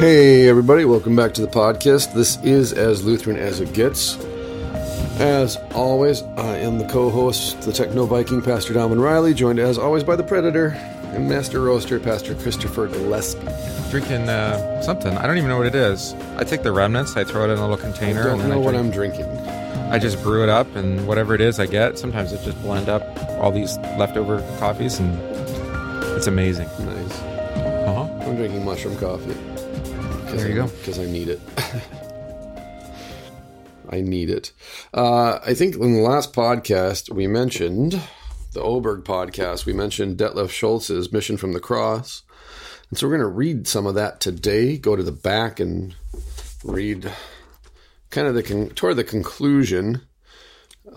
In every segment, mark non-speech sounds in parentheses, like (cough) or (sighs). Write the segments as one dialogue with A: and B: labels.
A: Hey, everybody, welcome back to the podcast. This is As Lutheran as It Gets. As always, I am the co host, the Techno Viking, Pastor Donovan Riley, joined as always by the Predator and Master Roaster, Pastor Christopher Gillespie.
B: drinking uh, something. I don't even know what it is. I take the remnants, I throw it in a little container,
A: I don't know
B: I,
A: what I'm drinking.
B: I just brew it up, and whatever it is I get, sometimes it just blend up all these leftover coffees, and it's amazing.
A: Nice.
B: Uh-huh.
A: I'm drinking mushroom coffee.
B: There you go.
A: Because I need it. (laughs) I need it. Uh, I think in the last podcast we mentioned the Oberg podcast. We mentioned Detlev Schulz's Mission from the Cross, and so we're going to read some of that today. Go to the back and read kind of the con- toward the conclusion.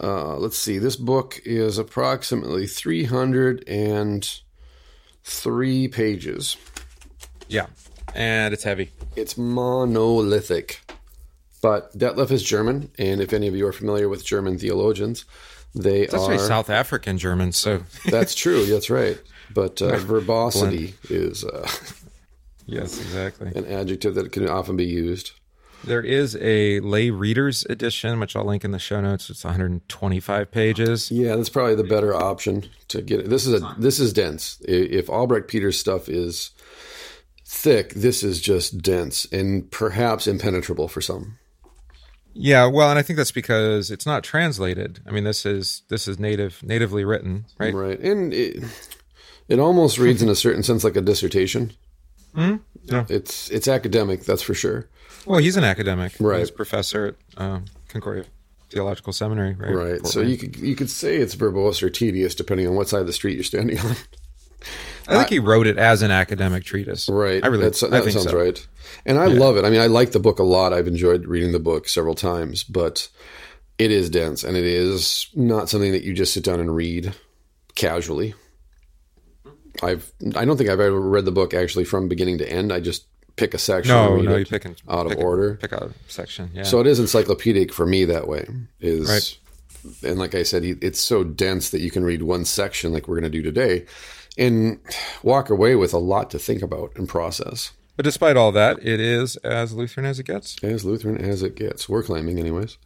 A: Uh, let's see. This book is approximately three hundred and three pages.
B: Yeah, and it's heavy.
A: It's monolithic. But Detlev is German, and if any of you are familiar with German theologians, they
B: actually
A: are.
B: South African German, so (laughs)
A: That's true. That's right. But uh, verbosity is uh,
B: yes, exactly.
A: an adjective that can often be used.
B: There is a lay readers edition, which I'll link in the show notes. It's 125 pages.
A: Yeah, that's probably the better option to get it. This is a this is dense. If Albrecht Peters stuff is thick, this is just dense and perhaps impenetrable for some.
B: Yeah, well, and I think that's because it's not translated. I mean, this is this is native natively written, right?
A: Right, and it, it almost reads in a certain sense like a dissertation.
B: Hmm? Yeah.
A: It's it's academic, that's for sure.
B: Well, he's an academic,
A: Right.
B: He's a professor at um, Concordia Theological Seminary, right?
A: Right.
B: Fort
A: So you could you could say it's verbose or tedious depending on what side of the street you're standing on. (laughs)
B: I think he wrote it as an academic treatise.
A: Right.
B: I really,
A: That's,
B: I
A: that
B: think
A: sounds
B: so.
A: right. And I love it. I mean, I like the book a lot. I've enjoyed reading the book several times, but it is dense and it is not something that you just sit down and read casually. I've I don't think I've ever read the book actually from beginning to end. I just pick a section
B: No, no, you pick an,
A: out of
B: a-
A: order.
B: pick out a section. Yeah.
A: So it is encyclopedic for me that way. Is
B: Right.
A: and like I said, it's so dense that you can read one section like we're going to do today, and walk away with a lot to think about and process.
B: but despite all that, it is as Lutheran as it gets.
A: As Lutheran as it gets, we're claiming, anyways.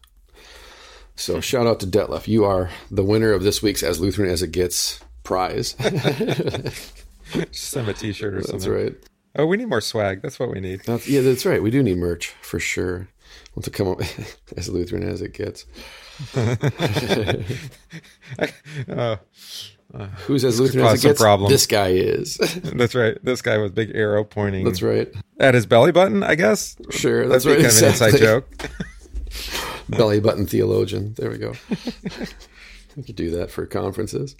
A: So shout out to Detlev. You are the winner of this week's As Lutheran as It Gets prize. (laughs)
B: Just send a T-shirt or
A: That's
B: something.
A: That's right.
B: Oh, we need more swag. That's what we need.
A: That's, yeah, that's right. We do need merch for sure. Want to come up (laughs) as Lutheran as it gets. (laughs)
B: Uh, Oh,
A: Who's as Lutheran as it gets?
B: problems.
A: This guy is. (laughs)
B: that's right. This guy with big arrow pointing
A: that's right.
B: at his belly button. I guess
A: Sure. That's,
B: that's
A: right.
B: kind of an inside joke. (laughs)
A: belly button theologian. There we go. (laughs) we could do that for conferences.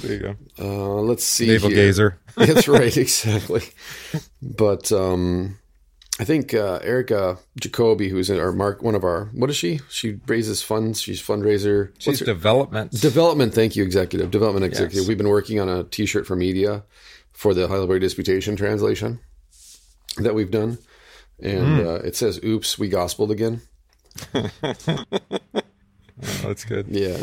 B: There you go.
A: Uh, let's see.
B: Navel
A: here.
B: gazer.
A: That's right, exactly. But um, I think uh, Erica Jacoby, who's in our Mark, one of our, what is she? She raises funds. She's fundraiser.
B: She's development.
A: development. Thank you, executive development executive.
B: Yes.
A: We've been working on a T-shirt for media for the Heidelberg Disputation translation that we've done, and
B: Hmm.
A: uh, it says, "Oops, we gospeled again." (laughs) (laughs)
B: Oh, that's good.
A: Yeah.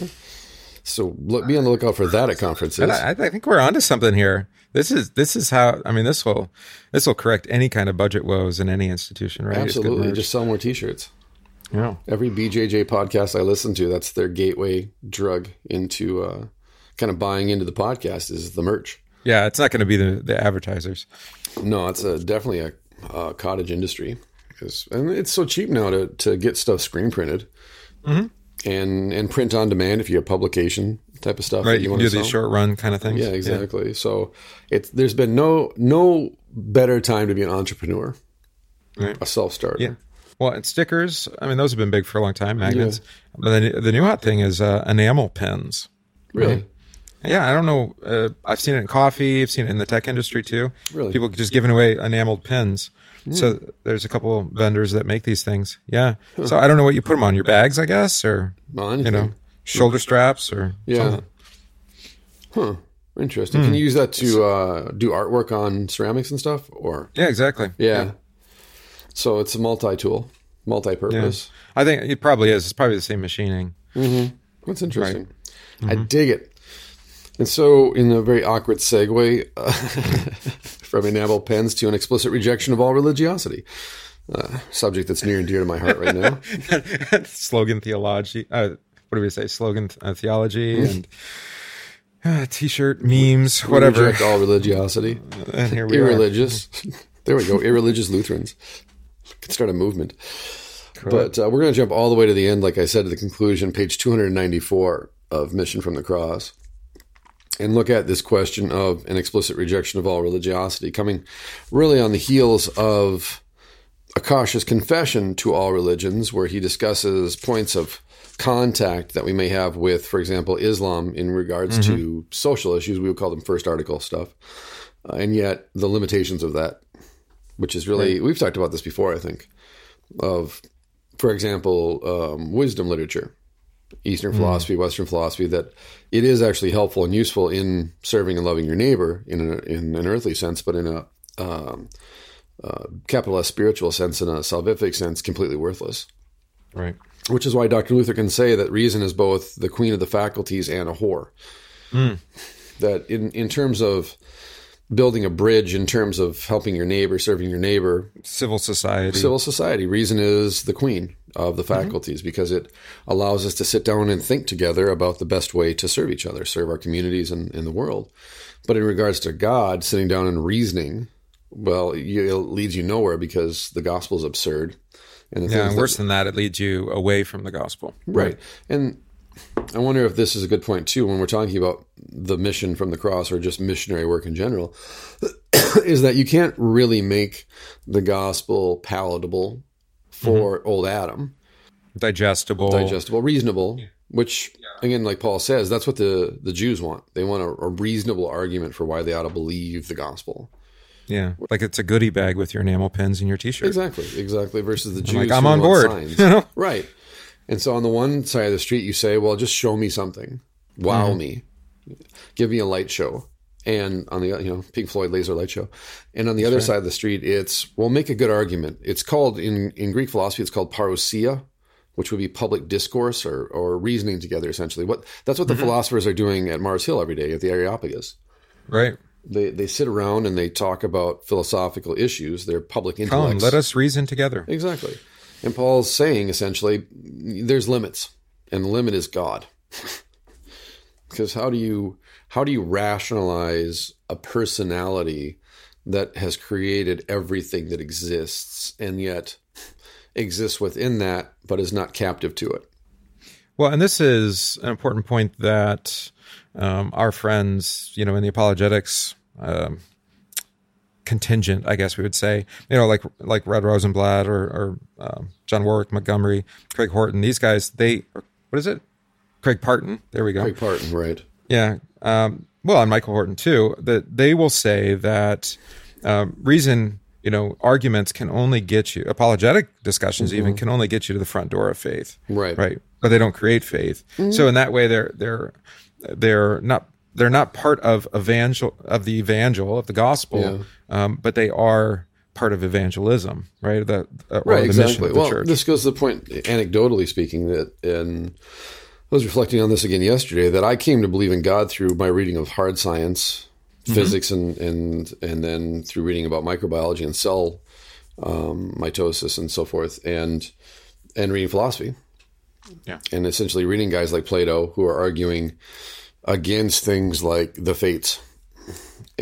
A: So look, be on the lookout for that at conferences.
B: I, I think we're onto something here. This is this is how I mean this will this will correct any kind of budget woes in any institution, right?
A: Absolutely, just sell more T-shirts.
B: yeah.
A: Every BJJ podcast I listen to, that's their gateway drug into uh, kind of buying into the podcast is the merch.
B: Yeah, it's not going to be the, the advertisers.
A: No, it's a, definitely a, uh cottage industry because and it's so cheap now to, to get stuff screen printed
B: Mm-hmm.
A: and and print on demand if you have publication type of stuff
B: Right,
A: that
B: you
A: you
B: can do these short run kind of things.
A: Yeah, exactly. So it's there's been no no better time to be an entrepreneur,
B: Right.
A: a self starter.
B: Yeah. Well, and stickers. I mean, those have been big for a long time. Magnets. But the, the new hot thing is uh, enamel pens.
A: Really.
B: Yeah, I don't know. Uh, I've seen it in coffee. I've seen it in the tech industry too.
A: Really?
B: People just giving away enameled pens. So there's a couple vendors that make these things. Yeah. So I don't know what you put them on your bags, I guess, or
A: Well,
B: you know. Shoulder straps or
A: Yeah.
B: something.
A: Huh. Interesting.
B: Hmm.
A: Can you use that to uh, do artwork on ceramics and stuff? Or
B: Yeah, exactly.
A: yeah. So it's a multi tool, multi
B: Yeah.
A: purpose.
B: I think it probably is. It's probably the same machining.
A: That's interesting. I dig it. And so, in a very awkward segue uh, (laughs) from enamel pens to an explicit rejection of all religiosity, uh, subject that's near and dear to my heart right now. (laughs)
B: slogan theology. Uh, what do we say? Slogan uh, theology
A: Mm-hmm.
B: and uh, t-shirt memes, whatever.
A: Reject all religiosity. (laughs)
B: And here we are.
A: Irreligious. (laughs) there we go. Irreligious Lutherans. Could start a movement. But uh, we're going to jump all the way to the end, like I said, to the conclusion, page 294 of Mission from the Cross, and look at this question of an explicit rejection of all religiosity, coming really on the heels of a cautious confession to all religions, where he discusses points of contact that we may have with, for example, Islam in regards to social issues. We would call them first article stuff. Uh, and yet the limitations of that, which is really, we've talked about this before, I think, of, for example, um, wisdom literature, Eastern philosophy, Western philosophy, that it is actually helpful and useful in serving and loving your neighbor in, a, in an earthly sense, but in a um, uh, capital S spiritual sense, in a salvific sense, completely worthless.
B: Right.
A: Which is why Dr. Luther can say that reason is both the queen of the faculties and a whore. Hmm. That in, in terms of building a bridge, in terms of helping your neighbor, serving your neighbor,
B: Civil society.
A: civil society, reason is the queen of the mm-hmm. faculties because it allows us to sit down and think together about the best way to serve each other, serve our communities and, and the world. But in regards to God, sitting down and reasoning, well, it leads you nowhere because the gospel is absurd. And
B: yeah,
A: things
B: and
A: that-
B: worse than that, it leads you away from the gospel.
A: Right. And I wonder if this is a good point too when we're talking about the mission from the cross or just missionary work in general (coughs) is that you can't really make the gospel palatable for mm-hmm. old Adam,
B: Digestible.
A: digestible, reasonable, which again like Paul says that's what the the Jews want. They want a, a reasonable argument for why they ought to believe the gospel.
B: Yeah. Like it's a goodie bag with your enamel pens and your t-shirt.
A: Exactly, exactly. Versus the Jews,
B: like, I'm on board.
A: signs. (laughs)
B: You know?
A: right? And so on the one side of the street, you say, "Well, just show me something, wow
B: Mm-hmm.
A: me, give me a light show." And on the you know Pink Floyd laser light show, and on the other side of the street, it's well, make a good argument. It's called in in Greek philosophy, it's called parousia, which would be public discourse or or reasoning together. Essentially, what that's what the
B: Mm-hmm.
A: philosophers are doing at Mars Hill every day at the Areopagus
B: Right.
A: They they sit around and they talk about philosophical issues. They're public
B: Come, let us reason together.
A: exactly. And Paul's saying essentially, there's limits, and the limit is God. (laughs) because how do you how do you rationalize a personality that has created everything that exists and yet exists within that, but is not captive to it?
B: Well, and this is an important point that um, our friends, you know, in the apologetics um, contingent, I guess we would say, you know, like like Rod Rosenbladt or, or um, John Warwick Montgomery, Craig Horton, these guys, they what is it? Craig Parton. There we go.
A: Craig Parton, right?
B: Yeah. Um, well, and Michael Horton too. That they will say that um, reason, you know, arguments can only get you. Apologetic discussions even can only get you to the front door of faith.
A: Right.
B: Right. But they don't create faith. So in that way, they're they're they're not they're not part of evangel of the evangel of the gospel,
A: Yeah.
B: um, but they are part of evangelism, right? Uh,
A: right exactly well
B: church.
A: this goes to the point anecdotally speaking that and i was reflecting on this again yesterday that i came to believe in god through my reading of hard science
B: Mm-hmm.
A: physics and and and then through reading about microbiology and cell um, mitosis and so forth and and reading philosophy
B: Yeah.
A: and essentially reading guys like plato who are arguing against things like the fates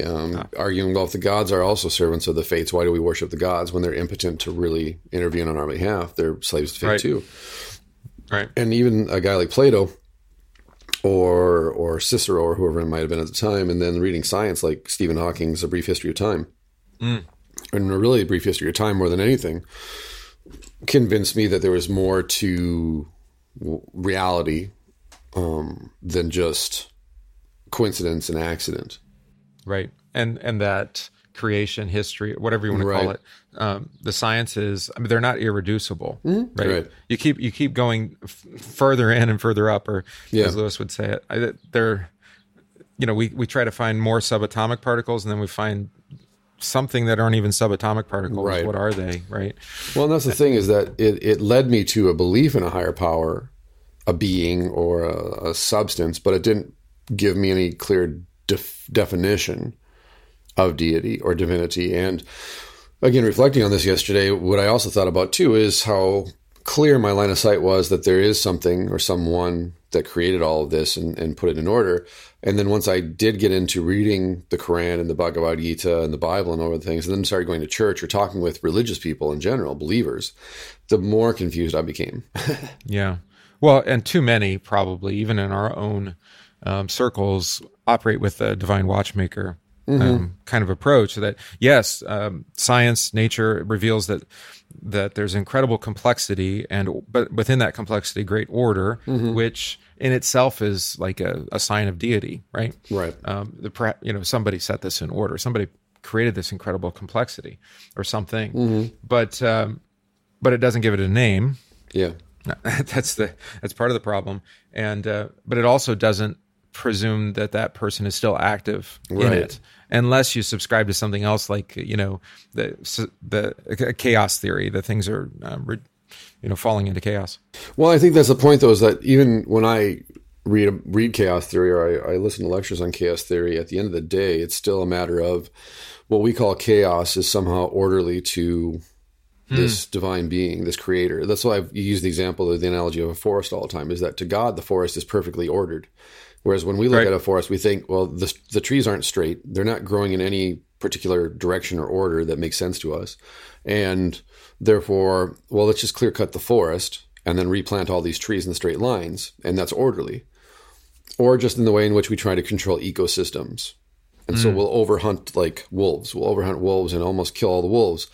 A: um, arguing, well, if the gods are also servants of the fates, why do we worship the gods when they're impotent to really intervene on our behalf? They're slaves to fate
B: Right.
A: too.
B: right.
A: And even a guy like Plato or or Cicero or whoever it might have been at the time, and then reading science like Stephen Hawking's A Brief History of Time, and a really A Brief History of Time more than anything, convinced me that there was more to reality um, than just coincidence and accident.
B: right and and that creation history whatever you want to call it um, the sciences i mean they're not irreducible right?
A: Mm-hmm. Right.
B: you keep you keep going f- further in and further up or
A: Yeah.
B: as lewis would say it I, they're you know we, we try to find more subatomic particles and then we find something that aren't even subatomic particles
A: Right.
B: what are they right
A: Well, and that's the thing is that it, it led me to a belief in a higher power, a being or a, a substance, but it didn't give me any clear def- definition of deity or divinity. And again, reflecting on this yesterday, what I also thought about too is how clear my line of sight was that there is something or someone that created all of this and, and put it in order. And then once I did get into reading the Quran and the Bhagavad Gita and the Bible and all the things, and then started going to church or talking with religious people in general, believers, the more confused I became. (laughs)
B: yeah. Well, and too many probably, even in our own um, circles, operate with the divine watchmaker mm-hmm. um, kind of approach. That yes, um, science, nature reveals that that there's incredible complexity, and but within that complexity, great order, mm-hmm. which in itself is like a, a, sign of deity, right?
A: Right.
B: Um, the you know somebody set this in order. Somebody created this incredible complexity or something, mm-hmm. but um, but it doesn't give it a name.
A: Yeah. (laughs)
B: that's the that's part of the problem, and uh, but it also doesn't presume that that person is still active right. in it unless you subscribe to something else like you know the the chaos theory that things are um, you know falling into chaos
A: well i think that's the point though is that even when i read read chaos theory or I, I listen to lectures on chaos theory at the end of the day it's still a matter of what we call chaos is somehow orderly to hmm. this divine being, this creator. That's why I use the example of the analogy of a forest all the time. Is that to God the forest is perfectly ordered, Whereas when we look right. at a forest, we think, well, the, the trees aren't straight. They're not growing in any particular direction or order that makes sense to us. And therefore, well, let's just clear cut the forest and then replant all these trees in straight lines. And that's orderly. Or just in the way in which we try to control ecosystems. And mm. so we'll overhunt like wolves. We'll overhunt wolves and almost kill all the wolves.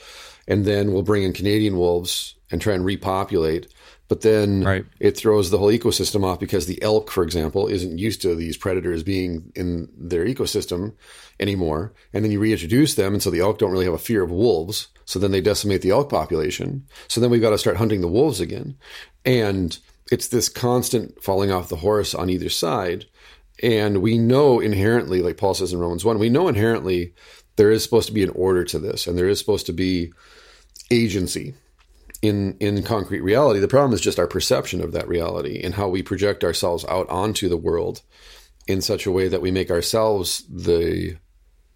A: And then we'll bring in Canadian wolves and try and repopulate but then right. it throws the whole ecosystem off because the elk, for example, isn't used to these predators being in their ecosystem anymore. And then you reintroduce them, and so the elk don't really have a fear of wolves. So then they decimate the elk population. So then we've got to start hunting the wolves again. And it's this constant falling off the horse on either side. And we know inherently, like Paul says in Romans 1, we know inherently there is supposed to be an order to this, and there is supposed to be agency in in concrete reality. The problem is just our perception of that reality and how we project ourselves out onto the world in such a way that we make ourselves the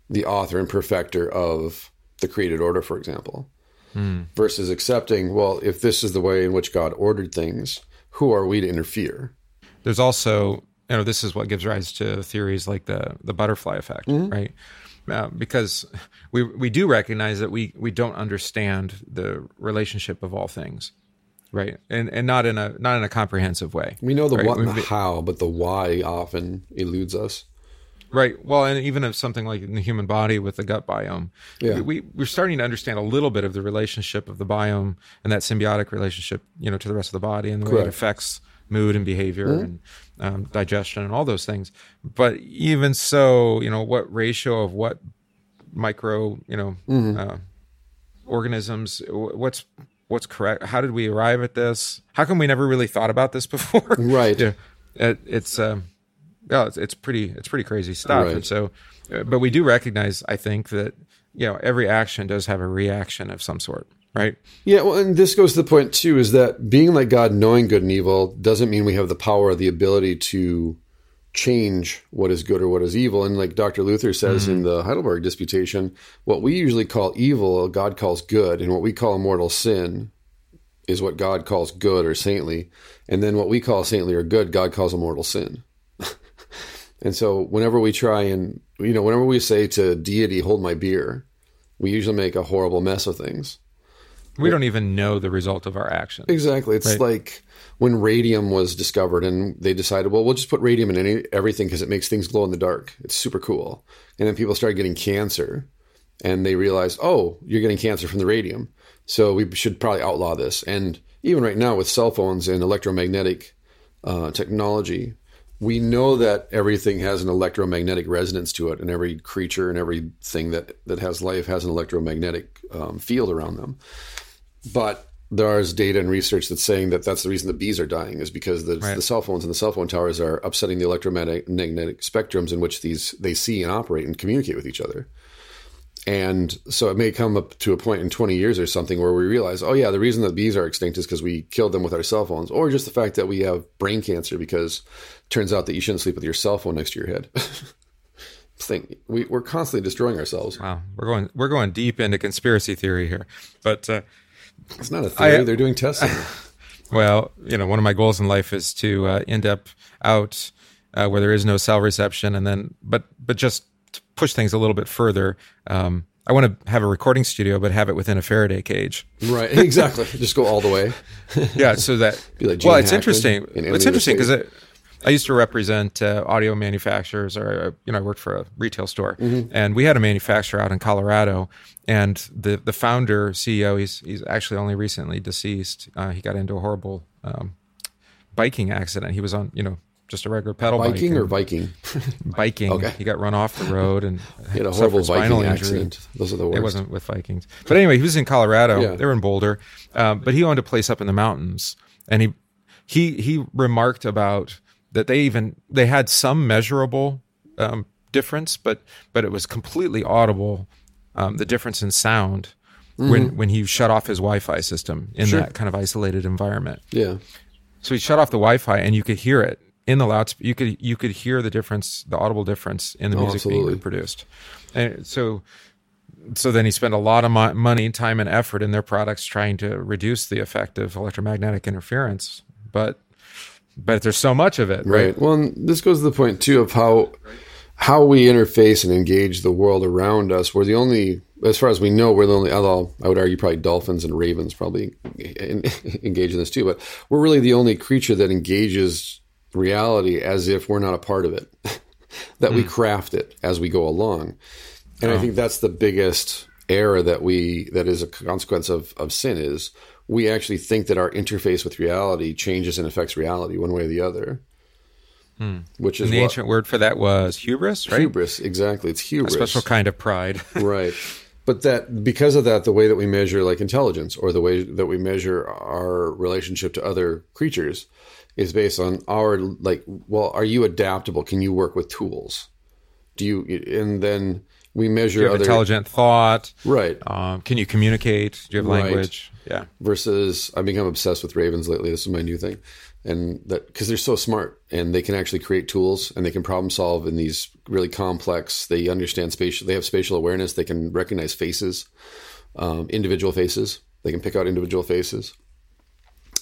A: the author and perfecter of the created order, for example, mm. versus accepting, well, if this is the way in which God ordered things, who are we to interfere?
B: There's also, you know, this is what gives rise to theories like the the butterfly effect, mm-hmm. right? Uh, because we we do recognize that we we don't understand the relationship of all things, right? And and not in a not in a comprehensive way.
A: We know the
B: right?
A: what and the how, but the why often eludes us.
B: Right. Well, and even if something like in the human body with the gut biome, yeah. we we're starting to understand a little bit of the relationship of the biome and that symbiotic relationship, you know, to the rest of the body and the Correct. way it affects mood and behavior mm-hmm. and um, digestion and all those things. But even so, you know, what ratio of what micro, you know, mm-hmm. uh, organisms, what's what's correct? How did we arrive at this? How come we never really thought about this (laughs) before?
A: Right.
B: yeah, it, it's um, yeah, it's, it's pretty it's pretty crazy stuff. Right. And so, uh, but we do recognize, I think that you know every action does have a reaction of some sort right?
A: Yeah, well, and this goes to the point too is that being like God, knowing good and evil, doesn't mean we have the power or the ability to change what is good or what is evil. And like Dr. Luther says mm-hmm. in the Heidelberg Disputation, what we usually call evil, God calls good, and what we call mortal sin is what God calls good or saintly. And then what we call saintly or good, God calls a mortal sin. (laughs) and so whenever we try and, you know, whenever we say to deity, hold my beer, we usually make a horrible mess of things.
B: We don't even know the result of our actions.
A: Exactly. It's right? like when radium was discovered and they decided, well, we'll just put radium in any, everything because it makes things glow in the dark. It's super cool. And then people started getting cancer and they realized, oh, you're getting cancer from the radium. So we should probably outlaw this. And even right now with cell phones and electromagnetic uh, technology, we know that everything has an electromagnetic resonance to it, and every creature and everything that, that has life has an electromagnetic um, field around them. But there's data and research that's saying that that's the reason the bees are dying is because the, right. the cell phones and the cell phone towers are upsetting the electromagnetic spectrums in which these they see and operate and communicate with each other. And so it may come up to a point in 20 years or something where we realize, oh, yeah, the reason that bees are extinct is because we killed them with our cell phones, or just the fact that we have brain cancer because it turns out that you shouldn't sleep with your cell phone next to your head. (laughs) Think we, we're constantly destroying ourselves.
B: Wow, we're going we're going deep into conspiracy theory here, but uh,
A: It's not a theory;
B: I-
A: they're doing testing. (laughs)
B: Well, you know, one of my goals in life is to uh, end up out uh, where there is no cell reception, and then, but but just to push things a little bit further. Um, I want to have a recording studio, but have it within a Faraday cage.
A: right? Exactly. (laughs) Just go all the way.
B: Yeah, so that
A: Be like
B: well, it's interesting.
A: in
B: It's interesting because
A: State.
B: I used to represent uh, audio manufacturers, or you know, I worked for a retail store,
A: Mm-hmm.
B: and we had a manufacturer out in Colorado, and the the founder CEO, he's he's actually only recently deceased. Uh, he got into a horrible um, biking accident. He was on, you know, just a regular pedal
A: Viking
B: bike
A: or biking, (laughs)
B: biking.
A: Okay.
B: He got run off the road and (laughs)
A: He had a horrible
B: spinal injury.
A: accident. Those are the worst.
B: It wasn't with Vikings, but anyway, he was in Colorado.
A: Yeah.
B: They were in Boulder, um, but he owned a place up in the mountains, and he he he remarked about that they even they had some measurable um, difference, but but it was completely audible. Um, the difference in sound when when he shut off his Wi-Fi system in
A: Mm-hmm. Sure.
B: that kind of isolated environment.
A: Yeah.
B: So he shut off the Wi-Fi, and you could hear it in the loudspeaker. You could you could hear the difference, the audible difference in the
A: Oh,
B: music being produced. And so, so then he spent a lot of mo- money, time, and effort in their products trying to reduce the effect of electromagnetic interference. But but there's so much of it, right?
A: Right. Well, and this goes to the point too of how how we interface and engage the world around us. We're the only, as far as we know, we're the only. Although I would argue probably dolphins and ravens probably (laughs) en- engage in this too, but we're really the only creature that engages reality as if we're not a part of it. (laughs) that we hmm. craft it as we go along, and I oh. think that's the biggest error that we that is a consequence of of sin is we actually think that our interface with reality changes and affects reality one way or the other. Hmm. Which is
B: And the
A: what,
B: ancient word for that was hubris, right?
A: hubris. Exactly, it's hubris, A
B: special kind of pride. (laughs) (laughs)
A: right. But that because of that, the way that we measure like intelligence or the way that we measure our relationship to other creatures is based on our like, well, are you adaptable? Can you work with tools? Do you and then we measure
B: Do you have
A: other
B: intelligent thought?
A: right
B: Um, can you communicate? Do you have
A: Right.
B: language? Yeah.
A: versus I've become obsessed with ravens lately. This is my new thing, and that because they're so smart and they can actually create tools and they can problem solve in these really complex. They understand spatial. They have spatial awareness. They can recognize faces, um, individual faces. They can pick out individual faces,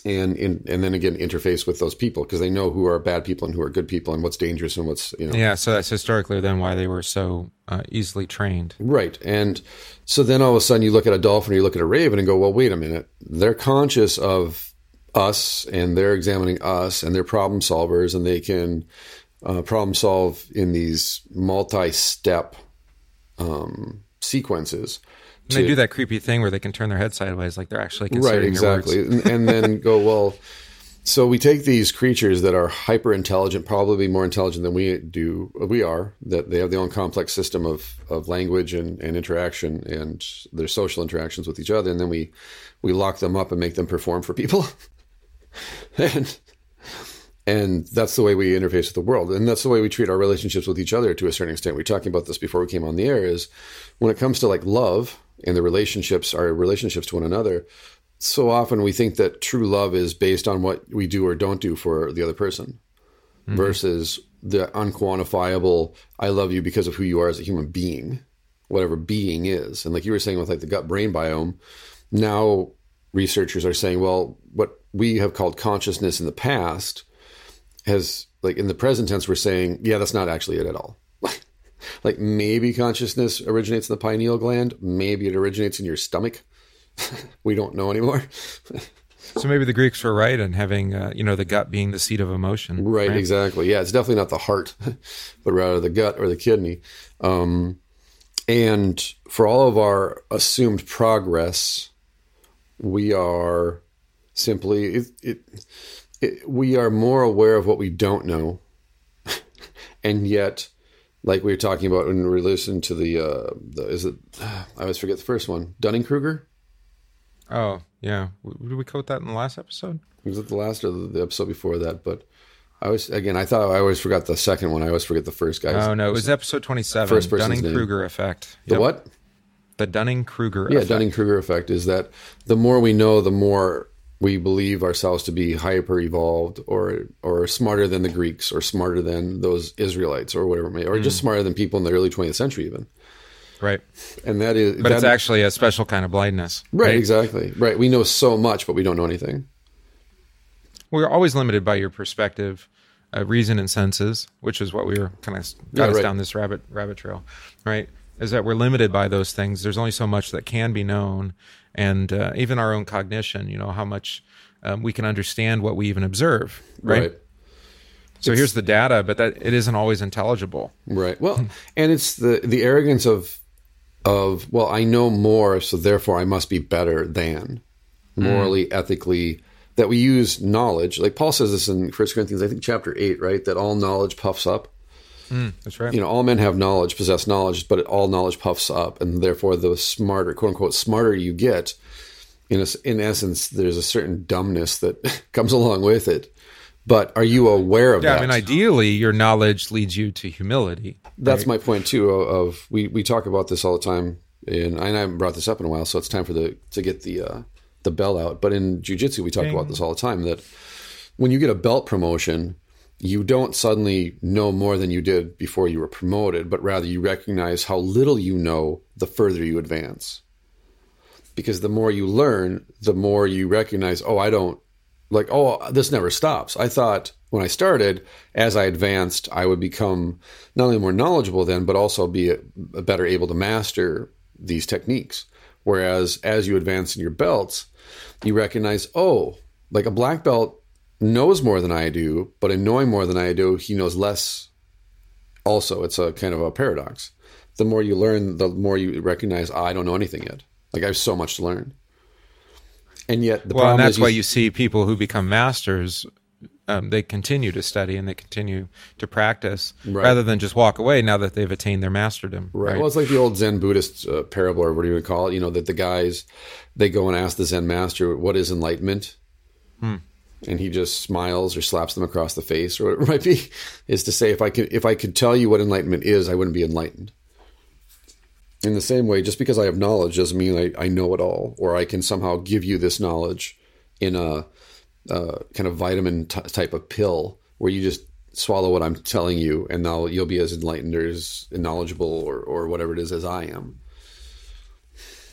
A: and in, and then again interface with those people because they know who are bad people and who are good people and what's dangerous and what's you know
B: Yeah, so that's historically then why they were so uh, easily trained.
A: Right. And so then all of a sudden you look at a dolphin or you look at a raven and go, well, wait a minute. They're conscious of us and they're examining us and they're problem solvers and they can uh, problem solve in these multi step um, sequences.
B: And they do that creepy thing where they can turn their head sideways, like they're actually
A: Right,
B: considering their words.
A: Right, exactly. and, and then (laughs) go, well, so we take these creatures that are hyper intelligent, probably more intelligent than we do, we are, that they have their own complex system of, of language and, and interaction and their social interactions with each other. And then we, we lock them up and make them perform for people. (laughs) and, and that's the way we interface with the world. And that's the way we treat our relationships with each other to a certain extent. We were talking about this before we came on the air is when it comes to like love and the relationships, our relationships to one another, so often we think that true love is based on what we do or don't do for the other person hmm. versus the unquantifiable I love you because of who you are as a human being, whatever being is. And like you were saying with like the gut brain biome, now researchers are saying, well, what we have called consciousness in the past has like in the present tense we're saying, yeah, that's not actually it at all. (laughs) like maybe consciousness originates in the pineal gland, maybe it originates in your stomach. (laughs) we don't know anymore.
B: So maybe the Greeks were right in having, uh, you know, the gut being the seat of emotion.
A: Right, exactly. Yeah, it's definitely not the heart, (laughs) but rather the gut or the kidney. Um, and for all of our assumed progress, we are simply it, it, it, we are more aware of what we don't know, (laughs) and yet, like we were talking about when we listened to the, uh, the is it? (sighs) I always forget the first one, Dunning Kruger.
B: Oh, yeah. W- Did we quote that in the last episode?
A: Was it the last or the, episode before that? But I was again. I thought I always forgot the second one. I always forget the first guy.
B: Oh, no. It was episode 27.
A: First person's
B: Dunning Kruger effect.
A: The what?
B: the Dunning Kruger
A: yeah. Dunning Kruger effect is that the more we know, the more we believe ourselves to be hyper evolved or or smarter than the Greeks or smarter than those Israelites or whatever it may, or just
B: Mm.
A: smarter than people in the early 20th century even.
B: right?
A: And that is,
B: But
A: that,
B: it's actually a special kind of blindness,
A: right, exactly, right. We know so much, but we don't know anything.
B: We're always limited by your perspective, uh, reason, and senses, which is what we were kind of got
A: Yeah,
B: us
A: right.
B: down this rabbit rabbit trail, right? Is that we're limited by those things. There's only so much that can be known, and uh, even our own cognition. You know how much um, we can understand what we even observe, right?
A: right.
B: So here's the data, but that it isn't always intelligible.
A: Right. Well, and it's the the arrogance of of well, I know more, so therefore I must be better than morally, ethically. That we use knowledge, like Paul says this in First Corinthians, I think chapter eight, right? That all knowledge puffs up.
B: That's right.
A: You know, all men have knowledge, possess knowledge, but all knowledge puffs up, and therefore the smarter, quote unquote, smarter you get, in a, in essence, there's a certain dumbness that (laughs) comes along with it. But are you aware of that?
B: yeah,
A: that?
B: I mean, ideally, your knowledge leads you to humility.
A: That's my point too. Of, of we we talk about this all the time, and I haven't brought this up in a while, so it's time for the to get the uh, the bell out. But in jujitsu, we talk about this all the time that when you get a belt promotion, you don't suddenly know more than you did before you were promoted, but rather you recognize how little you know the further you advance. Because the more you learn, the more you recognize, oh, I don't like, oh, this never stops. I thought when I started, as I advanced, I would become not only more knowledgeable then, but also be a, a better able to master these techniques. Whereas as you advance in your belts, you recognize, oh, like a black belt knows more than I do, but in knowing more than I do, he knows less. Also, it's a kind of a paradox. The more you learn, the more you recognize, "Ah, I don't know anything yet. Like I have so much to learn. And yet, the
B: Well, and that's
A: is
B: why you see people who become masters. Um, they continue to study and they continue to practice
A: Right.
B: rather than just walk away now that they've attained their masterdom.
A: Right.
B: Right.
A: Well, it's like the old Zen Buddhist uh, parable, or what do you would call it? You know, that the guys they go and ask the Zen master, "What is enlightenment?" And he just smiles or slaps them across the face, or whatever it might be. Is to say, if I could, if I could tell you what enlightenment is, I wouldn't be enlightened. In the same way, just because I have knowledge doesn't mean I, I know it all, or I can somehow give you this knowledge in a, uh kind of vitamin t- type of pill where you just swallow what I'm telling you, and now you'll be as enlightened or as knowledgeable or, or whatever it is as I am.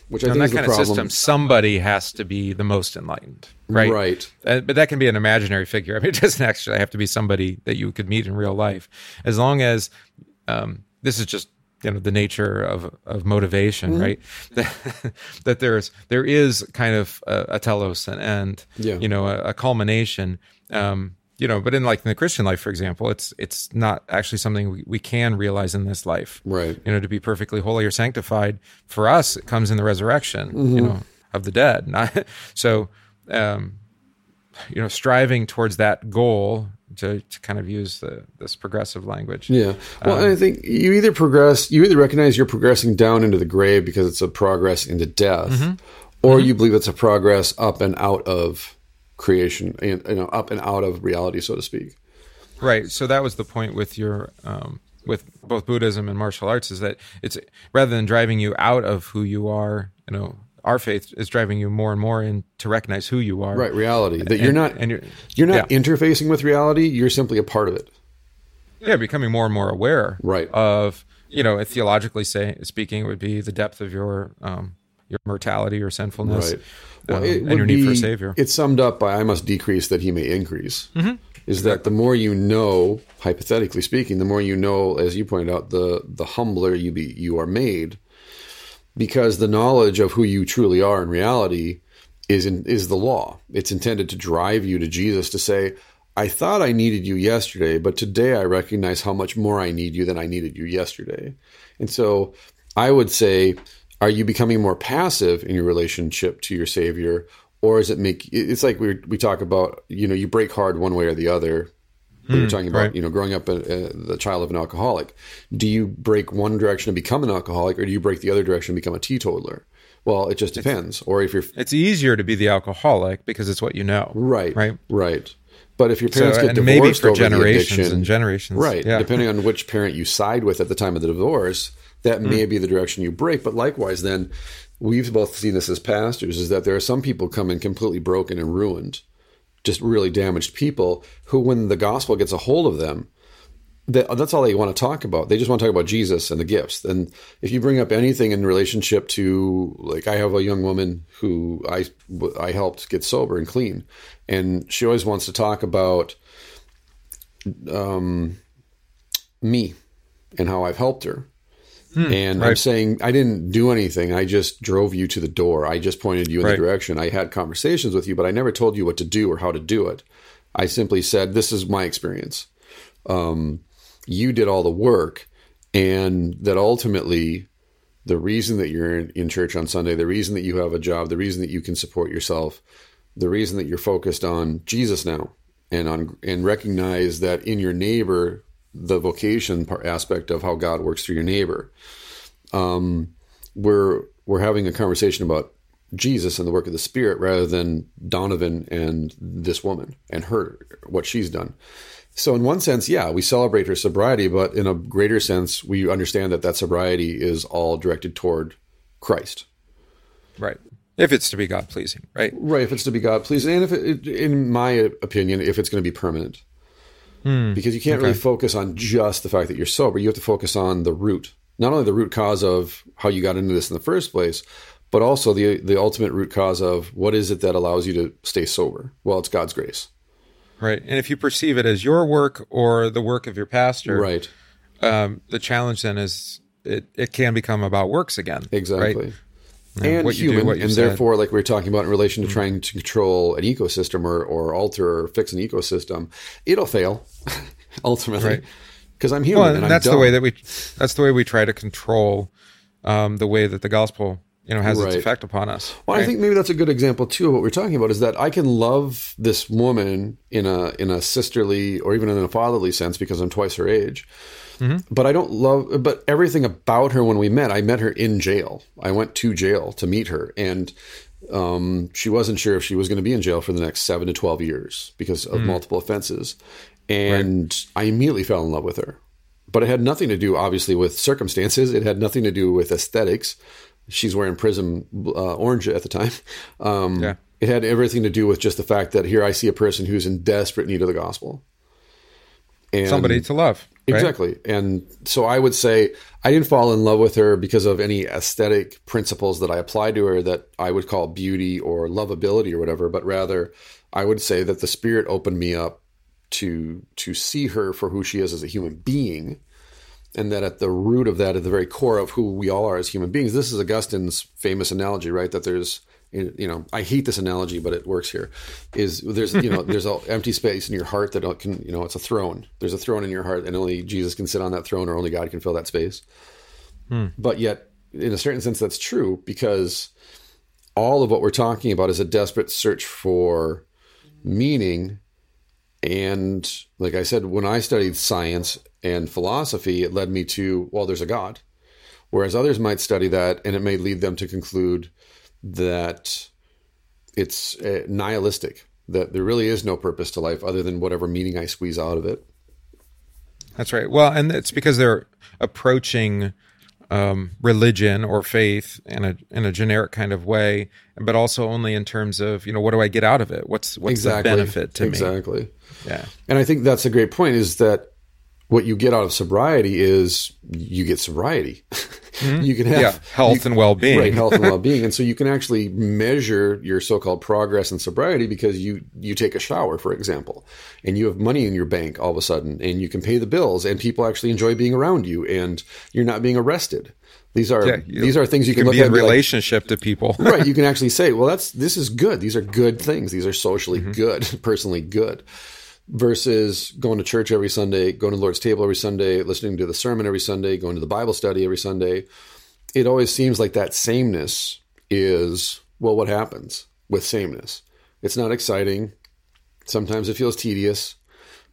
A: Which I
B: in
A: think
B: that
A: is the
B: kind of
A: problem.
B: system, somebody has to be the most enlightened, right?
A: Right.
B: Uh, but that can be an imaginary figure. I mean, (laughs) it doesn't actually have to be somebody that you could meet in real life. As long as um, this is just you know the nature of of motivation,
A: Mm-hmm.
B: right? (laughs) That, that there's there is kind of a, a telos and, and
A: Yeah.
B: you know a, a culmination. Um, you know, but in like in the Christian life, for example, it's it's not actually something we, we can realize in this life
A: Right.
B: you know, to be perfectly holy or sanctified. For us, it comes in the resurrection,
A: Mm-hmm.
B: you know, of the dead. (laughs) Not, so, um, you know, striving towards that goal to, to kind of use the, this progressive language.
A: Yeah. Well,
B: Um,
A: I think you either progress, you either recognize you're progressing down into the grave because it's a progress into death,
B: Mm-hmm.
A: or you believe it's a progress up and out of creation, and you know, up and out of reality, so to speak.
B: Right. So that was the point with your, um, with both Buddhism and martial arts is that it's rather than driving you out of who you are, you know, our faith is driving you more and more in to recognize who you are.
A: Right. Reality that you're not,
B: and you're,
A: you're not
B: yeah.
A: interfacing with reality. You're simply a part of it.
B: yeah becoming more and more aware
A: Right.
B: of you know theologically say speaking it would be the depth of your um your mortality or sinfulness
A: Right.
B: um,
A: it
B: and your need for a savior
A: It's summed up by "I must decrease that He may increase."
B: Mm-hmm.
A: Is that the more you know, hypothetically speaking, the more you know, as you pointed out, the the humbler you be you are made, because the knowledge of who you truly are in reality is in, is the law. It's intended to drive you to Jesus to say, "I thought I needed you yesterday, but today I recognize how much more I need you than I needed you yesterday." And so, I would say are you becoming more passive in your relationship to your savior or is it make it's like we we talk about you know you break hard one way or the other we were hmm, talking about
B: right.
A: you know growing up a, a, the child of an alcoholic do you break one direction and become an alcoholic or do you break the other direction and become a teetotaler well it just depends or if you're
B: it's easier to be the alcoholic because it's what you know
A: right
B: right
A: right But if your parents
B: So,
A: get divorced
B: maybe for
A: over the
B: generations
A: addiction,
B: and generations.
A: right?
B: Yeah.
A: Depending on which parent you side with at the time of the divorce, that
B: Hmm.
A: may be the direction you break. But likewise, then we've both seen this as pastors: is that there are some people come in completely broken and ruined, just really damaged people who, when the gospel gets a hold of them, that, that's all they want to talk about. They just want to talk about Jesus and the gifts. And if you bring up anything in relationship to, like, I have a young woman who I I helped get sober and clean, and she always wants to talk about um, me and how I've helped her. And I'm saying I didn't do anything. I just drove you to the door. I just pointed you in
B: Right.
A: the direction. I had conversations with you, but I never told you what to do or how to do it. I simply said, "This is my experience." Um, you did all the work, and that ultimately, the reason that you're in, in church on Sunday, the reason that you have a job, the reason that you can support yourself, the reason that you're focused on Jesus now, and on and recognize that in your neighbor, the vocation part, aspect of how God works through your neighbor. Um, we're we're having a conversation about Jesus and the work of the Spirit rather than Donovan and this woman and her what she's done. So in one sense, yeah, we celebrate her sobriety, but in a greater sense, we understand that that sobriety is all directed toward Christ.
B: Right. If it's to be God pleasing, right?
A: Right, if it's to be God pleasing, and if it, in my opinion, if it's going to be permanent, because you can't really focus on just the fact that you're sober. You have to focus on the root, not only the root cause of how you got into this in the first place, but also the the ultimate root cause of what is it that allows you to stay sober. Well, it's God's grace,
B: Right. And if you perceive it as your work or the work of your pastor,
A: right?
B: um, the challenge then is it, it can become about works again.
A: Exactly.
B: Right?
A: And
B: do,
A: human, and
B: said. Mm-hmm.
A: therefore, like we were talking about in relation to trying to control an ecosystem or, or alter or fix an ecosystem, it'll fail (laughs) ultimately
B: Right.
A: because I'm human
B: Well,
A: and
B: and that's the way that we that's the way we try to control um, the way that the gospel you know has
A: Right.
B: its effect upon us.
A: Well,
B: right?
A: I think maybe that's a good example too of what we're talking about is that I can love this woman in a in a sisterly or even in a fatherly sense because I'm twice her age. But I don't love but everything about her when we met, I met her in jail. I went to jail to meet her and um, she wasn't sure if she was going to be in jail for the next 7 to 12 years because of multiple offenses. And I immediately fell in love with her. But it had nothing to do obviously with circumstances, it had nothing to do with aesthetics she's wearing prism uh, orange at the time. Um,
B: Yeah.
A: It had everything to do with just the fact that here I see a person who's in desperate need of the gospel. And
B: somebody to love. Right?
A: Exactly. And so I would say I didn't fall in love with her because of any aesthetic principles that I applied to her that I would call beauty or lovability or whatever, but rather I would say that the spirit opened me up to to see her for who she is as a human being and that at the root of that at the very core of who we all are as human beings this is augustine's famous analogy right that there's you know i hate this analogy but it works here is there's you know (laughs) there's an empty space in your heart that can you know it's a throne. There's a throne in your heart and only jesus can sit on that throne or only god can fill that space. Hmm. But yet in a certain sense that's true because all of what we're talking about is a desperate search for meaning. And like I said, when I studied science and philosophy, it led me to, well, there's a God. Whereas others might study that and it may lead them to conclude that it's uh, nihilistic, that there really is no purpose to life other than whatever meaning I squeeze out of it.
B: That's right. Well, and it's because they're approaching um, religion or faith in a in a generic kind of way, but also only in terms of you know what do I get out of it? What's what's
A: exactly.
B: the benefit to me?
A: Exactly.
B: Yeah.
A: And I think that's a great point is that what you get out of sobriety is you get sobriety. (laughs) Mm-hmm. you can have
B: Yeah, health and well-being.
A: Right, health and (laughs) well-being. And so you can actually measure your so-called progress in sobriety because you you take a shower, for example, and you have money in your bank all of a sudden and you can pay the bills and people actually enjoy being around you and you're not being arrested. These are
B: Yeah, you-
A: these are things you,
B: You
A: can,
B: can
A: look
B: be
A: at
B: in
A: be like,
B: relationship to people. (laughs)
A: right you can actually say well that's this is good these are good things these are socially mm-hmm. good personally good versus going to church every sunday going to the lord's table every sunday listening to the sermon every sunday going to the bible study every sunday. It always seems like that sameness is well what happens with sameness? It's not exciting. Sometimes it feels tedious.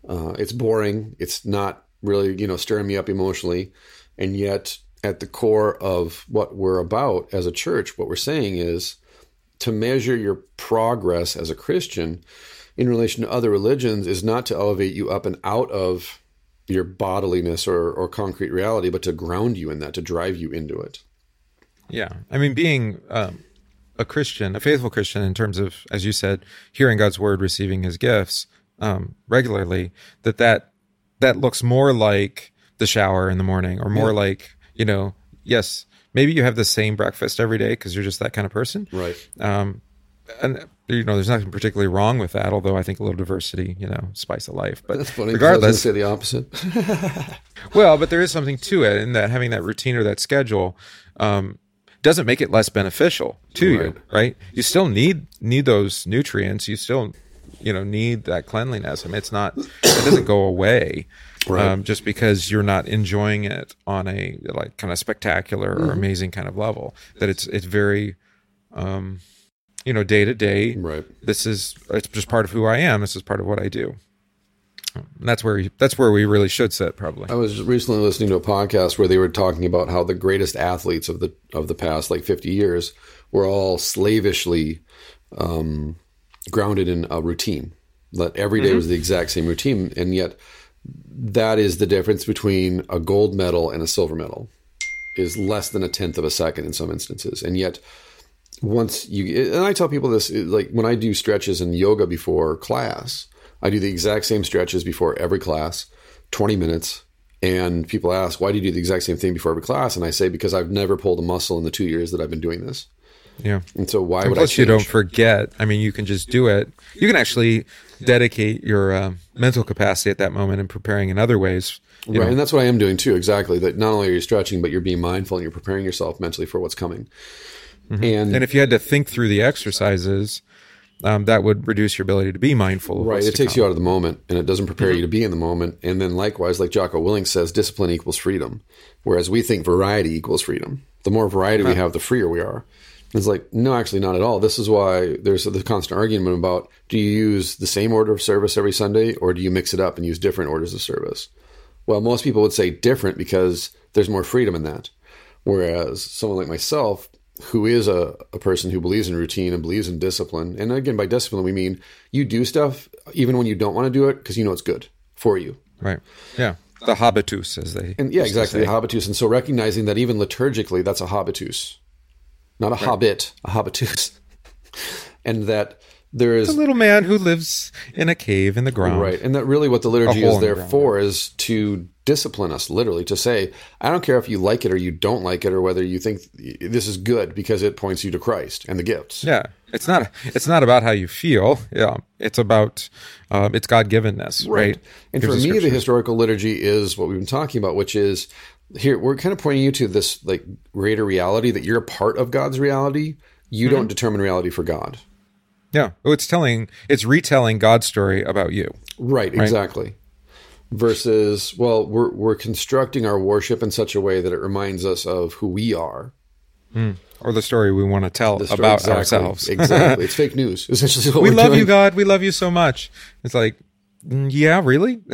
A: Uh, it's boring. It's not really you know stirring me up emotionally. And yet at the core of what we're about as a church what we're saying is to measure your progress as a christian in relation to other religions is not to elevate you up and out of your bodiliness or, or concrete reality, but to ground you in that, to drive you into it.
B: Yeah. I mean, being um, a Christian, a faithful Christian, in terms of, as you said, hearing God's word, receiving his gifts um, regularly, that, that that looks more like the shower in the morning or more yeah. like, you know, yes, maybe you have the same breakfast every day because you're just that kind of person.
A: Right.
B: Um, and you know, there's nothing particularly wrong with that. Although I think a little diversity, you know, spice of life. But
A: That's funny,
B: regardless,
A: say the opposite. (laughs) (laughs)
B: well, but there is something to it in that having that routine or that schedule um, doesn't make it less beneficial to right. you, right? You still need need those nutrients. You still, you know, need that cleanliness. I mean, it's not it doesn't go away. Right. Um, just because you're not enjoying it on a like kind of spectacular or mm-hmm. amazing kind of level, that it's it's very um, you know, day to day.
A: Right.
B: This is it's just part of who I am. This is part of what I do. And that's where that's where we really should sit probably.
A: I was recently listening to a podcast where they were talking about how the greatest athletes of the of the past like 50 years were all slavishly um, grounded in a routine. That every day mm-hmm. was the exact same routine, and yet that is the difference between a gold medal and a silver medal is less than a tenth of a second in some instances, and yet once you and I tell people this like when I do stretches in yoga before class, I do the exact same stretches before every class, 20 minutes. And people ask, why do you do the exact same thing before every class? And I say, because I've never pulled a muscle in the two years that I've been doing this.
B: Yeah.
A: And so why and would
B: plus I? Plus, you don't forget. I mean, you can just do it. You can actually dedicate your uh, mental capacity at that moment and preparing in other ways.
A: Right, know. and that's what I am doing too. Exactly. That not only are you stretching, but you're being mindful and you're preparing yourself mentally for what's coming.
B: Mm-hmm. And and if you had to think through the exercises, um, that would reduce your ability to be mindful.
A: right. It takes come. you out of the moment and it doesn't prepare mm-hmm. you to be in the moment. And then likewise, like Jocko Willink says, discipline equals freedom. Whereas we think variety equals freedom. The more variety we have, the freer we are. It's like, no, actually not at all. This is why there's the constant argument about do you use the same order of service every Sunday or do you mix it up and use different orders of service? Well, most people would say different because there's more freedom in that. Whereas someone like myself, who is a, a person who believes in routine and believes in discipline. And again, by discipline, we mean you do stuff even when you don't want to do it because you know it's good for you.
B: Right. Yeah. The habitus, as they.
A: And yeah, exactly. The habitus. And so recognizing that even liturgically, that's a habitus, not a right. hobbit, a habitus. (laughs) and that there is
B: a little man who lives in a cave in the ground.
A: Right. And that really what the liturgy is there the for is to discipline us, literally, to say, I don't care if you like it or you don't like it or whether you think this is good because it points you to Christ and the gifts.
B: Yeah. It's not it's not about how you feel. Yeah. It's about um, it's God givenness. Right. right?
A: And for me, the historical liturgy is what we've been talking about, which is here we're kind of pointing you to this like greater reality that you're a part of God's reality. You mm-hmm. don't determine reality for God.
B: Yeah. Oh, It's telling, it's retelling God's story about you.
A: Right, right? exactly. Versus, well, we're, we're constructing our worship in such a way that it reminds us of who we are.
B: Mm. Or the story we want to tell story, about
A: exactly,
B: ourselves.
A: exactly. It's (laughs) fake news, essentially.
B: we love
A: doing.
B: you, God. We love you so much. It's like, mm, yeah, really? (laughs)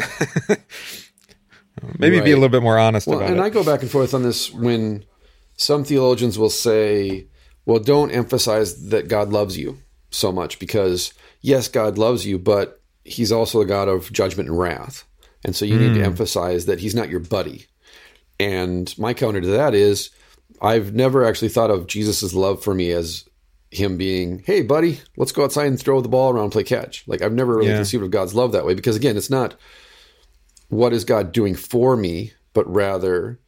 B: Maybe right. be a little bit more honest
A: well,
B: about
A: and
B: it.
A: And I go back and forth on this when some theologians will say, well, don't emphasize that God loves you so much because yes, God loves you, but He's also a God of judgment and wrath, and so you mm. need to hmm. emphasize that He's not your buddy. And my counter to that is, I've never actually thought of Jesus' love for me as him being, "Hey, buddy, let's go outside and throw the ball around and play catch." Like I've never really yeah. conceived of God's love that way because again, it's not what is God doing for me, but rather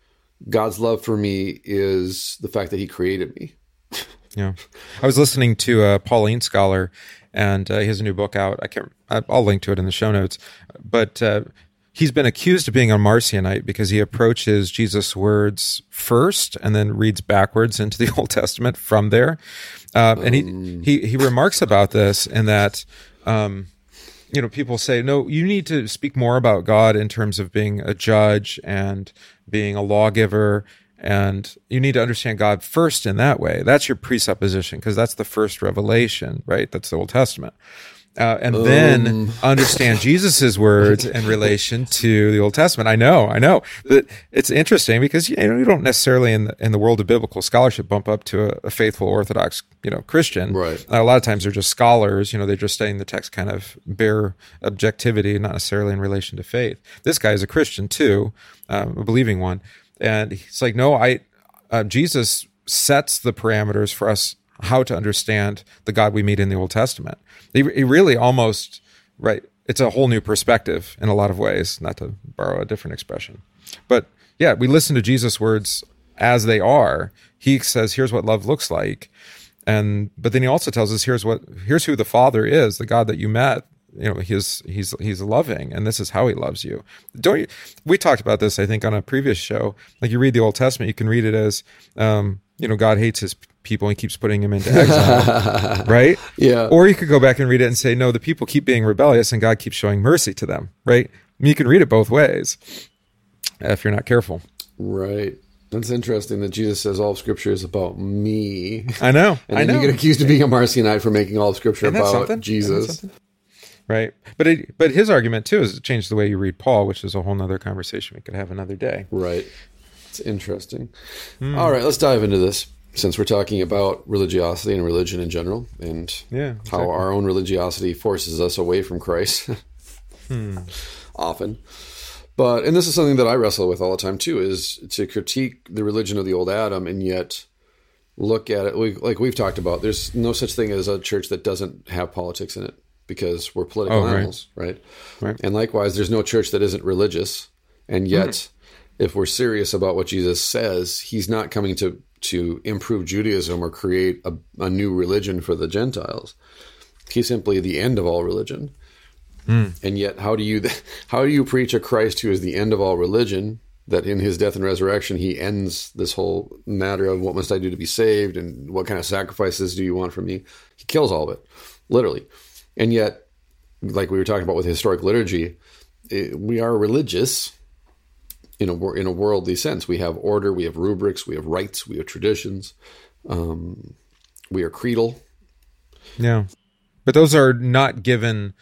A: God's love for me is the fact that He created me. (laughs)
B: Yeah, I was listening to a Pauline scholar, and uh, he has a new book out. I can't. I'll link to it in the show notes. But uh, he's been accused of being a Marcionite because he approaches Jesus' words first and then reads backwards into the (laughs) Old Testament from there. Uh, and he, um. he he remarks about this in that. Um, you know, people say, no, you need to speak more about God in terms of being a judge and being a lawgiver and you need to understand God first in that way. That's your presupposition because that's the first revelation, right? That's the Old Testament. uh, and then (laughs) understand Jesus's words in relation to the Old Testament. I know, I know that it's interesting because you know you don't necessarily in the, in the world of biblical scholarship bump up to a, a faithful Orthodox you know Christian.
A: Right.
B: Uh, a lot of times they're just scholars. You know, they're just studying the text, kind of bare objectivity, not necessarily in relation to faith. This guy is a Christian too, um, a believing one, and he's like, no, I uh, Jesus sets the parameters for us how to understand the God we meet in the Old Testament. He, he really almost right. It's a whole new perspective in a lot of ways. Not to borrow a different expression, but yeah, we listen to Jesus' words as they are. He says, "Here's what love looks like," and but then he also tells us, "Here's what here's who the Father is, the God that you met." You know, he's he's he's loving, and this is how he loves you. Don't you? We talked about this, I think, on a previous show. Like you read the Old Testament, you can read it as, um, you know, God hates his people and keeps putting him into (laughs) exile, right?
A: Yeah.
B: Or you could go back and read it and say, no, the people keep being rebellious and God keeps showing mercy to them, right? I mean, you can read it both ways if you're not careful.
A: Right. That's interesting that Jesus says all of Scripture is about me.
B: I know. (laughs)
A: And
B: I know.
A: you get accused of being a Marcionite for making all of Scripture about
B: something?
A: Jesus.
B: Right. But it, but his argument too is it changed the way you read Paul, which is a whole nother conversation we could have another day.
A: Right. It's interesting.
B: Hmm.
A: All right, let's dive into this since we're talking about religiosity and religion in general and
B: Yeah.
A: how our own religiosity forces us away from Christ (laughs)
B: Hmm.
A: often. But and this is something that I wrestle with all the time too is to critique the religion of the old Adam and yet look at it we, like we've talked about there's no such thing as a church that doesn't have politics in it because we're political
B: Oh, right.
A: animals, right?
B: Right.
A: And likewise there's no church that isn't religious and yet if we're serious about what Jesus says, he's not coming to to improve Judaism or create a, a new religion for the Gentiles. He's simply the end of all religion. Hmm. And yet, how do you (laughs) how do you preach a Christ who is the end of all religion? That in his death and resurrection, he ends this whole matter of what must I do to be saved, and what kind of sacrifices do you want from me? He kills all of it, literally. And yet, like we were talking about with historic liturgy, eh, we are religious in a in a worldly sense. We have order, we have rubrics, we have rites, we have traditions. Um, we are creedal.
B: Yeah. But those are not given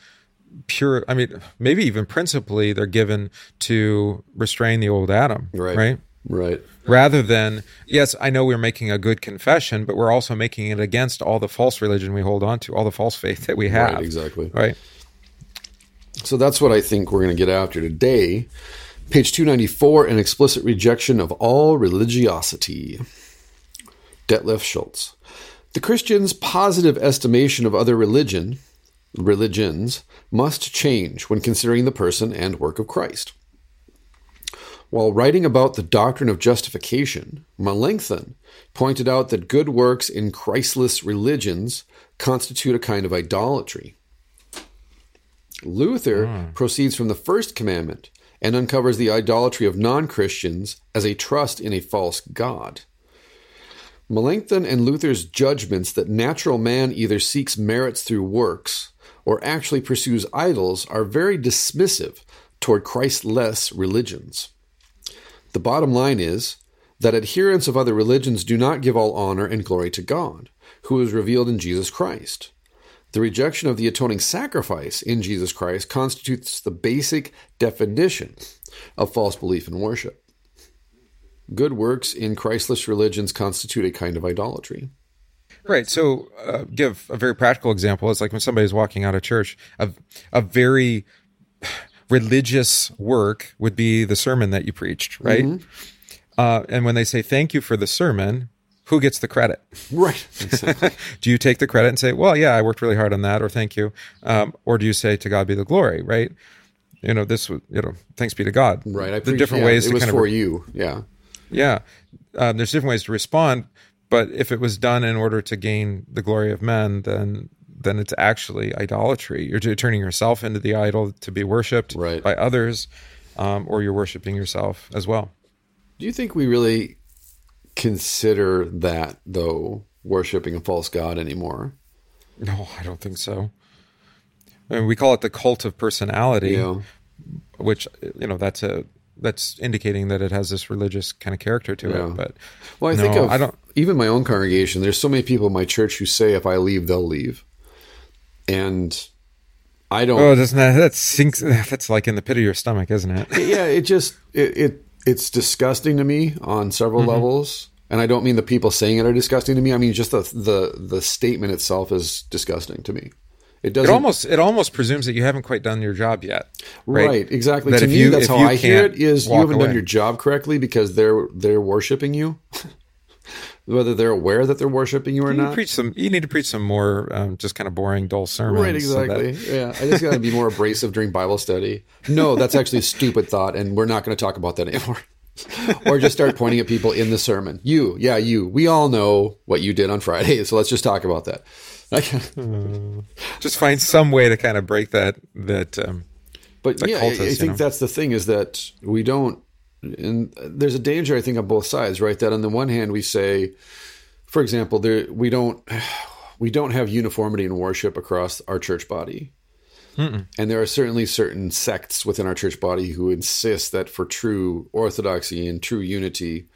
B: pure I mean, maybe even principally they're given to restrain the old Adam.
A: Right.
B: Right.
A: Right.
B: Rather than, yes, I know we're making a good confession, but we're also making it against all the false religion we hold on to, all the false faith that we have.
A: Right. Exactly.
B: Right.
A: So that's what I think we're going to get after today. Page 294 An explicit rejection of all religiosity. Detlev Schulz. The Christian's positive estimation of other religion, religions must change when considering the person and work of Christ. While writing about the doctrine of justification, Melanchthon pointed out that good works in Christless religions constitute a kind of idolatry. Luther hmm. proceeds from the first commandment and uncovers the idolatry of non Christians as a trust in a false God. Melanchthon and Luther's judgments that natural man either seeks merits through works or actually pursues idols are very dismissive toward Christless religions. The bottom line is that adherents of other religions do not give all honor and glory to God, who is revealed in Jesus Christ. The rejection of the atoning sacrifice in Jesus Christ constitutes the basic definition of false belief and worship. Good works in Christless religions constitute a kind of idolatry.
B: Right. So, uh, give a very practical example. It's like when somebody's walking out of church, a, a very religious work would be the sermon that you preached, right? Uh, and when they say thank you for the sermon, who gets the credit?
A: Right. Exactly. (laughs)
B: Do you take the credit and say, well, yeah, I worked really hard on that, or thank you? Um, or do you say, to God be the glory, right? You know, this, was- you know, thanks be to God.
A: right. I
B: the different
A: yeah,
B: ways
A: It
B: to
A: was for
B: of
A: you. Yeah.
B: yeah, um, there's different ways to respond, but if it was done in order to gain the glory of men, then then it's actually idolatry. You're turning yourself into the idol to be worshipped
A: Right.
B: by others, um, or you're worshiping yourself as well.
A: Do you think we really consider that, though, worshiping a false God anymore?
B: No, I don't think so. I mean, we call it the cult of personality,
A: Yeah.
B: which you know that's a that's indicating that it has this religious kind of character to
A: Yeah.
B: it. But
A: Well, I
B: No,
A: think of
B: I don't-
A: even my own congregation. There's so many people in my church who say if I leave, they'll leave, and I don't.
B: Oh, doesn't that that sinks? (laughs) That's like in the pit of your stomach, isn't it? (laughs)
A: yeah, it just it, it it's disgusting to me on several
B: Mm-hmm.
A: levels, and I don't mean the people saying it are disgusting to me. I mean just the the the statement itself is disgusting to me. It
B: It
A: doesn't.
B: almost it almost presumes that you haven't quite done your job yet, right?
A: Right, exactly.
B: That
A: to me,
B: you-
A: that's how I hear it: is you haven't done your job correctly because they're they're worshiping you, (laughs) whether they're aware that they're worshiping you or
B: You
A: not.
B: preach some. You need to preach some more, um, just kind of boring, dull sermons.
A: Right,
B: so that-
A: exactly. yeah, I just got to be more (laughs) abrasive during Bible study. No, that's actually a stupid thought, and we're not going to talk about that anymore. (laughs) or just start pointing at people in the sermon. You, yeah, you. We all know what you did on Friday, so let's just talk about that. (laughs)
B: just find some way to kind of break that that. Um,
A: But yeah, I-
B: cultists,
A: I,
B: you
A: think
B: know?
A: that's the thing is that we don't. And there's a danger, I think, on both sides, right? That on the one hand, we say, for example, there we don't (sighs) we don't have uniformity in worship across our church body, and there are certainly certain sects within our church body who insist that for true orthodoxy and true unity,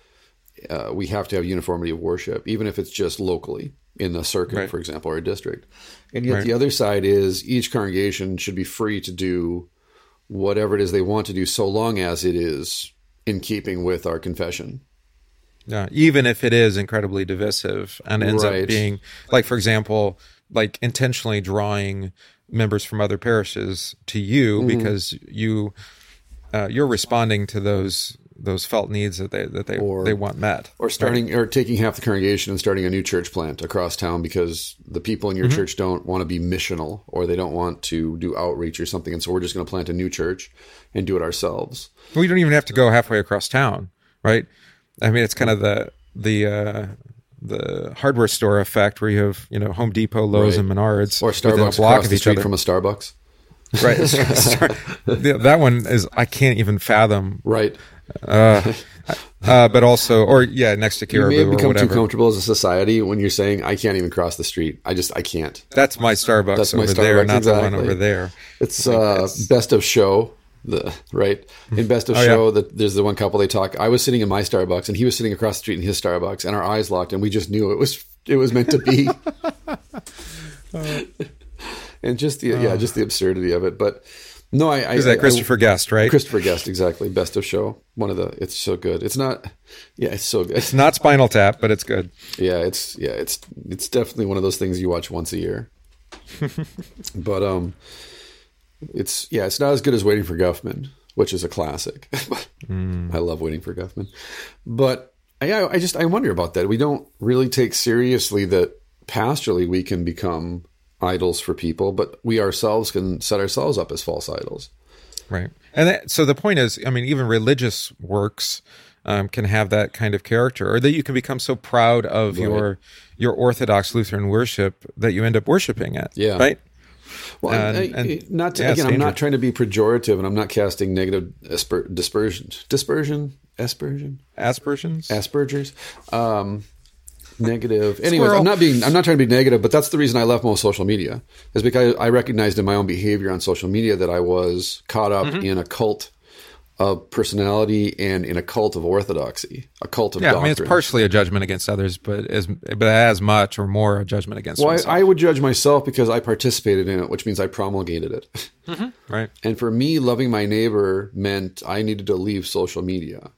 A: uh, we have to have uniformity of worship, even if it's just locally in the circuit,
B: Right.
A: for example, or a district. And yet
B: Right.
A: the other side is each congregation should be free to do whatever it is they want to do, so long as it is in keeping with our confession.
B: Yeah, even if it is incredibly divisive and ends
A: Right.
B: up being like, for example, like intentionally drawing members from other parishes to you
A: Mm-hmm.
B: because you uh, you're responding to those those felt needs that they that they
A: Or-
B: they want met.
A: Or starting or taking half the congregation and starting a new church plant across town because the people in your
B: Mm-hmm.
A: church don't want to be missional or they don't want to do outreach or something. And so we're just going to plant a new church and do it ourselves.
B: We don't even have to go halfway across town, right? I mean, it's kind of the the uh, the hardware store effect where you have you know Home Depot, Lowe's,
A: Right.
B: and Menards
A: Or Starbucks
B: block of each other.
A: from a Starbucks.
B: right. (laughs) (laughs) That one is I can't even fathom.
A: Right.
B: Uh, (laughs) uh, but also, or yeah, next to
A: You may
B: Caribou
A: become too comfortable as a society when you're saying, I can't even cross the street. I just, I can't.
B: That's my Starbucks
A: That's my
B: over there,
A: Starbucks,
B: not the one over there.
A: It's (laughs) uh, best of show. The right in best of
B: Oh, yeah.
A: show that there's the one couple they talk. I was sitting in my Starbucks and he was sitting across the street in his Starbucks, and our eyes locked, and we just knew it was it was meant to be. (laughs) and just the yeah, just the absurdity of it. But no, I, I
B: Is that Christopher Guest, right?
A: Christopher Guest exactly best of show. One of the it's so good. It's not yeah, it's so good.
B: It's not Spinal Tap, but it's good.
A: Yeah, it's yeah, it's it's definitely one of those things you watch once a year. (laughs) but um, it's yeah, it's not as good as Waiting for Guffman, which is a classic. (laughs) I love Waiting for Guffman, but I I just I wonder about that. We don't really take seriously that pastorally we can become idols for people, but we ourselves can set ourselves up as false idols.
B: Right. And that, so the point is, I mean, even religious works um, can have that kind of character, or that you can become so proud of your your Orthodox Lutheran worship that you end up worshiping it.
A: Yeah.
B: Right.
A: Well,
B: And-
A: I, I, not to,
B: yeah,
A: again. I'm not trying to be pejorative, and I'm not casting negative asper- dispersion, dispersion, aspersion,
B: Aspersions.
A: Asperger's. Um, negative. Anyways,
B: Squirrel.
A: I'm not being. I'm not trying to be negative, but that's the reason I left most social media is because I recognized in my own behavior on social media that I was caught up
B: Mm-hmm.
A: in a cult of personality and in a cult of orthodoxy, a cult of
B: yeah,
A: doctrine.
B: I mean, it's partially a judgment against others, but as but as much or more a judgment against
A: Well,
B: myself.
A: I, I would judge myself because I participated in it, which means I promulgated it.
B: right.
A: And for me, loving my neighbor meant I needed to leave social media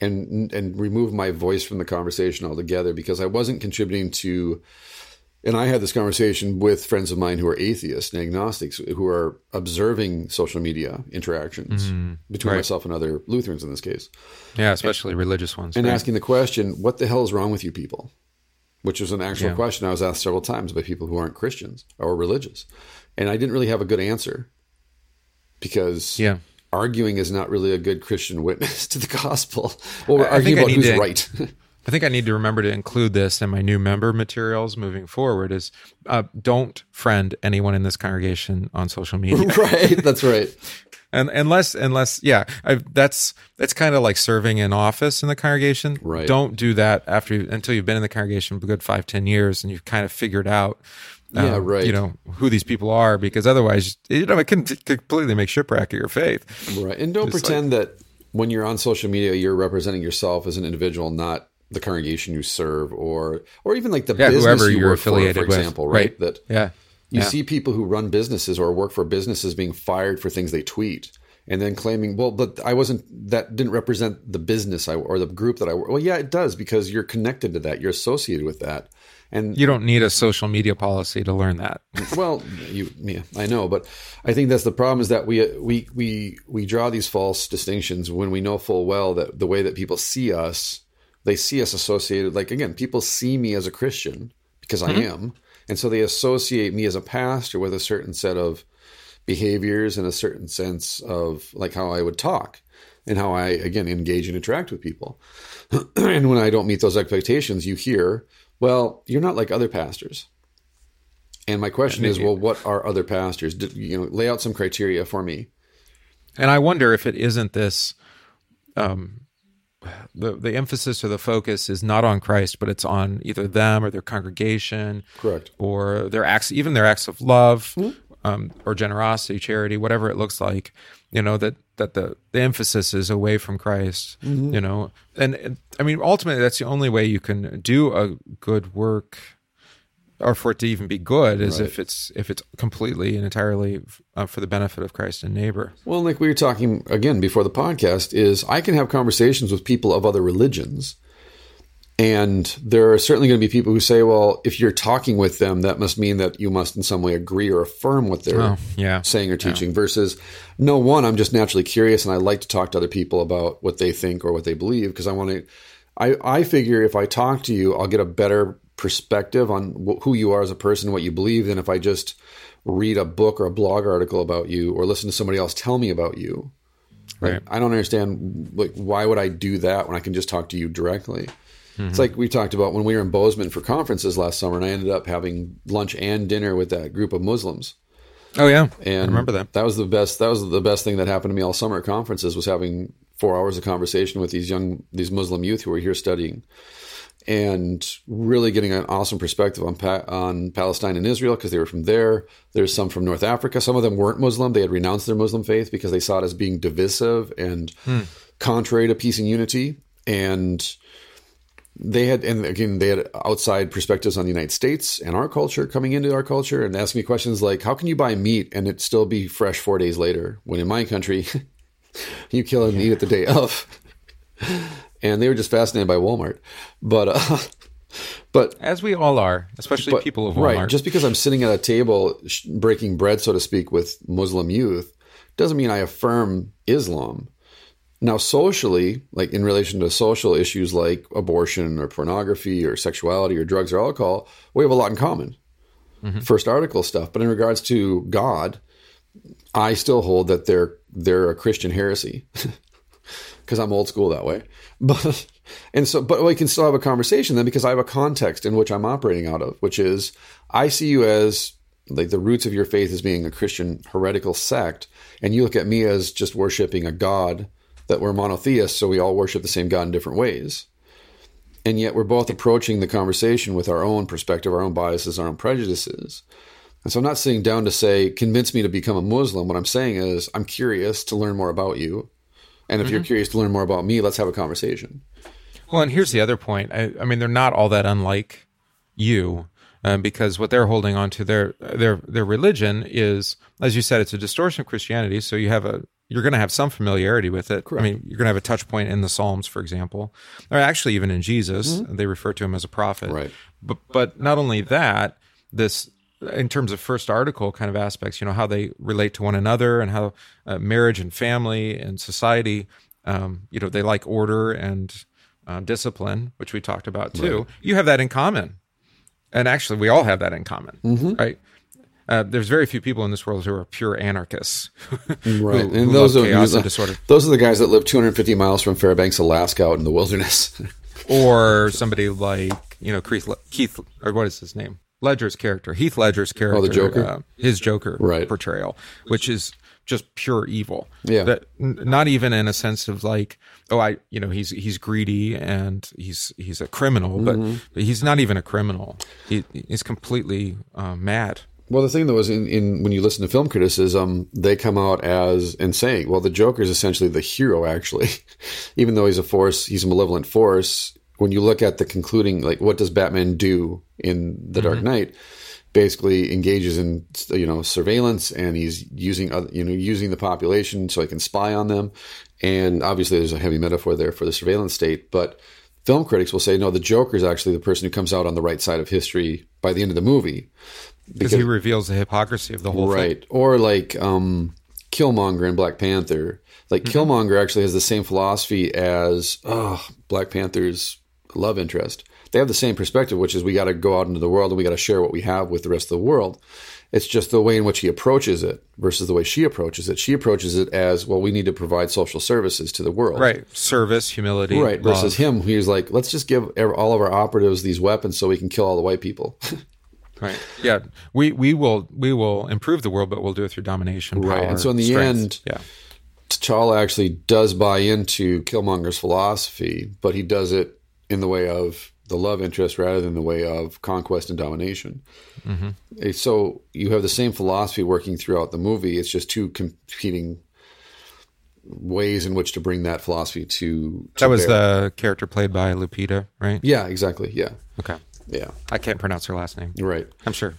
A: and and remove my voice from the conversation altogether because I wasn't contributing to. And I had this conversation with friends of mine who are atheists and agnostics who are observing social media interactions mm-hmm. between
B: right.
A: myself and other Lutherans in this case,
B: Yeah, especially religious ones.
A: and
B: right.
A: asking the question, "What the hell is wrong with you people?" Which was an actual
B: Yeah.
A: question I was asked several times by people who aren't Christians or religious, and I didn't really have a good answer because
B: Yeah.
A: Arguing is not really a good Christian witness to the gospel. Well, we're
B: I-
A: arguing about who's
B: to-
A: right.
B: I think I need to remember to include this in my new member materials moving forward. Is uh, don't friend anyone in this congregation on social media, (laughs)
A: right. That's right.
B: and unless unless yeah, i that's that's kind of like serving in office in the congregation.
A: Right.
B: Don't do that after you, until you've been in the congregation for a good five ten years and you've kind of figured out.
A: Yeah,
B: um,
A: right.
B: You know who these people are, because otherwise, you know, it can t- completely make shipwreck of your faith.
A: Right. And don't
B: Just
A: pretend that when you're on social media, you're representing yourself as an individual, not the congregation you serve or or even like the
B: Yeah,
A: business
B: whoever
A: you
B: you're
A: work for,
B: affiliated
A: for
B: with.
A: example, right?
B: Right.
A: That
B: Yeah,
A: You
B: Yeah.
A: see people who run businesses or work for businesses being fired for things they tweet and then claiming, well, but I wasn't, that didn't represent the business I, or the group that I. Well, yeah, it does because you're connected to that. You're associated with that. And
B: You don't need a social media policy to learn that. (laughs)
A: well, you, yeah, I know, but I think that's the problem is that we uh, we we we draw these false distinctions when we know full well that the way that people see us, they see us associated. Like again, people see me as a Christian because I mm-hmm. am, and so they associate me as a pastor with a certain set of behaviors and a certain sense of like how I would talk and how I again engage and interact with people. (clears throat) and when I don't meet those expectations, you hear, "Well, you're not like other pastors." And my question is, well, what are other pastors? Did, you know, lay out some criteria for me.
B: And I wonder if it isn't this um the the emphasis or the focus is not on Christ, but it's on either them or their congregation
A: Correct.
B: or their acts, even their acts of love um, or generosity, charity, whatever it looks like. You know that that the the emphasis is away from Christ. You know, and, and I mean ultimately that's the only way you can do a good work. Or for it to even be good, is if it's if it's completely and entirely uh, for the benefit of Christ and neighbor.
A: Well, like we were talking again before the podcast, is I can have conversations with people of other religions. And there are certainly going to be people who say, well, if you're talking with them, that must mean that you must in some way agree or affirm what they're
B: Oh, yeah.
A: saying or teaching, versus no one, I'm just naturally curious and I like to talk to other people about what they think or what they believe because I want to. I, I figure if I talk to you, I'll get a better perspective on wh- who you are as a person, what you believe, than if I just read a book or a blog article about you or listen to somebody else tell me about you. Like,
B: Right.
A: I don't understand like why would I do that when I can just talk to you directly. It's like we talked about when we were in Bozeman for conferences last summer, and I ended up having lunch and dinner with that group of Muslims.
B: Oh yeah,
A: And
B: I remember that.
A: That was the best. That was the best thing that happened to me all summer at conferences was having four hours of conversation with these young these Muslim youth who were here studying, and really getting an awesome perspective on pa- on Palestine and Israel because they were from there. There's some from North Africa. Some of them weren't Muslim. They had renounced their Muslim faith because they saw it as being divisive and hmm. contrary to peace and unity. And they had, and again, they had outside perspectives on the United States and our culture coming into our culture and asking me questions like, how can you buy meat and it still be fresh four days later when in my country (laughs) you kill and eat it the day of? (laughs) And they were just fascinated by Walmart. But, uh, (laughs) but
B: As we all are, especially
A: but-
B: people of Walmart.
A: Right. Just because I'm sitting at a table sh- breaking bread, so to speak, with Muslim youth doesn't mean I affirm Islam. Now, socially, like in relation to social issues like abortion or pornography or sexuality or drugs or alcohol, we have a lot in common. Mm-hmm. First article stuff. But in regards to God, I still hold that they're they're a Christian heresy (laughs) because I'm old school that way. (laughs) But and so, but we can still have a conversation then because I have a context in which I'm operating out of, which is I see you as like the roots of your faith as being a Christian heretical sect, and you look at me as just worshiping a God that we're monotheists, so we all worship the same God in different ways. And yet we're both approaching the conversation with our own perspective, our own biases, our own prejudices. And so I'm not sitting down to say, convince me to become a Muslim. What I'm saying is, I'm curious to learn more about you. And if you're curious to learn more about me, let's have a conversation.
B: Well, and here's the other point. I, I mean, they're not all that unlike you, uh, because what they're holding on to their their their religion is, as you said, it's a distortion of Christianity. So you have a you're going to have some familiarity with it. I mean, you're going to have a touch point in the Psalms, for example, or actually even in Jesus, they refer to him as a prophet.
A: Right.
B: But but not only that, this in terms of first article kind of aspects, you know, how they relate to one another and how uh, marriage and family and society, um, you know, they like order and uh, discipline, which we talked about too. You have that in common, and actually, we all have that in common, right? Uh, there's very few people in this world who are pure anarchists, (laughs)
A: Right.
B: who,
A: and
B: who
A: those are
B: chaos and disorder,
A: those are the guys that live 250 miles from Fairbanks, Alaska, out in the wilderness. (laughs)
B: or somebody like you know Keith, Keith or what is his name? Ledger's character, Heath Ledger's character,
A: Oh, the Joker?
B: uh, his Joker
A: Right.
B: portrayal, which is just pure evil.
A: Yeah.
B: that n- not even in a sense of like, oh, I, you know, he's he's greedy and he's he's a criminal,
A: Mm-hmm.
B: but he's not even a criminal. He, he's completely uh, mad.
A: Well, the thing though is, in, in when you listen to film criticism, they come out as and saying, "Well, the Joker is essentially the hero." Actually, (laughs) even though he's a force, he's a malevolent force. When you look at the concluding, like, what does Batman do in The Dark mm-hmm. Knight? basically engages in you know surveillance and he's using other, you know using the population so he can spy on them and obviously there's a heavy metaphor there for the surveillance state but film critics will say no the joker is actually the person who comes out on the right side of history by the end of the movie
B: because he reveals the hypocrisy of the whole
A: right
B: thing.
A: or like um killmonger in black panther like
B: Mm-hmm.
A: killmonger actually has the same philosophy as oh, black panther's love interest they have the same perspective which is we got to go out into the world and we got to share what we have with the rest of the world it's just the way in which he approaches it versus the way she approaches it she approaches it as well we need to provide social services to the world
B: Right. Service, humility.
A: right versus
B: love.
A: him he's like let's just give all of our operatives these weapons so we can kill all the white people (laughs)
B: Right. (laughs) Yeah. We we will we will improve the world, but we'll do it through domination.
A: Right. And so in the
B: strength.
A: end-
B: yeah.
A: T'Challa actually does buy into Killmonger's philosophy, but he does it in the way of the love interest rather than the way of conquest and domination. Eh, So you have the same philosophy working throughout the movie. It's just two competing ways in which to bring that philosophy to. to
B: That was
A: bear.
B: the character played by Lupita, right?
A: Yeah, exactly. Yeah,
B: Okay.
A: Yeah,
B: I can't pronounce her last name.
A: right.
B: I'm sure.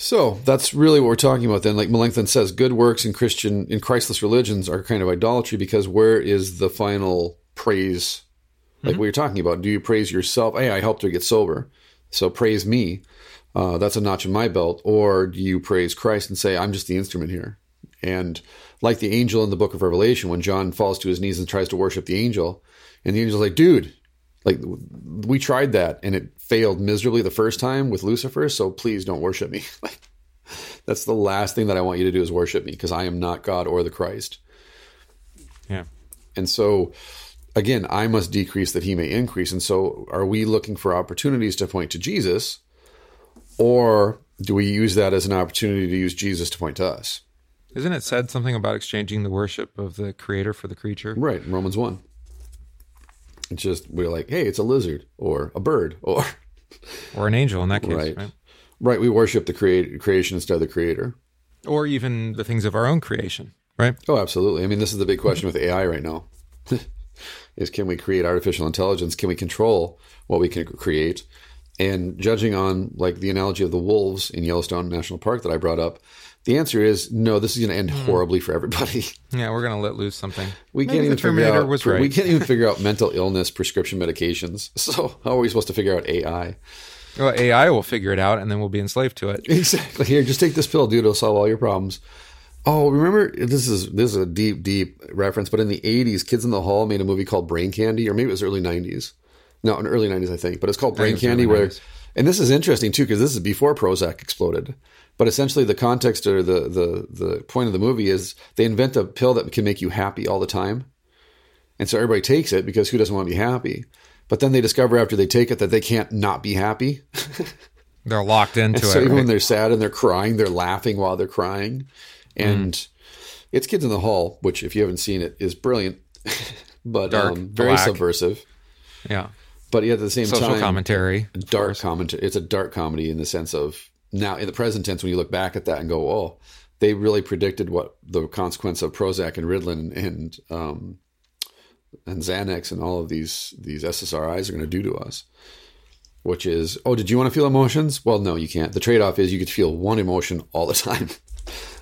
A: So that's really what we're talking about then. Like Melanchthon says, good works in Christian in Christless religions are kind of idolatry because where is the final praise? Like we were talking about, do you praise yourself? Hey, I helped her get sober, so praise me. Uh, that's a notch in my belt. Or do you praise Christ and say, I'm just the instrument here? And like the angel in the book of Revelation, when John falls to his knees and tries to worship the angel, and the angel's like, dude, like we tried that and it failed miserably the first time with Lucifer, so please don't worship me. (laughs) Like that's the last thing that I want you to do is worship me because I am not God or the Christ.
B: Yeah.
A: And so again, I must decrease that he may increase. And so are we looking for opportunities to point to Jesus or do we use that as an opportunity to use Jesus to point to us?
B: Isn't it said something about exchanging the worship of the creator for the creature?
A: Right, Romans 1. It's just we're like, hey, it's a lizard or a bird (laughs) or
B: Or an angel in that case,
A: Right.
B: right?
A: right, we worship the create, creation instead of the creator.
B: Or even the things of our own creation, right?
A: Oh, absolutely. I mean, this is the big question with AI right now. (laughs) is can we create artificial intelligence? Can we control what we can create? And judging on like the analogy of the wolves in Yellowstone National Park that I brought up, the answer is no. This is going to end hmm. horribly for everybody. (laughs)
B: Yeah, we're gonna let loose something.
A: We
B: Maybe
A: can't even
B: the
A: figure out.
B: was right.
A: We can't even figure out (laughs) mental illness prescription medications. (laughs) So how are we supposed to figure out AI?
B: Well, AI will figure it out, and then we'll be enslaved to it.
A: Exactly. Here, just take this pill, dude. It'll solve all your problems. Oh, remember this is this is a deep, deep reference. But in the '80s, Kids in the Hall made a movie called Brain Candy, or maybe it was early '90s. No, in early '90s, I think. But it's called Brain
B: think it was
A: Candy, where
B: 90s.
A: and this is interesting too because this is before Prozac exploded. But essentially, the context or the the the point of the movie is they invent a pill that can make you happy all the time, and so everybody takes it because who doesn't want to be happy? But then they discover after they take it that they can't not be happy. (laughs)
B: They're locked into
A: so
B: it.
A: So even
B: right?
A: when they're sad and they're crying, they're laughing while they're crying. And
B: Mm.
A: it's Kids in the Hall, which if you haven't seen it, is brilliant, (laughs) but
B: Dark,
A: um, very
B: black.
A: subversive.
B: yeah,
A: But yet at the same time.
B: social
A: time,
B: commentary.
A: dark commentary. It's a dark comedy in the sense of now in the present tense when you look back at that and go, oh, they really predicted what the consequence of Prozac and Ritalin and um, and Xanax and all of these these SSRIs are going to do to us. Which is, oh, did you want to feel emotions? Well, no, you can't. The trade off is you could feel one emotion all the (laughs) time,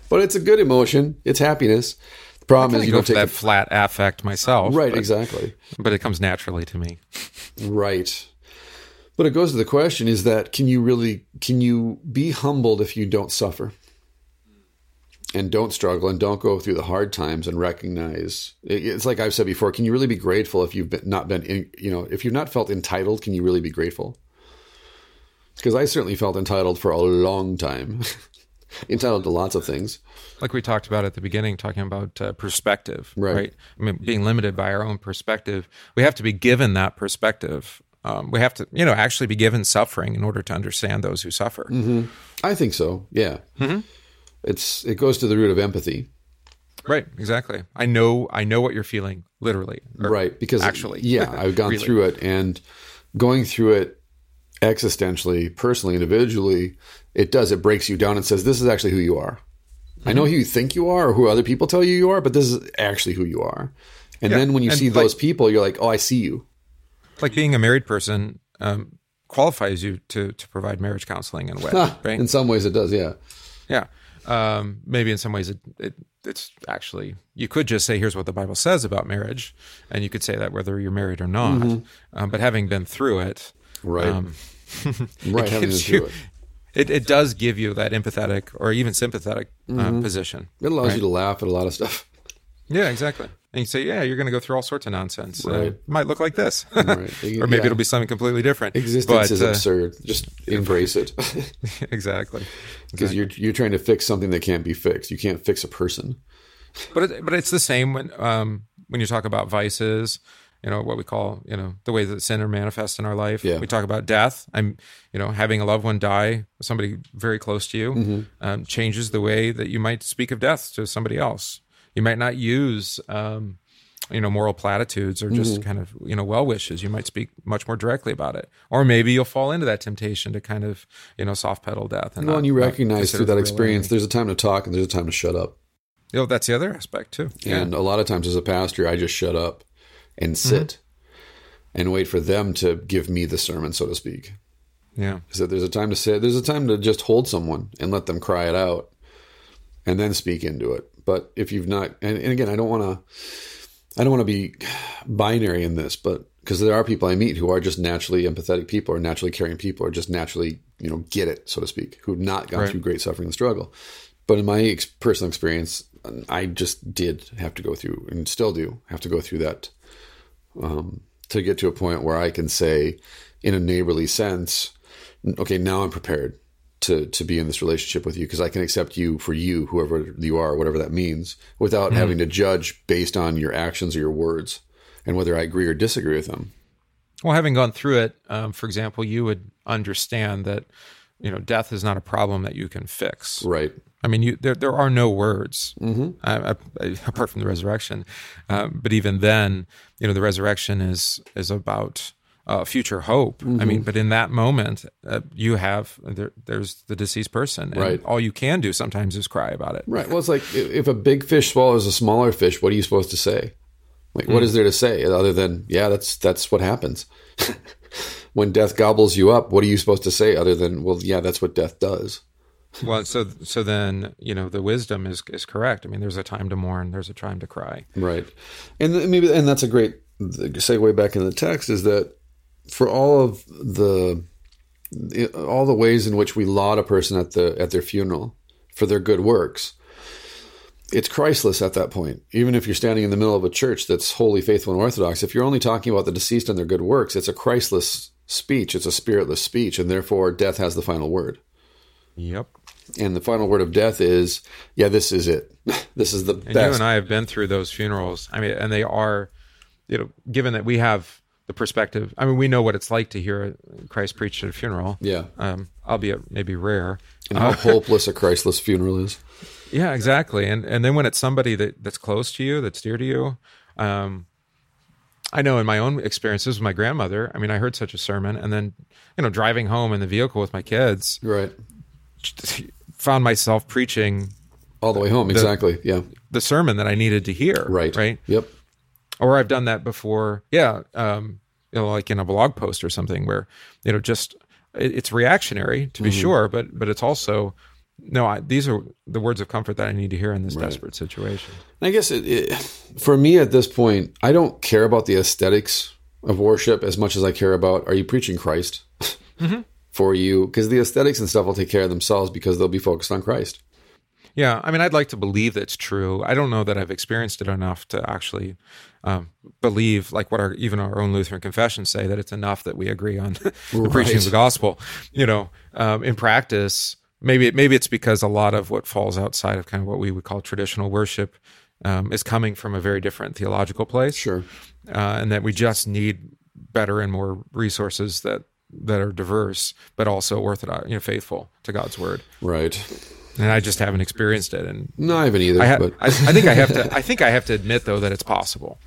A: but it's a good emotion. It's happiness. The problem is you don't take
B: that flat affect myself.
A: right.
B: but,
A: Exactly.
B: but it comes naturally to me.
A: Right. But it goes to the question is that can you really can you be humbled if you don't suffer? And don't struggle and don't go through the hard times and recognize it's like I've said before, can you really be grateful if you've been, not been in, you know, if you've not felt entitled, can you really be grateful? Because I certainly felt entitled for a long time. (laughs) entitled to lots of things.
B: like we talked about at the beginning, talking about uh, perspective,
A: Right.
B: right. I mean, being limited by our own perspective, we have to be given that perspective. Um, we have to, you know, actually be given suffering in order to understand those who suffer. Mm-hmm.
A: I think so. Yeah. Mm-hmm. It's it goes to the root of empathy.
B: Right. Exactly. I know. I know what you're feeling, literally.
A: right because
B: actually,
A: yeah i've gone (laughs)
B: Really.
A: through it and going through it existentially personally individually it does it breaks you down and says this is actually who you are i know mm-hmm. who you think you are or who other people tell you you are but this is actually who you are and
B: Yeah,
A: then when you
B: and
A: see
B: like-
A: those people you're like oh i see you
B: like being a married person um, qualifies you to to provide marriage counseling in a way, right?
A: In some ways, it does. Yeah.
B: Yeah. Um, maybe in some ways it, it it's actually you could just say here's what the Bible says about marriage, and you could say that whether you're married or not. Um, but having been through it,
A: Right.
B: um, (laughs)
A: right. (laughs)
B: it
A: Having
B: gives you
A: it.
B: it, it does give you that empathetic or even sympathetic
A: Mm-hmm.
B: uh, position.
A: It allows
B: Right.
A: you to laugh at a lot of stuff.
B: Yeah, exactly. And you say, yeah, you're going to go through all sorts of nonsense. Uh,
A: Right.
B: it might look like this,
A: Right. (laughs)
B: or maybe
A: Yeah.
B: it'll be something completely different.
A: Existence
B: But,
A: is
B: uh,
A: absurd. Just embrace it, (laughs) (laughs)
B: exactly.
A: because you're you're trying to fix something that can't be fixed. You can't fix a person.
B: But it, but it's the same when um, when you talk about vices. You know what we call you know the way that sin are manifest in our life.
A: Yeah.
B: We talk about death. I'm you know having a loved one die, somebody very close to you,
A: Mm-hmm.
B: um, changes the way that you might speak of death to somebody else. You might not use um, you know moral platitudes or
A: Mm-hmm.
B: just kind of you know well wishes. You might speak much more directly about it, or maybe you'll fall into that temptation to kind of you know soft pedal death. And
A: Well,
B: not-
A: and you recognize through that experience, there's a time to talk and there's a time to shut up.
B: You know, that's the other aspect too. Yeah.
A: And a lot of times as a pastor, I just shut up and sit and wait for them to give me the sermon, so to speak.
B: yeah.
A: Is that there's a time to sit, there's a time to just hold someone and let them cry it out and then speak into it. But if you've not, and, and again, I don't want to, I don't want to be binary in this, but because there are people I meet who are just naturally empathetic people or naturally caring people or just naturally, you know, get it, so to speak, who've not gone
B: Right.
A: through great suffering and struggle. But in my ex- personal experience, I just did have to go through and still do have to go through that um, to get to a point where I can say, in a neighborly sense, okay, now I'm prepared to to be in this relationship with you because I can accept you for you, whoever you are, whatever that means, without having to judge based on your actions or your words and whether I agree or disagree with them.
B: Well, having gone through it, um, for example, you would understand that you know death is not a problem that you can fix.
A: Right.
B: I mean, you, there there are no words uh, uh, apart from the resurrection, um, but even then, you know, the resurrection is is about uh, future hope. I mean, but in that moment, uh, you have there, there's the deceased person, and
A: Right.
B: all you can do sometimes is cry about it.
A: Right. Well, it's like if if a big fish swallows a smaller fish, what are you supposed to say? Like, what is there to say other than, yeah, that's that's what happens. (laughs) when death gobbles you up, what are you supposed to say other than, well, yeah, that's what death does. (laughs)
B: Well, so so then you know the wisdom is is correct. I mean, there's a time to mourn, there's a time to cry.
A: Right. And maybe, and that's a great segue back in the text is that for all of the, all the ways in which we laud a person at the, at their funeral for their good works, it's Christless at that point. Even if you're standing in the middle of a church that's wholly faithful and orthodox, if you're only talking about the deceased and their good works, it's a Christless speech. It's a spiritless speech. And therefore death has the final word.
B: Yep.
A: And the final word of death is, yeah, this is it. (laughs) this is the
B: And you
A: best.
B: and I have been through those funerals. I mean, and they are, you know, given that we have the perspective. I mean, we know what it's like to hear Christ preached at a funeral.
A: yeah.
B: Um, albeit maybe rare.
A: And how (laughs) hopeless a Christless funeral is.
B: Yeah, exactly. And and then when it's somebody that, that's close to you, that's dear to you, um, I know in my own experiences with my grandmother. I mean, I heard such a sermon, and then you know, driving home in the vehicle with my kids,
A: Right. (laughs)
B: found myself preaching
A: All the way home. Exactly. Yeah.
B: the sermon that I needed to hear.
A: Right.
B: Right.
A: Yep.
B: Or I've done that before. Yeah, um, you know, like in a blog post or something where you know just it, it's reactionary to be sure, but but it's also no. I, these are the words of comfort that I need to hear in this desperate situation.
A: I guess it, it, for me at this point, I don't care about the aesthetics of worship as much as I care about are you preaching Christ (laughs) for you? Because the aesthetics and stuff will take care of themselves because they'll be focused on Christ.
B: Yeah, I mean, I'd like to believe that's true. I don't know that I've experienced it enough to actually um, believe, like what our even our own Lutheran confessions say, that it's enough that we agree on (laughs) the preaching of the gospel. You know, um, in practice, maybe it, maybe it's because a lot of what falls outside of kind of what we would call traditional worship um, is coming from a very different theological place,
A: Sure.
B: uh, and that we just need better and more resources that that are diverse but also orthodox, you know, faithful to God's word.
A: Right.
B: And I just haven't experienced it, and
A: No, I haven't either.
B: I, ha-
A: but
B: I, I think I have to. I think I have to admit though that it's possible.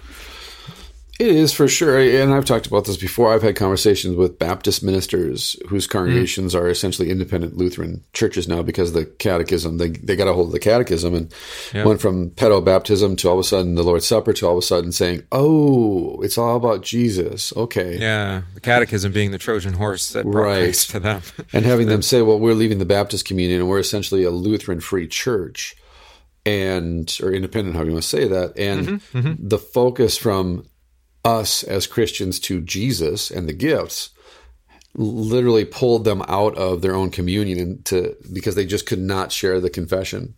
A: It is for sure, and I've talked about this before. I've had conversations with Baptist ministers whose congregations mm. are essentially independent Lutheran churches now because the catechism they they got a hold of the catechism and yep. went from pedo baptism to all of a sudden the Lord's Supper to all of a sudden saying, "Oh, it's all about Jesus." Okay,
B: yeah, the catechism being the Trojan horse that brought right. To them, (laughs)
A: and having them (laughs) say, "Well, we're leaving the Baptist communion and we're essentially a Lutheran free church." And or independent, how do you want to say that? And mm-hmm, mm-hmm. the focus from us as Christians to Jesus and the gifts literally pulled them out of their own communion to because they just could not share the confession.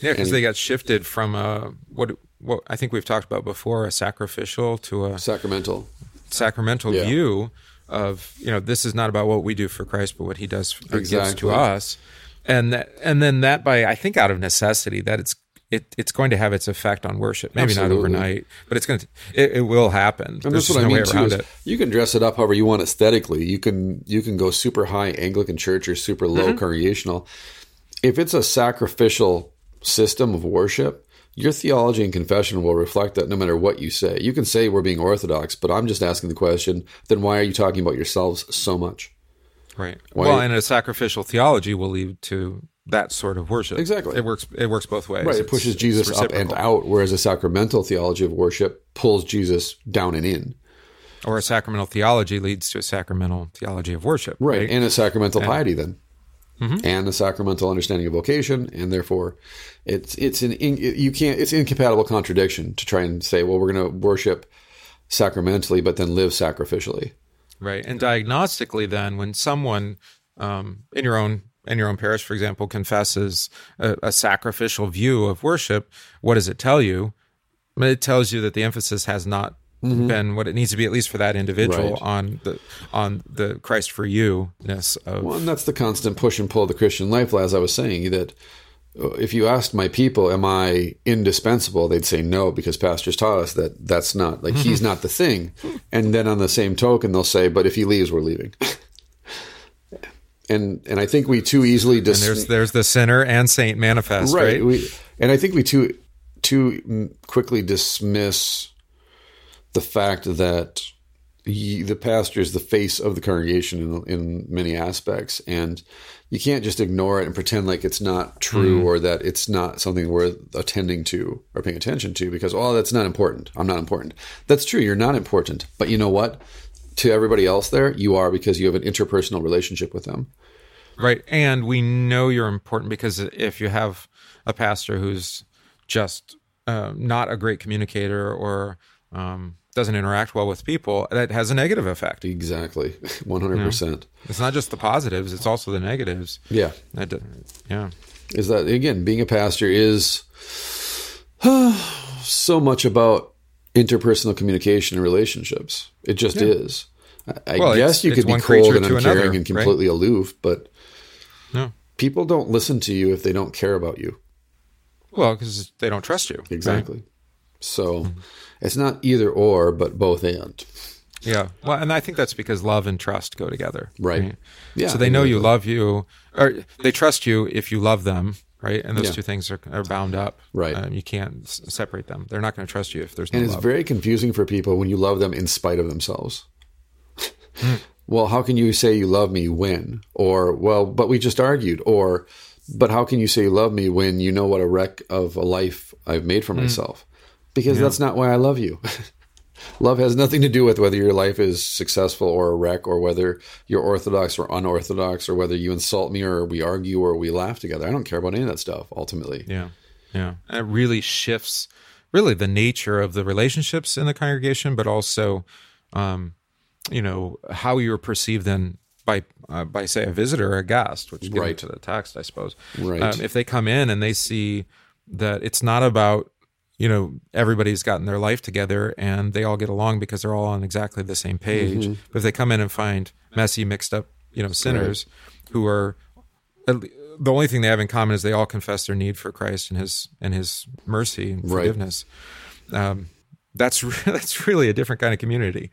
B: Yeah, because they got shifted from a what what I think we've talked about before, a sacrificial to a
A: sacramental
B: sacramental yeah. view of you know this is not about what we do for Christ, but what He does exactly. gives to us, and that and then that by I think out of necessity that it's it, it's going to have its effect on worship. Maybe Absolutely. not overnight, but it's going to it, it will happen.
A: And There's that's what no I mean too. Is you can dress it up however you want aesthetically. You can you can go super high Anglican church or super low mm-hmm. congregational. If it's a sacrificial system of worship, your theology and confession will reflect that no matter what you say. You can say we're being orthodox, but I'm just asking the question, then why are you talking about yourselves so much?
B: Right. Why well, and a sacrificial theology will lead to that sort of worship.
A: Exactly.
B: It works. It works both ways.
A: Right. It pushes Jesus up and out, whereas a sacramental theology of worship pulls Jesus down and in.
B: Or a sacramental theology leads to a sacramental theology of worship.
A: Right, right? and a sacramental and, piety then, mm-hmm. and a sacramental understanding of vocation, and therefore, it's it's an you can't it's incompatible contradiction to try and say, well, we're going to worship sacramentally, but then live sacrificially.
B: Right, and diagnostically, then when someone um, in your own in your own parish, for example, confesses a, a, sacrificial view of worship, what does it tell you? It tells you that the emphasis has not mm-hmm. been what it needs to be, at least for that individual, right. on the on the Christ for you ness of.
A: Well, and that's the constant push and pull of the Christian life. As I was saying, that uh, if you asked my people, "Am I indispensable?" they'd say no, because pastors taught us that that's not like he's (laughs) not the thing. And then on the same token, they'll say, "But if he leaves, we're leaving." (laughs) and and I think we too easily
B: dis- and there's there's the sinner and saint manifest right, right?
A: We, and I think we too too quickly dismiss the fact that he, the pastor is the face of the congregation in, in many aspects and you can't just ignore it and pretend like it's not true mm. or that it's not something worth attending to or paying attention to because oh that's not important i'm not important that's true you're not important but you know what to everybody else there, you are because you have an interpersonal relationship with them.
B: Right. And we know you're important because if you have a pastor who's just uh, not a great communicator or um, doesn't interact well with people, that has a negative effect.
A: Exactly. (laughs) 100%. You know?
B: It's not just the positives, it's also the negatives.
A: Yeah.
B: That, yeah.
A: Is that, again, being a pastor is (sighs) so much about interpersonal communication and relationships. It just yeah. is. I well, guess you could be cold and uncaring and completely right? aloof, but no. people don't listen to you if they don't care about you.
B: Well, because they don't trust you.
A: Exactly. Right? So mm-hmm. it's not either or, but both and.
B: Yeah. Well, and I think that's because love and trust go together.
A: Right. right?
B: Yeah. So they know you love you, or they trust you if you love them, right? And those yeah. two things are, are bound up.
A: Right.
B: Um, you can't s- separate them. They're not going to trust you if there's
A: no
B: And
A: it's
B: love.
A: very confusing for people when you love them in spite of themselves. Well, how can you say you love me when? Or, well, but we just argued. Or, but how can you say you love me when you know what a wreck of a life I've made for mm. myself? Because yeah. that's not why I love you. (laughs) love has nothing to do with whether your life is successful or a wreck, or whether you're orthodox or unorthodox, or whether you insult me or we argue or we laugh together. I don't care about any of that stuff ultimately.
B: Yeah. Yeah. And it really shifts really the nature of the relationships in the congregation, but also, um, you know how you're perceived then by uh, by say a visitor or a guest, which right to the text, I suppose.
A: Right. Um,
B: if they come in and they see that it's not about you know everybody's gotten their life together and they all get along because they're all on exactly the same page. Mm-hmm. But if they come in and find messy, mixed up, you know, sinners right. who are the only thing they have in common is they all confess their need for Christ and His and His mercy and forgiveness. Right. Um, that's (laughs) that's really a different kind of community.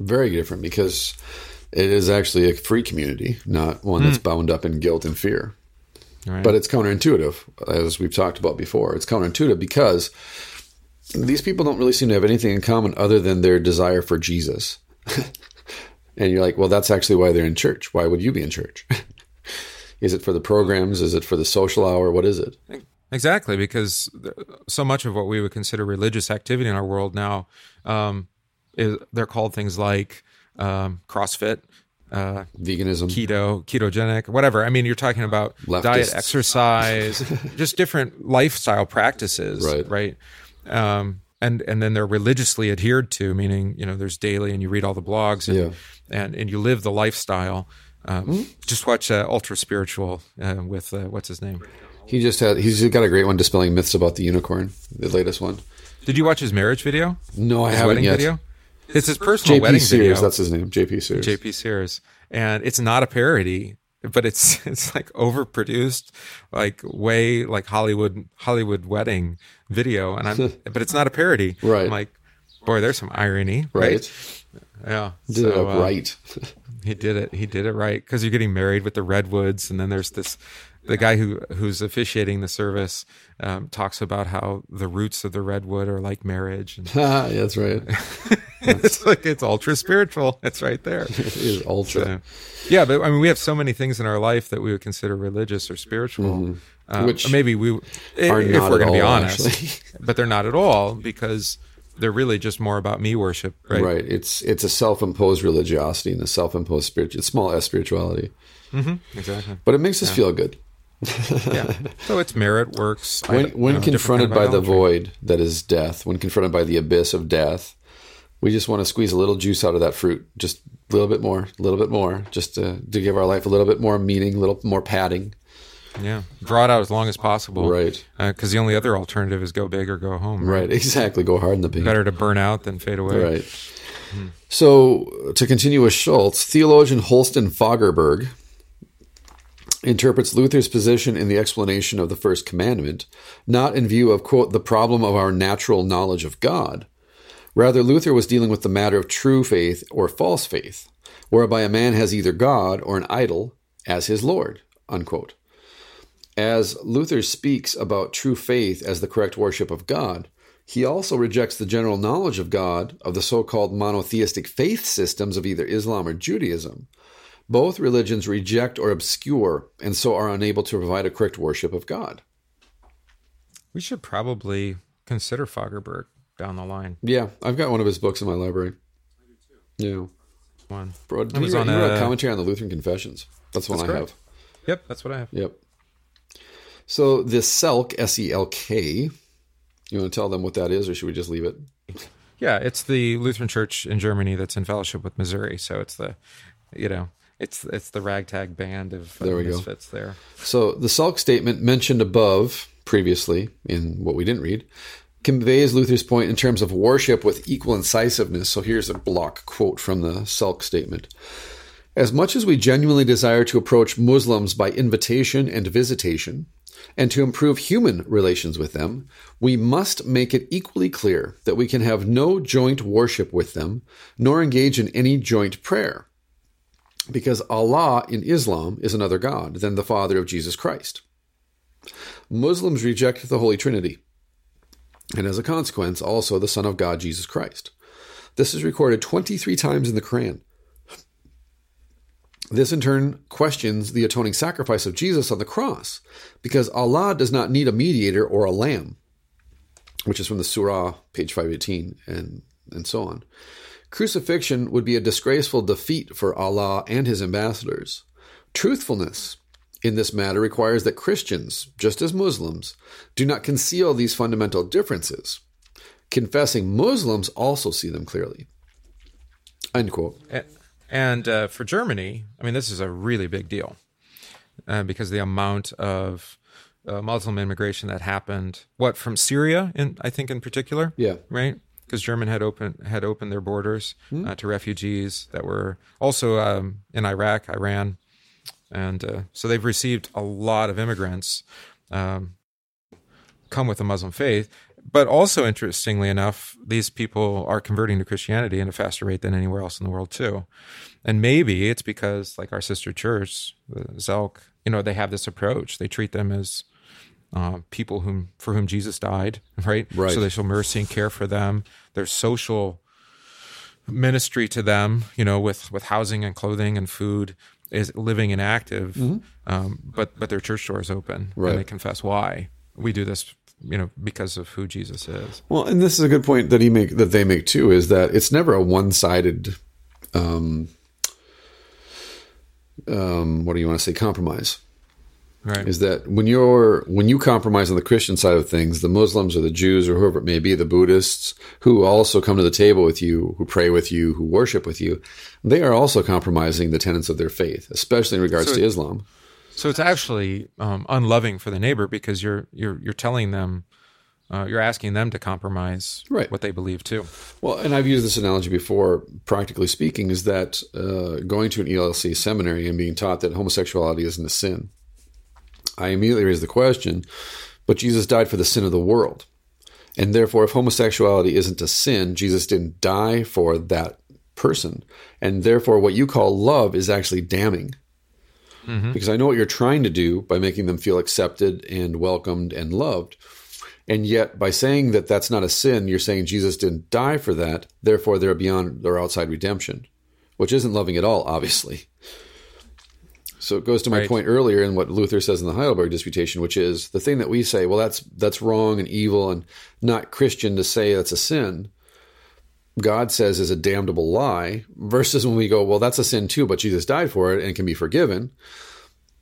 A: Very different because it is actually a free community, not one that's mm. bound up in guilt and fear. Right. But it's counterintuitive, as we've talked about before. It's counterintuitive because these people don't really seem to have anything in common other than their desire for Jesus. (laughs) and you're like, well, that's actually why they're in church. Why would you be in church? (laughs) is it for the programs? Is it for the social hour? What is it?
B: Exactly, because so much of what we would consider religious activity in our world now, um, is, they're called things like um, CrossFit, uh,
A: Veganism,
B: keto, ketogenic, whatever. I mean, you're talking about
A: Leftists.
B: diet, exercise, (laughs) just different lifestyle practices,
A: Right.
B: Right. Um, and and then they're religiously adhered to, meaning you know there's daily, and you read all the blogs, and
A: Yeah.
B: and, and you live the lifestyle. Um, Just watch uh, Ultra Spiritual uh, with uh, what's his name.
A: He just had, he's got a great one dispelling myths about the unicorn, the latest one.
B: Did you watch his marriage video?
A: No, I
B: His
A: haven't yet.
B: video. It's his personal
A: JP
B: wedding
A: Sears,
B: video.
A: that's his name. JP Sears.
B: JP Sears, and it's not a parody, but it's (laughs) it's like overproduced, like way like Hollywood Hollywood wedding video, and I'm (laughs) but it's not a parody.
A: Right.
B: I'm like, boy, there's some irony, right?
A: right?
B: Yeah,
A: Did it
B: So,
A: up
B: uh,
A: right. (laughs)
B: He did it. He did it right because you're getting married with the redwoods, and then there's this. The guy who who's officiating the service um, talks about how the roots of the redwood are like marriage, and
A: yeah, that's right. (laughs)
B: it's like it's ultra spiritual. It's right there. (laughs)
A: It is ultra.
B: Uh, yeah, but I mean, we have so many things in our life that we would consider religious or spiritual, um,
A: Mm-hmm. Which
B: maybe we, if,
A: are
B: if we're going to be honest,
A: actually. (laughs)
B: but they're not at all because they're really just more about me worship, right?
A: Right. It's it's a self-imposed religiosity and a self-imposed spirit. It's small s spirituality,
B: Exactly.
A: but it makes us feel good
B: Yeah. so it's merit works.
A: When when confronted
B: kind
A: by the void that is death. When confronted by the abyss of death, we just want to squeeze a little juice out of that fruit, just a little bit more, a little bit more, just to to give our life a little bit more meaning, a little more padding.
B: Yeah, draw it out as long as possible,
A: Right.
B: Uh, because the only other alternative is go big or go home.
A: Right. (laughs) Exactly. Go hard in the paint.
B: Better to burn out than fade away.
A: Right. Hmm. So, to continue with Schulz, theologian Holsten Fagerberg interprets Luther's position in the explanation of the first commandment not in view of, quote, the problem of our natural knowledge of God. Rather, Luther was dealing with the matter of true faith or false faith, whereby a man has either God or an idol as his Lord, unquote. As Luther speaks about true faith as the correct worship of God, he also rejects the general knowledge of God of the so called monotheistic faith systems of either Islam or Judaism. Both religions reject or obscure and so are unable to provide a correct worship of God.
B: We should probably consider Fagerberg down the line.
A: Yeah, I've got one of his books in my library. Yeah.
B: One.
A: Bro,
B: I was
A: you,
B: on
A: wrote, you wrote
B: a-
A: a commentary on the Lutheran Confessions. That's the one
B: That's
A: I
B: correct.
A: have.
B: Yep, that's what I have.
A: Yep. So this Selk, S E L K, you want to tell them what that is, or should we just leave it?
B: Yeah, it's the Lutheran Church in Germany that's in fellowship with Missouri. So it's the, you know, it's it's the ragtag band of uh,
A: There we go.
B: misfits there.
A: So the Selk statement mentioned above previously in what we didn't read conveys Luther's point in terms of worship with equal incisiveness. So here's a block quote from the Selk statement. As much as we genuinely desire to approach Muslims by invitation and visitation, and to improve human relations with them, we must make it equally clear that we can have no joint worship with them, nor engage in any joint prayer. Because Allah in Islam is another God than the Father of Jesus Christ. Muslims reject the Holy Trinity, and as a consequence, also the Son of God, Jesus Christ. This is recorded 23 times in the Quran. This in turn questions the atoning sacrifice of Jesus on the cross, because Allah does not need a mediator or a lamb, which is from the Surah, page 518, and, and so on. Crucifixion would be a disgraceful defeat for Allah and his ambassadors. Truthfulness in this matter requires that Christians, just as Muslims, do not conceal these fundamental differences. Confessing Muslims also see them clearly. End quote.
B: And uh, for Germany, I mean, this is a really big deal uh, because the amount of uh, Muslim immigration that happened, what from Syria, in I think in particular,
A: Yeah.
B: right? Because German had opened had opened their borders uh, to refugees that were also um, in Iraq, Iran, and uh, so they've received a lot of immigrants um, come with the Muslim faith. But also, interestingly enough, these people are converting to Christianity at a faster rate than anywhere else in the world too. And maybe it's because, like our sister church, the Zelk, you know, they have this approach. They treat them as uh, people whom for whom Jesus died, (laughs) right?
A: Right.
B: So they show mercy and care for them. Their social ministry to them, you know, with with housing and clothing and food is living and active. Um, but but their church door is open
A: Mm-hmm. Right.
B: and they confess why we do this, you know, because of who Jesus is.
A: Well, and this is a good point that he make that they make too is that it's never a one sided, um, um, what do you want to say, compromise.
B: Right.
A: Is that when you're when you compromise on the Christian side of things, the Muslims or the Jews or whoever it may be, the Buddhists who also come to the table with you, who pray with you, who worship with you, they are also compromising the tenets of their faith, especially in regards
B: So
A: to Islam.
B: So it's actually um, unloving for the neighbor because you're you're you're telling them, uh, you're asking them to compromise
A: Right.
B: what they believe too.
A: Well, and I've used this analogy before, practically speaking, is that uh, going to an ELC seminary and being taught that homosexuality isn't a sin. I immediately raise the question, but Jesus died for the sin of the world. And therefore, if homosexuality isn't a sin, Jesus didn't die for that person. And therefore, what you call love is actually damning. Mm-hmm. Because I know what you're trying to do by making them feel accepted and welcomed and loved. And yet, by saying that that's not a sin, you're saying Jesus didn't die for that. Therefore, they're beyond their outside redemption, which isn't loving at all, obviously. So it goes to my
B: Right.
A: point earlier in what Luther says in the Heidelberg Disputation, which is the thing that we say, well, that's that's wrong and evil and not Christian to say that's a sin. God says is a damnable lie, versus when we go, well, that's a sin too, but Jesus died for it and can be forgiven.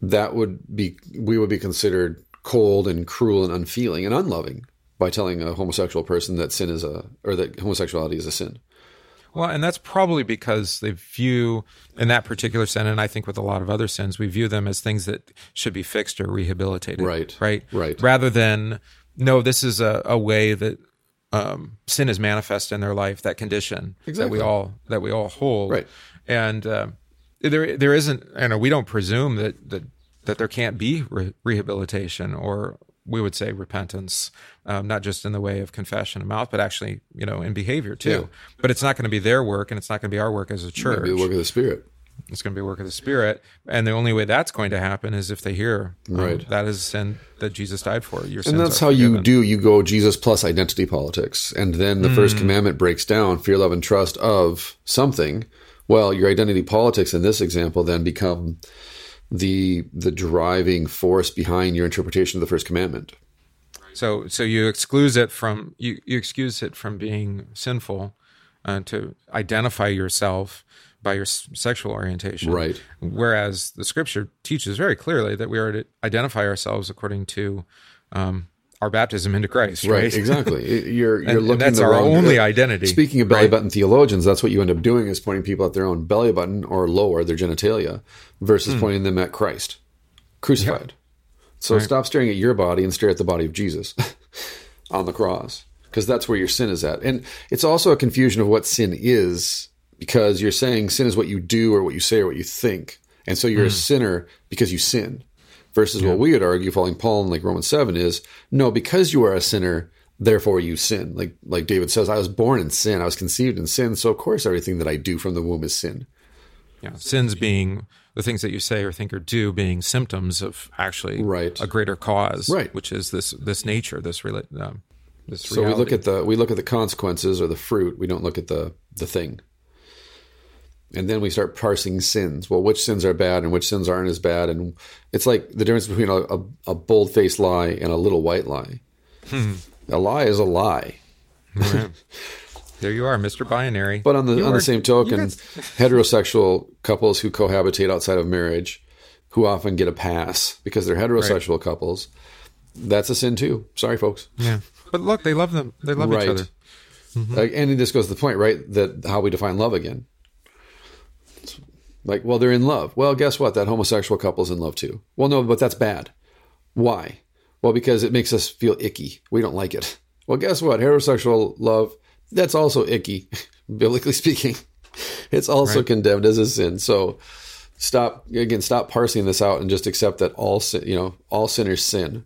A: That would be we would be considered cold and cruel and unfeeling and unloving by telling a homosexual person that sin is a or that homosexuality is a sin.
B: Well, and that's probably because they view in that particular sin, and I think with a lot of other sins, we view them as things that should be fixed or rehabilitated.
A: Right.
B: Right.
A: Right.
B: Rather than no, this is a, a way that um, sin is manifest in their life. That condition that we all that we all hold.
A: Right.
B: And uh, there there isn't. You know, we don't presume that that that there can't be re- rehabilitation or we would say repentance, um, not just in the way of confession and mouth, but actually, you know, in behavior too.
A: Yeah.
B: But it's not going to be their work, and it's not going to be our work as a church.
A: Be the work of the Spirit.
B: It's going to be a work of the Spirit, and the only way that's going to happen is if they hear, um,
A: Right.
B: that is a sin that Jesus died for. Your sins
A: And that's how you do. You go Jesus plus identity politics, and then the first commandment breaks down fear, love, and trust of something. Well, your identity politics in this example then become the the driving force behind your interpretation of the first commandment.
B: So, so you excuse it from you, you excuse it from being sinful, uh, to identify yourself by your s- sexual orientation.
A: Right.
B: Whereas the Scripture teaches very clearly that we are to identify ourselves according to um, our baptism into Christ. Right.
A: Exactly. You're (laughs) you're
B: And- and
A: looking
B: that's our
A: wrong-
B: only identity.
A: Speaking of belly
B: right?
A: button theologians, that's what you end up doing is pointing people at their own belly button or lower, their genitalia, versus
B: Hmm.
A: pointing them at Christ, crucified. So
B: Right.
A: stop staring at your body and stare at the body of Jesus (laughs) on the cross, because that's where your sin is at. And it's also a confusion of what sin is, because you're saying sin is what you do or what you say or what you think, and so
B: Hmm.
A: you're a sinner because you sin. Versus what we would argue, following Paul in like Romans seven, is no, because you are a sinner, therefore you sin. Like like David says, I was born in sin, I was conceived in sin, so of course everything that I do from the womb is sin.
B: Yeah. Sins being the things that you say or think or do being symptoms of actually
A: Right.
B: a greater cause,
A: Right.
B: Which is this this nature, this rela- um, this.
A: So we look at the we look at the consequences or the fruit. We don't look at the the thing. And then we start parsing sins. Well, which sins are bad and which sins aren't as bad? And it's like the difference between a, a, a bold faced lie and a little white lie. Hmm. A lie is a lie.
B: there you are, Mister Binary.
A: But on the
B: You
A: on
B: are-
A: the same token,
B: guys-
A: heterosexual couples who cohabitate outside of marriage, who often get a pass because they're heterosexual couples, that's a sin too. Sorry, folks.
B: yeah. But look, they love them. They love each
A: right.
B: other. Mm-hmm.
A: Like, and this goes to the point, right? That how we define love again. Like, well, they're in love. Well, guess what? That homosexual couple's in love too. Well, no, but that's bad. Why? Well, because it makes us feel icky. We don't like it. Well, guess what? Heterosexual love, that's also icky, (laughs) biblically speaking. It's also
B: Right.
A: condemned as a sin. So stop again, stop parsing this out and just accept that all sin, you know, all sinners sin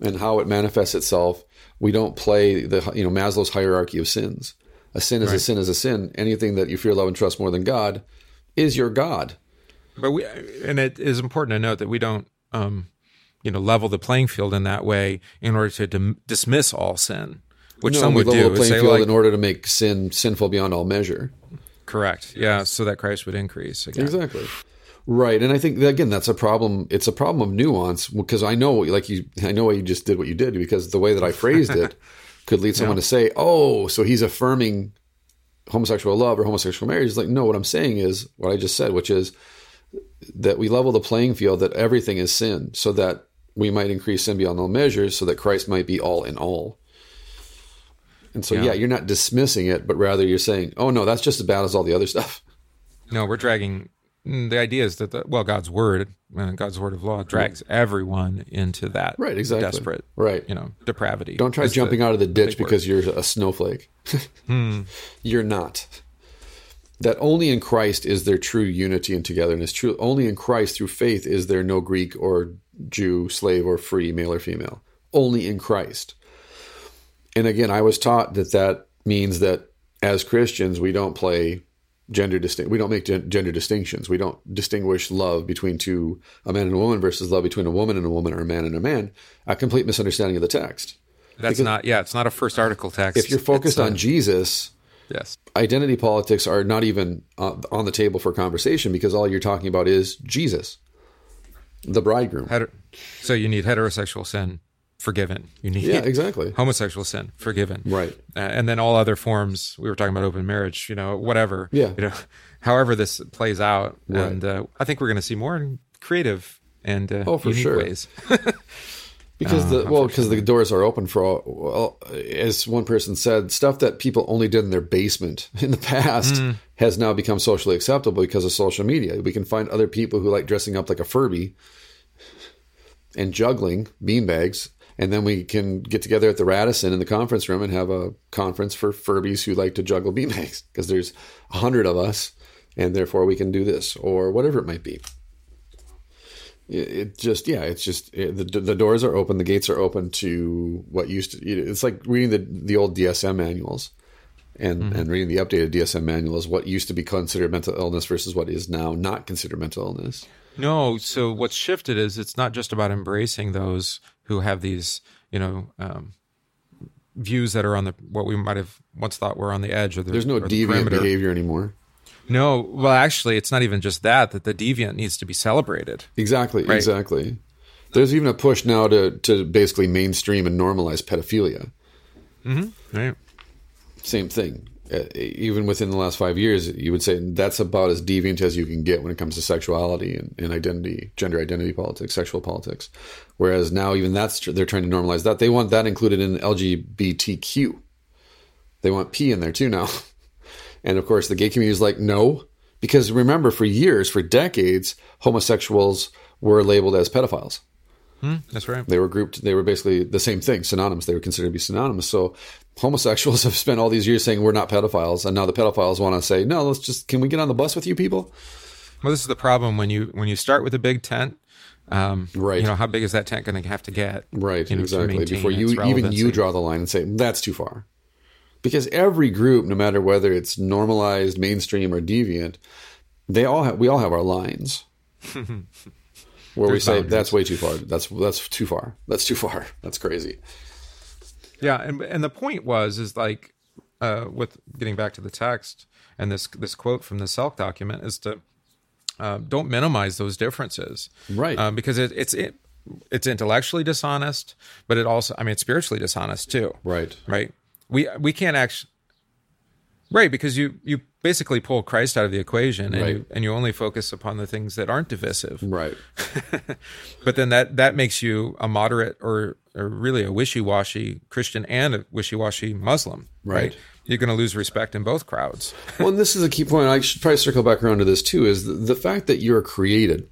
A: and how it manifests itself. We don't play the you know Maslow's hierarchy of sins. A sin is a sin is a sin. Anything that you fear, love, and trust more than God is your God.
B: But we, and it is important to note that we don't um, you know level the playing field in that way in order to dim- dismiss all sin, which
A: No,
B: some
A: we
B: would
A: level
B: do.
A: the playing field
B: like,
A: in order to make sin sinful beyond all measure.
B: correct, yeah, so that Christ would increase again.
A: Exactly. Right, and I think that, again that's a problem. It's a problem of nuance because I know, like you, I know why you just did what you did because the way that I phrased it (laughs) could lead someone to say, "Oh, so he's affirming homosexual love or homosexual marriage." It's like, no, what I'm saying is what I just said, which is that we level the playing field that everything is sin, so that we might increase sin beyond all measures, so that Christ might be all in all. And so,
B: Yeah.
A: yeah, you're not dismissing it, but rather you're saying, "Oh no, that's just as bad as all the other stuff."
B: No, we're dragging. Mm, The idea is that the, well, God's word, uh, God's word of law, drags everyone into that
A: Right, exactly.
B: desperate,
A: Right.
B: you know, depravity.
A: Don't try jumping
B: the-
A: out of the ditch
B: big word.
A: because you're a snowflake. (laughs) You're not. That only in Christ is there true unity and togetherness. True, only in Christ through faith is there no Greek or Jew, slave or free, male or female. Only in Christ. And again, I was taught that that means that as Christians we don't play gender distinct. We don't make gen- gender distinctions. We don't distinguish love between two a man and a woman versus love between a woman and a woman or a man and a man. A complete misunderstanding of the text.
B: That's not. Yeah, it's not a first article text.
A: If you're focused
B: uh,
A: on Jesus,
B: yes,
A: identity politics are not even uh, on the table for conversation because all you're talking about is Jesus, the bridegroom.
B: Heter- so you need heterosexual sin forgiven. You need
A: Yeah, exactly.
B: homosexual sin forgiven.
A: Right.
B: Uh, and then all other forms. We were talking about open marriage. You know, whatever.
A: Yeah.
B: You know, (laughs) however this plays out,
A: Right.
B: and uh, I think we're going to see more in creative and uh,
A: Oh, for
B: unique
A: sure.
B: ways. (laughs) (laughs)
A: Because the well, because the doors are open for all. Well, as one person said, stuff that people only did in their basement in the past has now become socially acceptable because of social media. We can find other people who like dressing up like a Furby and juggling beanbags, and then we can get together at the Radisson in the conference room and have a conference for Furbies who like to juggle (laughs) beanbags because there's a hundred of us, and therefore we can do this or whatever it might be. It, just yeah it's just it, the the doors are open the gates are open to what used to it's like reading the the old DSM manuals and mm-hmm. and reading the updated DSM manuals what used to be considered mental illness versus what is now not considered mental illness.
B: No, so what's shifted is it's not just about embracing those who have these, you know, um, views that are on the what we might have once thought were on the edge or the
A: there's no
B: the
A: deviant
B: perimeter.
A: behavior anymore
B: No, well, actually, it's not even just that that the deviant needs to be celebrated.
A: exactly exactly there's even a push now to to basically mainstream and normalize pedophilia
B: Right.
A: same thing. Uh, even within the last five years, you would say that's about as deviant as you can get when it comes to sexuality and, and identity, gender identity politics, sexual politics. Whereas now, even that's they're trying to normalize that. They want that included in LGBTQ. They want P in there too now. (laughs) And of course, the gay community is like, no, because remember, for years, for decades, homosexuals were labeled as pedophiles
B: That's right.
A: they were grouped they were basically the same thing synonymous they were considered to be synonymous so homosexuals (laughs) have spent all these years saying we're not pedophiles and now the pedophiles want to say no let's just can we get on the bus with you people
B: Well, this is the problem when you when you start with a big tent. Um,
A: Right.
B: You know, how big is that tent going to have to get?
A: right
B: you know,
A: exactly before you even you draw the line and say that's too far because every group no matter whether it's normalized mainstream or deviant they all have we all have our lines (laughs) where we say
B: boundaries.
A: that's way too far. That's that's too far. That's too far. (laughs) That's crazy.
B: Yeah, and and the point was is like uh, with getting back to the text and this this quote from the Selk document is to uh, don't minimize those differences,
A: Right.
B: Um, because it, it's it, it's intellectually dishonest, but it also I mean it's spiritually dishonest too,
A: right.
B: Right? We we can't actually right because you you basically pull Christ out of the equation and
A: Right.
B: you and you only focus upon the things that aren't divisive
A: right (laughs)
B: but then that that makes you a moderate or, or really a wishy-washy Christian and a wishy-washy Muslim, right?
A: Right.
B: You're going to lose respect in both crowds. (laughs)
A: well, and this is a key point. I should probably circle back around to this too. Is the, the fact that you're created,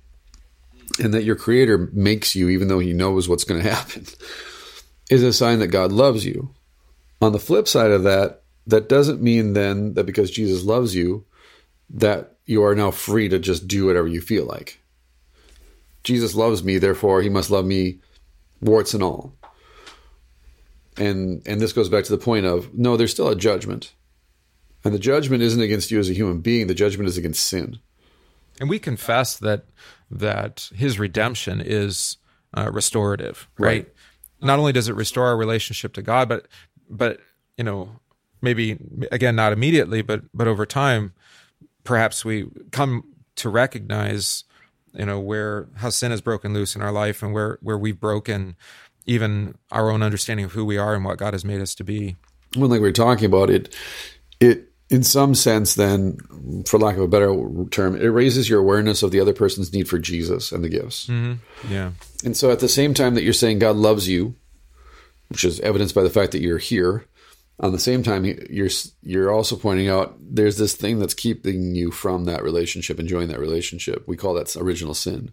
A: and that your Creator makes you, even though He knows what's going (laughs) to happen, is a sign that God loves you. On the flip side of that, that doesn't mean then that because Jesus loves you, that you are now free to just do whatever you feel like. Jesus loves me, therefore He must love me, warts and all. And and this goes back to the point of no, there's still a judgment. And the judgment isn't against you as a human being, the judgment is against sin.
B: And we confess that that his redemption is uh, restorative, right?
A: Right.
B: Not only does it restore our relationship to God, but but you know maybe again not immediately, but but over time, perhaps we come to recognize you know where how sin has broken loose in our life and where where we've broken even our own understanding of who we are and what God has made us to be.
A: Well, like we are talking about it, it in some sense, then, for lack of a better term, it raises your awareness of the other person's need for Jesus and the gifts. Mm-hmm.
B: Yeah.
A: And so, at the same time that you're saying God loves you, which is evidenced by the fact that you're here, on the same time you're you're also pointing out there's this thing that's keeping you from that relationship, enjoying that relationship. We call that original sin.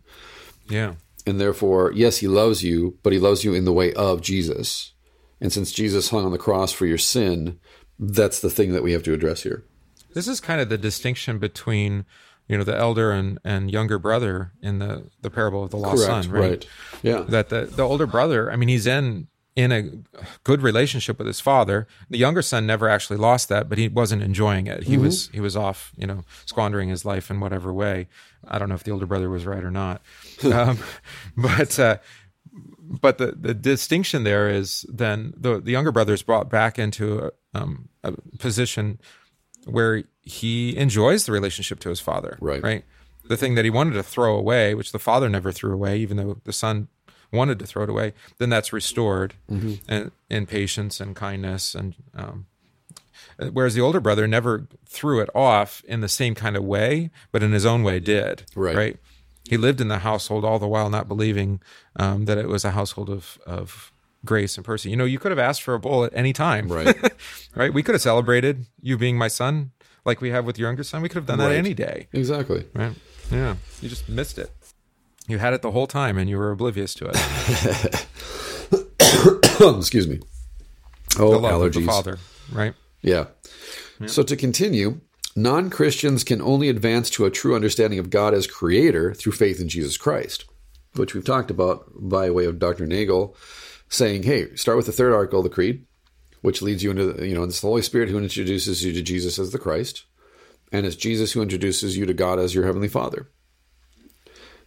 B: Yeah.
A: And therefore, yes, he loves you, but he loves you in the way of Jesus. And since Jesus hung on the cross for your sin, that's the thing that we have to address here.
B: This is kind of the distinction between, you know, the elder and, and younger brother in the, the parable of the lost son, right?
A: Yeah.
B: That the, the older brother, I mean, he's in in a good relationship with his father. The younger son never actually lost that, but he wasn't enjoying it. He was he was off, you know, squandering his life in whatever way. I don't know if the older brother was right or not, (laughs) um, but uh, but the the distinction there is then the the younger brother is brought back into a, um, a position where he enjoys the relationship to his father.
A: Right.
B: Right. The thing that he wanted to throw away, which the father never threw away, even though the son wanted to throw it away, then that's restored and in patience and kindness and um, whereas the older brother never threw it off in the same kind of way, but in his own way did.
A: Right.
B: Right. He lived in the household all the while not believing um, that it was a household of of grace and mercy. You know, you could have asked for a bull at any time.
A: Right. (laughs)
B: right. We could have celebrated you being my son like we have with your younger son. We could have done that
A: Right.
B: any day.
A: Exactly.
B: Right. Yeah. You just missed it. You had it the whole time and you were oblivious to it. (coughs)
A: Excuse me. Oh, allergies.
B: the father. Right.
A: Yeah. So to continue, non Christians can only advance to a true understanding of God as creator through faith in Jesus Christ, which we've talked about by way of Dr. Nagel saying, hey, start with the third article of the Creed, which leads you into, the, you know, it's the Holy Spirit who introduces you to Jesus as the Christ, and it's Jesus who introduces you to God as your Heavenly Father.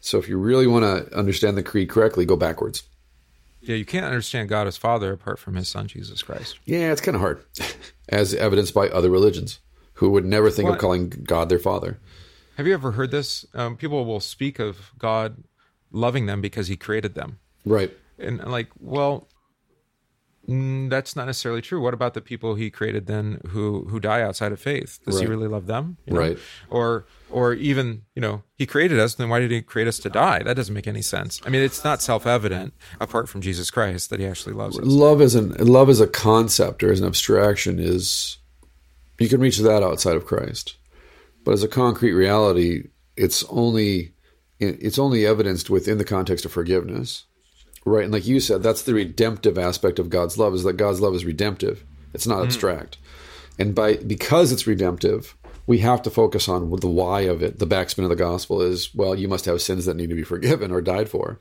A: So if you really want to understand the Creed correctly, go backwards.
B: Yeah, you can't understand God as Father apart from His Son Jesus Christ.
A: Yeah, it's kind of hard, (laughs) as evidenced by other religions who would never think of calling God their Father.
B: Have you ever heard this? Um, people will speak of God loving them because He created them,
A: Right.
B: and like, well, mm, that's not necessarily true. What about the people He created then who who die outside of faith? Does He really love them? You know?
A: Right.
B: Or or even you know He created us, then why did He create us to die? That doesn't make any sense. I mean, it's not self evident apart from Jesus Christ that He actually loves us.
A: love as an love as a concept or as an abstraction is you can reach that outside of Christ, but as a concrete reality, it's only it's only evidenced within the context of forgiveness, right? And like you said, that's the redemptive aspect of God's love is that God's love is redemptive. It's not mm-hmm. abstract, and by because it's redemptive. We have to focus on the why of it. The backspin of the gospel is, well, you must have sins that need to be forgiven or died for.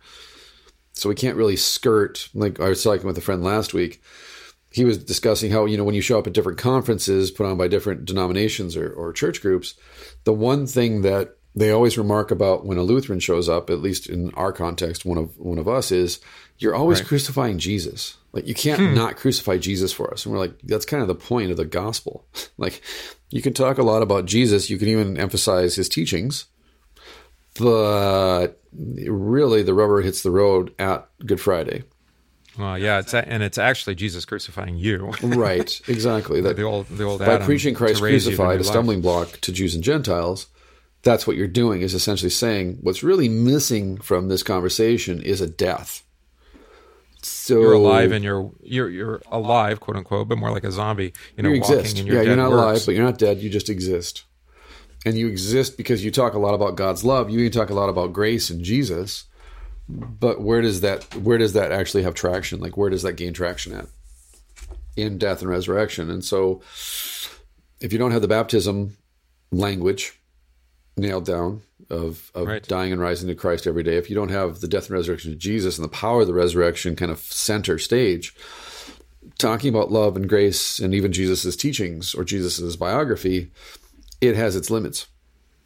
A: So we can't really skirt like I was talking with a friend last week. He was discussing how, you know, when you show up at different conferences put on by different denominations or, or church groups, the one thing that they always remark about when a Lutheran shows up, at least in our context, one of one of us is you're always
B: Right.
A: crucifying Jesus. Like you can't hmm. not crucify Jesus for us. And we're like, that's kind of the point of the gospel. (laughs) like you can talk a lot about Jesus, you can even emphasize his teachings, but really the rubber hits the road at Good Friday.
B: Well, yeah, it's a, and it's actually Jesus crucifying you. (laughs)
A: Right, exactly. That
B: the old the old
A: by
B: Adam
A: preaching Christ
B: to raise you from
A: crucified, a stumbling block to Jews and Gentiles, that's what you're doing is essentially saying what's really missing from this conversation is a death. So
B: You're alive and you're you're you're alive, quote unquote, but more like a zombie. You know,
A: you
B: walking
A: exist.
B: in your
A: yeah, you're not
B: works.
A: alive, but you're not dead. You just exist. And you exist because you talk a lot about God's love. You talk a lot about grace and Jesus. But where does that where does that actually have traction? Like where does that gain traction at? In death and resurrection. And so if you don't have the baptism language nailed down of, of
B: Right.
A: dying and rising to Christ every day, if you don't have the death and resurrection of Jesus and the power of the resurrection kind of center stage, talking about love and grace and even Jesus' teachings or Jesus' biography, it has its limits.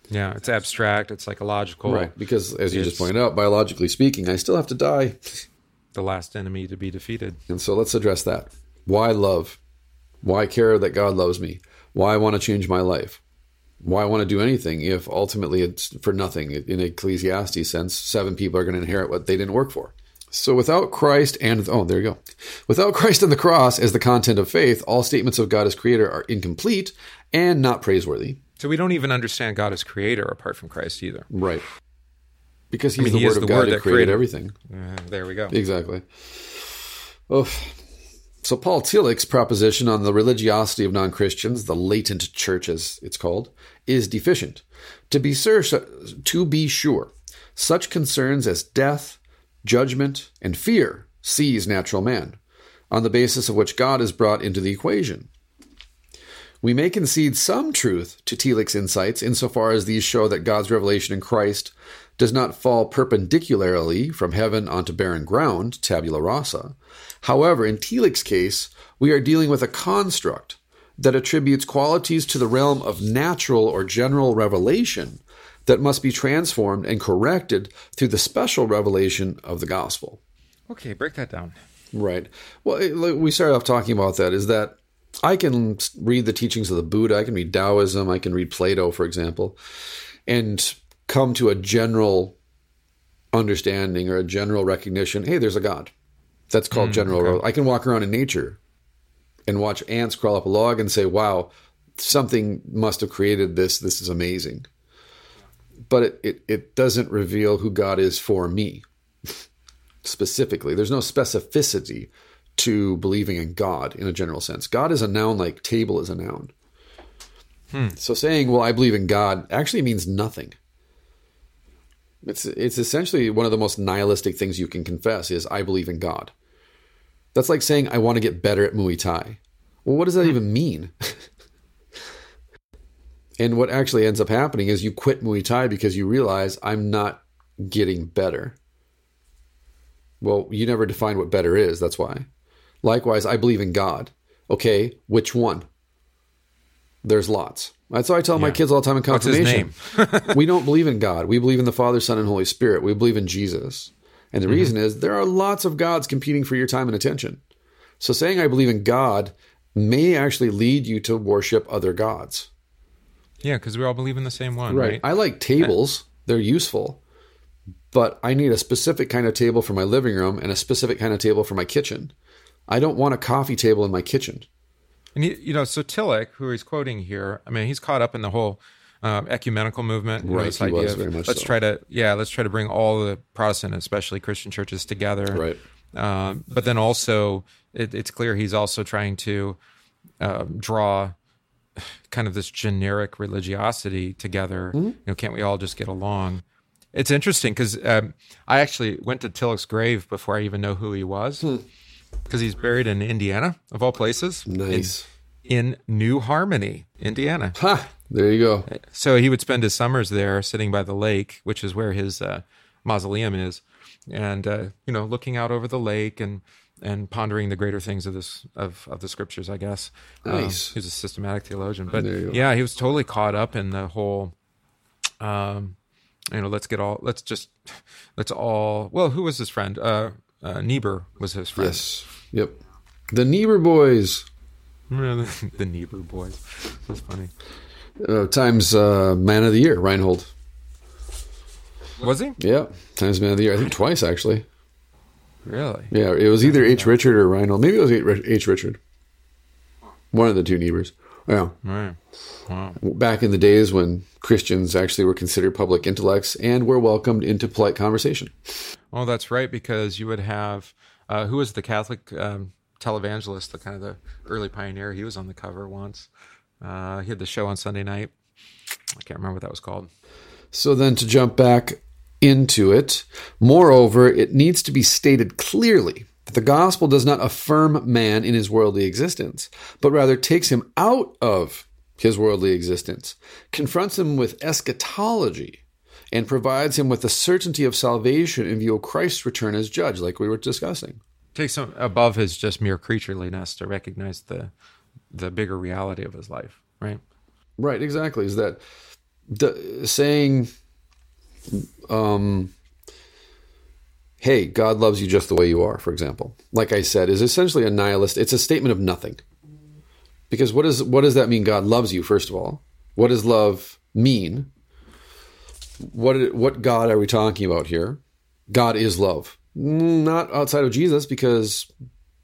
B: Yeah, it's abstract, it's psychological.
A: Right. Because as you just pointed out, biologically speaking, I still have to die.
B: The last enemy to be defeated.
A: And so let's address that. Why love? Why care that God loves me? Why I want to change my life? Why I want to do anything if ultimately it's for nothing? In Ecclesiastes sense, seven people are going to inherit what they didn't work for. So without Christ and oh, there you go. Without Christ and the cross as the content of faith, all statements of God as creator are incomplete and not praiseworthy.
B: So we don't even understand God as creator apart from Christ either.
A: Right. Because he's
B: mean,
A: the
B: he
A: word of
B: the
A: God
B: word that
A: created
B: created-
A: everything.
B: Uh, there we go.
A: Exactly. Oof. So Paul Tillich's proposition on the religiosity of non-Christians, the latent church as it's called, is deficient. To be sure, to be sure, such concerns as death, judgment, and fear seize natural man, on the basis of which God is brought into the equation. We may concede some truth to Tillich's insights insofar as these show that God's revelation in Christ does not fall perpendicularly from heaven onto barren ground, tabula rasa. However, in Tillich's case, we are dealing with a construct that attributes qualities to the realm of natural or general revelation that must be transformed and corrected through the special revelation of the gospel.
B: Okay, break that down.
A: Right. Well, we started off talking about that is that I can read the teachings of the Buddha, I can read Taoism, I can read Plato, for example, and come to a general understanding or a general recognition hey, there's a God. That's called hmm, general. I can walk around in nature and watch ants crawl up a log and say, wow, something must have created this. This is amazing. But it, it, it doesn't reveal who God is for me (laughs) specifically. There's no specificity to believing in God in a general sense. God is a noun like table is a noun. Hmm. So saying, well, I believe in God actually means nothing. It's it's essentially one of the most nihilistic things you can confess is I believe in God. That's like saying I want to get better at Muay Thai. Well, what does that hmm. even mean? and what actually ends up happening is you quit Muay Thai because you realize I'm not getting better. Well, you never defined what better is. That's why. Likewise, I believe in God. Okay, which one? There's lots. That's why I tell my kids all the time in
B: What's his
A: confirmation. (laughs) we (laughs) don't believe in God. We believe in the Father, Son, and Holy Spirit. We believe in Jesus. And the mm-hmm. reason is there are lots of gods competing for your time and attention. So saying I believe in God may actually lead you to worship other gods.
B: Yeah, because we all believe in the same one, right?
A: I like tables. They're useful. But I need a specific kind of table for my living room and a specific kind of table for my kitchen. I don't want a coffee table in my kitchen.
B: And you, you know, so Tillich, who he's quoting here, I mean, he's caught up in the whole um, ecumenical movement. you know,
A: Right,
B: this
A: he
B: idea
A: was
B: of
A: very much
B: let's
A: so.
B: try to, yeah, let's try to bring all the Protestant, especially Christian churches, together.
A: Right.
B: Um, but then also, it, it's clear he's also trying to um, draw kind of this generic religiosity together.
A: Mm-hmm.
B: You know, can't we all just get along? It's interesting because um, I actually went to Tillich's grave before I even know who he was,
A: Hmm.
B: Because he's buried in Indiana, of all places.
A: Nice.
B: In, in New Harmony, Indiana.
A: Ha! There you go.
B: So he would spend his summers there, sitting by the lake, which is where his uh, mausoleum is, and uh, you know, looking out over the lake and and pondering the greater things of this of, of the scriptures. I guess. Um,
A: Nice.
B: he was a systematic theologian, but
A: There you go.
B: yeah, he was totally caught up in the whole. Um, you know, let's get all. Let's just. (laughs) Let's all. Well, who was his friend? Uh, uh, Niebuhr was his friend.
A: Yes. Yep. The Niebuhr boys. (laughs)
B: the Niebuhr boys. That's funny.
A: Uh, times uh, Man of the Year, Reinhold.
B: Was he
A: Yeah. Times Man of the Year. I think twice, actually.
B: really?
A: Yeah. It was either H. Richard or Reinhold. Maybe it was H. Richard. One of the two Niebuhrs. Yeah.
B: Right. Wow.
A: Back in the days when Christians actually were considered public intellects and were welcomed into polite conversation.
B: Oh, that's right, because you would have uh, who was the Catholic um, televangelist, the kind of the early pioneer. He was on the cover once. Uh, he had the show on Sunday night. I can't remember what that was called.
A: So then to jump back into it, moreover, it needs to be stated clearly that the gospel does not affirm man in his worldly existence, but rather takes him out of his worldly existence, confronts him with eschatology, and provides him with the certainty of salvation in view of Christ's return as judge, like we were discussing.
B: Takes him above his just mere creatureliness to recognize the the bigger reality of his life. Right.
A: Right, exactly. Is that the saying, um, "Hey, God loves you just the way you are." For example, like I said, is essentially a nihilist. It's a statement of nothing. Because what does what does that mean? God loves you. First of all, what does love mean? What what God are we talking about here? God is love, not outside of Jesus, because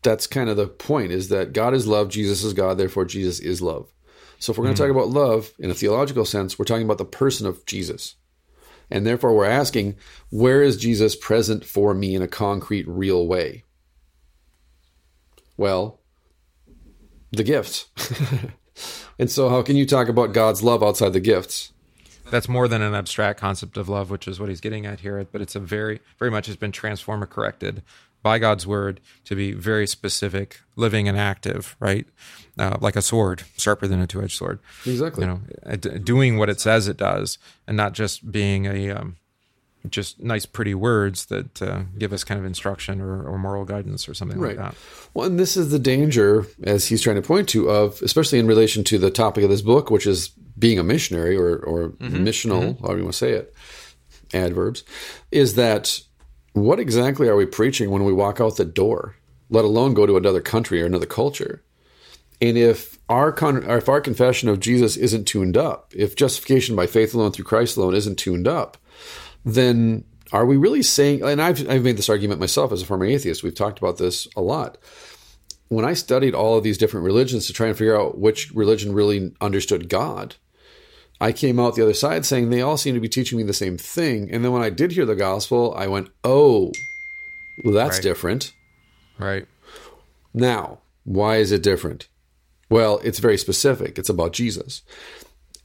A: that's kind of the point. Is that God is love, Jesus is God, therefore Jesus is love. So if we're going to hmm. talk about love in a theological sense, we're talking about the person of Jesus. And therefore we're asking, where is Jesus present for me in a concrete, real way? Well, the gifts. (laughs) and so how can you talk about God's love outside the gifts?
B: That's more than an abstract concept of love, which is what he's getting at here. But it's a very, very much has been transformed or corrected by God's word to be very specific, living and active, right? Uh, like a sword, sharper than a two-edged sword.
A: Exactly.
B: You know, uh, doing what it says it does, and not just being a um, just nice, pretty words that uh, give us kind of instruction or, or moral guidance or something
A: Right.
B: like that.
A: Well, and this is the danger, as he's trying to point to, of especially in relation to the topic of this book, which is being a missionary or, or missional, however you want to say it, adverbs, is that what exactly are we preaching when we walk out the door, let alone go to another country or another culture? And if our con- if our confession of Jesus isn't tuned up, if justification by faith alone through Christ alone isn't tuned up, then are we really saying? And I've I've made this argument myself as a former atheist. We've talked about this a lot. When I studied all of these different religions to try and figure out which religion really understood God, I came out the other side saying they all seem to be teaching me the same thing. And then when I did hear the gospel, I went, "Oh, well, that's
B: Right.
A: different."
B: Right.
A: Now, why is it different? Well, it's very specific. It's about Jesus.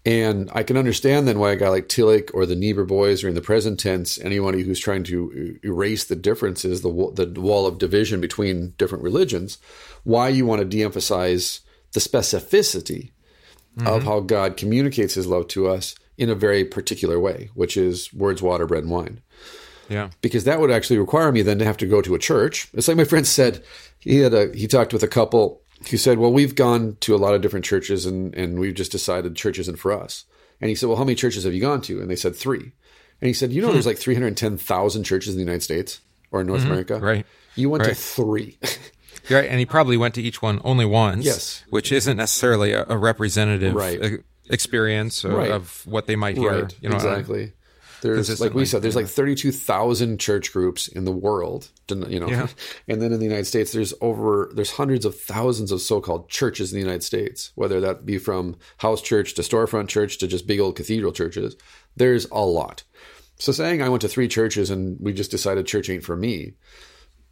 A: And I can understand then why a guy like Tillich or the Niebuhr boys or in the present tense, anyone who's trying to erase the differences, the, the wall of division between different religions, why you want to de emphasize the specificity of how God communicates his love to us in a very particular way, which is words, water, bread, and wine
B: Yeah.
A: because that would actually require me then to have to go to a church. It's like my friend said he had a he talked with a couple who said, "Well, we've gone to a lot of different churches and and we've just decided church isn't for us." And he said, "Well, how many churches have you gone to?" And they said three. And he said, "You know, there's like 310,000 churches in the United States or in North America.
B: Mm-hmm. Right.
A: You went to
B: Right.
A: three. (laughs)
B: You're right. And he probably went to each one only once.
A: Yes.
B: Which isn't necessarily a, a representative
A: Right.
B: uh, experience of,
A: Right.
B: of what they might hear.
A: right.
B: You know,
A: exactly. There's like we said, there's like 32,000 church groups in the world, you know,
B: Yeah. (laughs)
A: and then in the United States, there's over there's hundreds of thousands of so-called churches in the United States, whether that be from house church to storefront church to just big old cathedral churches. There's a lot. So saying I went to three churches and we just decided church ain't for me,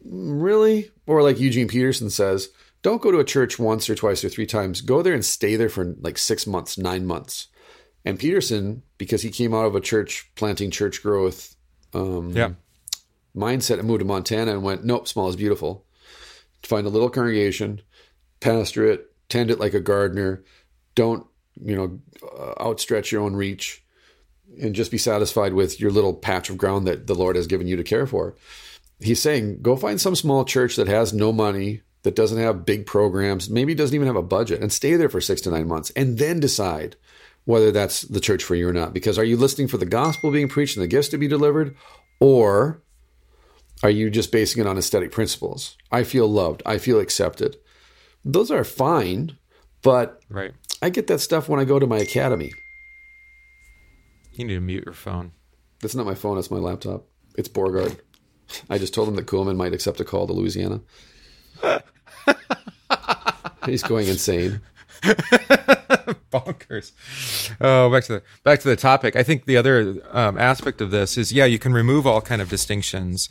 A: really? Or like Eugene Peterson says, don't go to a church once or twice or three times. Go there and stay there for like six months, nine months. And Peterson, because he came out of a church planting church growth um,
B: Yeah.
A: mindset and moved to Montana and went, nope, small is beautiful. Find a little congregation, pastor it, tend it like a gardener. Don't, you know, uh, outstretch your own reach and just be satisfied with your little patch of ground that the Lord has given you to care for. He's saying, go find some small church that has no money, that doesn't have big programs, maybe doesn't even have a budget, and stay there for six to nine months and then decide whether that's the church for you or not. Because are you listening for the gospel being preached and the gifts to be delivered? Or are you just basing it on aesthetic principles? I feel loved. I feel accepted. Those are fine, but
B: Right.
A: I get that stuff when I go to my academy.
B: You need to mute your phone.
A: That's not my phone, it's my laptop. It's Borgard. I just told him that Kuhlman might accept a call to Louisiana. (laughs) He's going insane. (laughs)
B: bonkers. Oh, back to the back to the topic. I think the other um, aspect of this is, yeah, you can remove all kind of distinctions,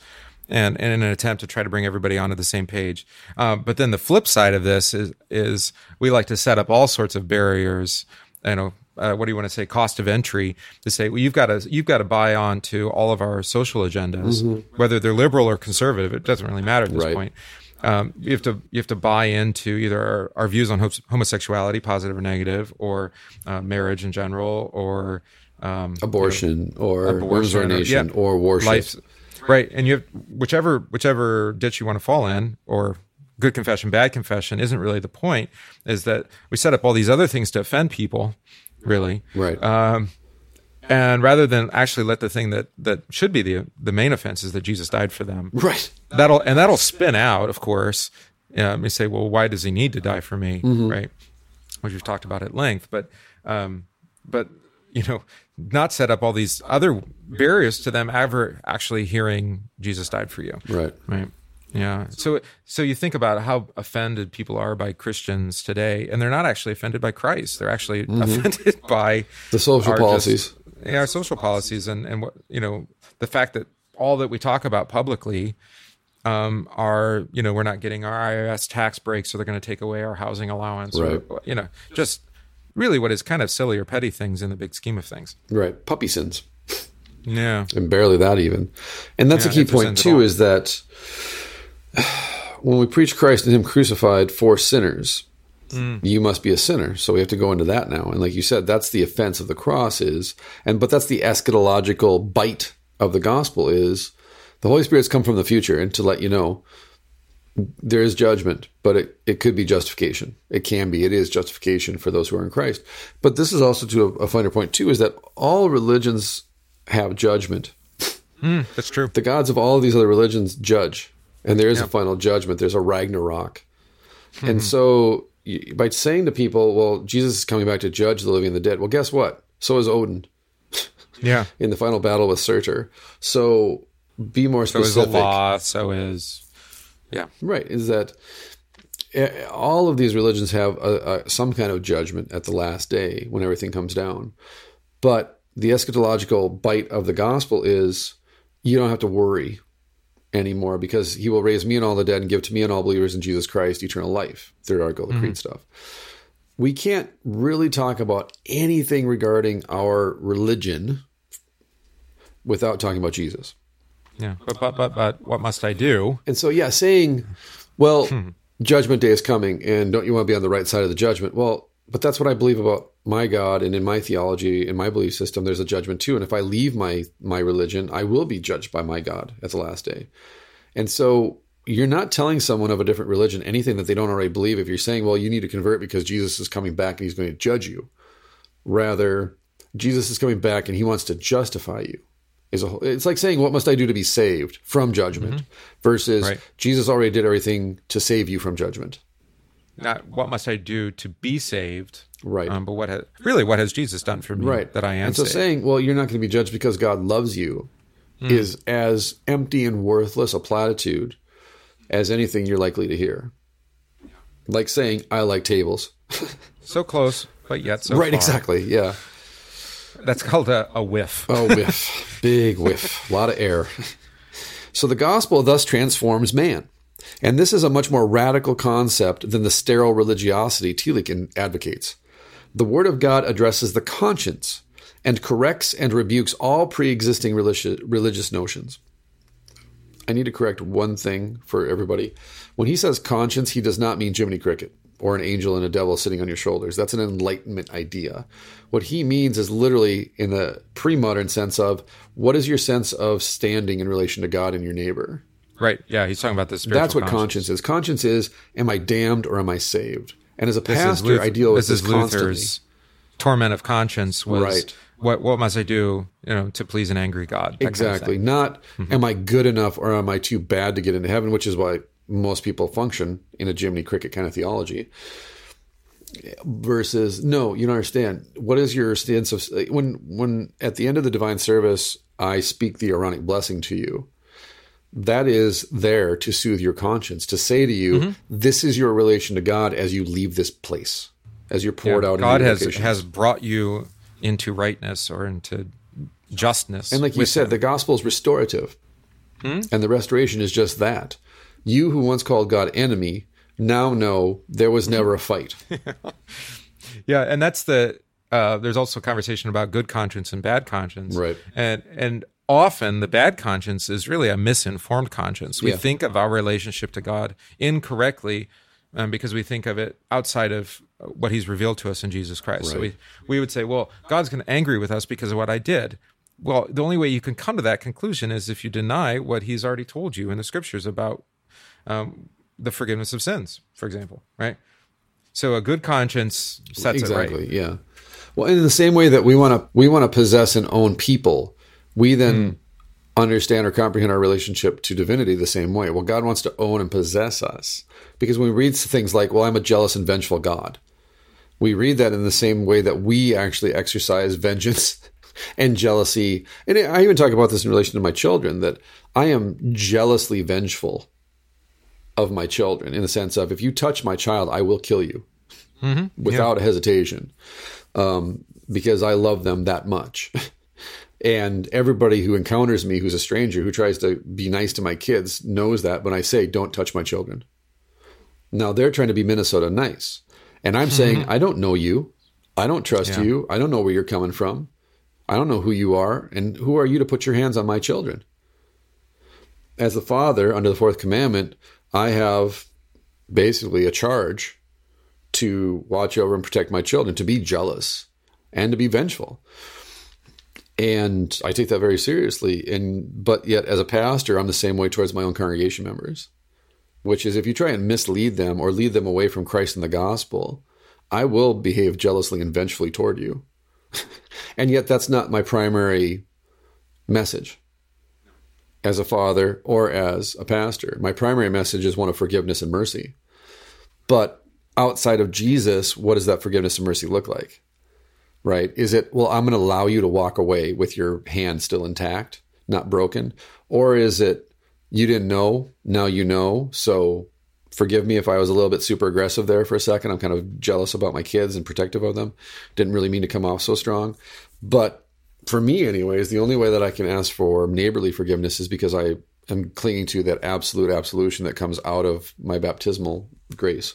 B: and, and in an attempt to try to bring everybody onto the same page. Um, but then the flip side of this is is we like to set up all sorts of barriers. You know, uh, what do you want to say? Cost of entry to say, well, you've got to you've got to buy on to all of our social agendas, whether they're liberal or conservative. It doesn't really matter at this
A: Right.
B: point um, you have to you have to buy into either our, our views on homosexuality, positive or negative, or uh, marriage in general, or um,
A: Abortion or
B: Abortion or- yeah.
A: or worship.
B: life, right? And you have whichever whichever ditch you want to fall in, or good confession, bad confession, isn't really the point. Is that we set up all these other things to offend people, really,
A: Right.
B: um, and rather than actually let the thing that that should be the the main offense is that Jesus died for them.
A: Right.
B: That'll and that'll spin out, of course. Um, you say, well, why does he need to die for me, right? Which we've talked about at length, but um, but you know, not set up all these other barriers to them ever actually hearing Jesus died for you.
A: Right.
B: Right. Yeah. So so you think about how offended people are by Christians today, and they're not actually offended by Christ. They're actually offended (laughs) by
A: The social
B: our
A: policies.
B: just- yeah, our social policies, and and what you know, the fact that all that we talk about publicly um, are you know we're not getting our IRS tax breaks, so they're going to take away our housing allowance,
A: Right.
B: or you know, just really what is kind of silly or petty things in the big scheme of things.
A: right. Puppy sins.
B: Yeah.
A: and barely that even. And that's
B: Yeah,
A: a key point too is that (sighs) when we preach Christ and Him crucified for sinners,
B: Mm.
A: you must be a sinner. So we have to go into that now. And like you said, that's the offense of the cross is, and but that's the eschatological bite of the gospel is the Holy Spirit's come from the future and to let you know there is judgment, but it, it could be justification. It can be. It is justification for those who are in Christ. But this is also to a, a finer point too, is that all religions have judgment
B: That's true.
A: the gods of all of these other religions judge, and there is a final judgment. There's a Ragnarok, and so by saying to people, "Well, Jesus is coming back to judge the living and the dead," well, guess what? So is Odin (laughs)
B: Yeah.
A: in the final battle with Surtur. So be more specific.
B: So is the law. So is yeah.
A: Right? Is that eh, all of these religions have a, a, some kind of judgment at the last day when everything comes down, but the eschatological bite of the gospel is you don't have to worry anymore because he will raise me and all the dead and give to me and all believers in Jesus Christ eternal life. Third article, of the creed mm-hmm. stuff. We can't really talk about anything regarding our religion without talking about Jesus.
B: Yeah. But but but but what must I do?
A: And so, yeah, saying, well, hmm. judgment day is coming and don't you want to be on the right side of the judgment? Well, but that's what I believe about my God and in my theology, in my belief system, there's a judgment too. And if I leave my, my religion, I will be judged by my God at the last day. And so you're not telling someone of a different religion anything that they don't already believe if you're saying, well, you need to convert because Jesus is coming back and he's going to judge you. Rather, Jesus is coming back and he wants to justify you. Is a, whole- it's like saying, what must I do to be saved from judgment mm-hmm. versus
B: Right.
A: Jesus already did everything to save you from judgment.
B: Not what must I do to be saved?
A: Right.
B: Um, but what has really what has Jesus done for me
A: right.
B: that I am
A: And so
B: saved?
A: saying, well, you're not going to be judged because God loves you
B: Hmm.
A: is as empty and worthless a platitude as anything you're likely to hear. Like saying, I like tables. (laughs)
B: so close, but yet so
A: right,
B: far.
A: exactly. Yeah.
B: That's called a, a whiff.
A: a whiff. Big whiff. A (laughs) lot of air. So the gospel thus transforms man. And this is a much more radical concept than the sterile religiosity Tillich advocates. The Word of God addresses the conscience and corrects and rebukes all pre existing religious, religious notions. I need to correct one thing for everybody. When he says conscience, he does not mean Jiminy Cricket or an angel and a devil sitting on your shoulders. That's an enlightenment idea. What he means is literally in the pre modern sense of what is your sense of standing in relation to God and your neighbor?
B: Right. Yeah, he's talking about this. spiritual
A: That's what conscience is. Conscience is, am I damned or am I saved? And as a pastor,
B: Luth-
A: I deal with
B: this
A: this.
B: Luther's torment of conscience was
A: Right.
B: what what must I do, you know, to please an angry God? that kind of
A: Exactly. Not mm-hmm. am I good enough or am I too bad to get into heaven, which is why most people function in a Jiminy Cricket kind of theology. Versus, no, you don't understand. What is your stance of when when at the end of the divine service I speak the Aaronic blessing to you? That is there to soothe your conscience, to say to you,
B: Mm-hmm.
A: this is your relation to God as you leave this place, as you're poured
B: Yeah,
A: out.
B: God has has brought you into rightness or into justness.
A: And like you said,
B: him.
A: the gospel is restorative.
B: Hmm?
A: And the restoration is just that. You who once called God enemy now know there was never a fight. (laughs)
B: Yeah, and that's the. Uh, there's also a conversation about good conscience and bad conscience,
A: Right.
B: And and often the bad conscience is really a misinformed conscience. We
A: Yeah.
B: think of our relationship to God incorrectly um, because we think of it outside of what He's revealed to us in Jesus Christ. So we we would say, well, God's going to angry with us because of what I did. Well, the only way you can come to that conclusion is if you deny what He's already told you in the Scriptures about um, the forgiveness of sins, for example, right? So a good conscience sets it right.
A: exactly. Yeah. Well, in the same way that we want to we want to possess and own people, we then understand or comprehend our relationship to divinity the same way. Well, God wants to own and possess us because when we read things like, "Well, I'm a jealous and vengeful God," we read that in the same way that we actually exercise vengeance (laughs) and jealousy. And I even talk about this in relation to my children that I am jealously vengeful of my children in the sense of if you touch my child, I will kill you
B: Mm-hmm.
A: without hesitation um, because I love them that much. (laughs) and everybody who encounters me who's a stranger who tries to be nice to my kids knows that when I say, don't touch my children. Now they're trying to be Minnesota nice. And I'm saying, mm-hmm. I don't know you. I don't trust
B: Yeah.
A: you. I don't know where you're coming from. I don't know who you are. And who are you to put your hands on my children? As the father, under the fourth commandment, I have basically a charge to watch over and protect my children, to be jealous and to be vengeful. And I take that very seriously. And but yet as a pastor, I'm the same way towards my own congregation members. Which is if you try and mislead them or lead them away from Christ and the gospel, I will behave jealously and vengefully toward you. (laughs) and yet that's not my primary message as a father or as a pastor. My primary message is one of forgiveness and mercy. But outside of Jesus, what does that forgiveness and mercy look like? Right? Is it, well, I'm going to allow you to walk away with your hand still intact, not broken? Or is it, you didn't know, now you know, so forgive me if I was a little bit super aggressive there for a second. I'm kind of jealous about my kids and protective of them. Didn't really mean to come off so strong. But for me, anyways, the only way that I can ask for neighborly forgiveness is because I am clinging to that absolute absolution that comes out of my baptismal grace.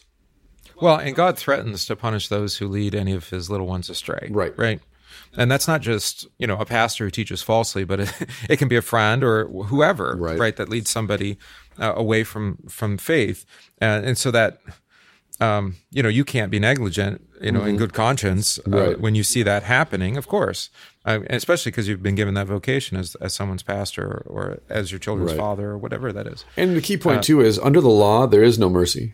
B: Well, and God threatens to punish those who lead any of his little ones astray.
A: Right.
B: Right. And that's not just, you know, a pastor who teaches falsely, but (laughs) it, it can be a friend or whoever,
A: Right.
B: right that leads somebody uh, away from from faith. And, and so that um, you know, you can't be negligent, you know, in good conscience uh,
A: Mm-hmm. Right.
B: when you see that happening, of course. Uh, especially because you've been given that vocation as, as someone's pastor or, or as your children's
A: Right.
B: father or whatever that is.
A: And the key point too is under the law there is no mercy.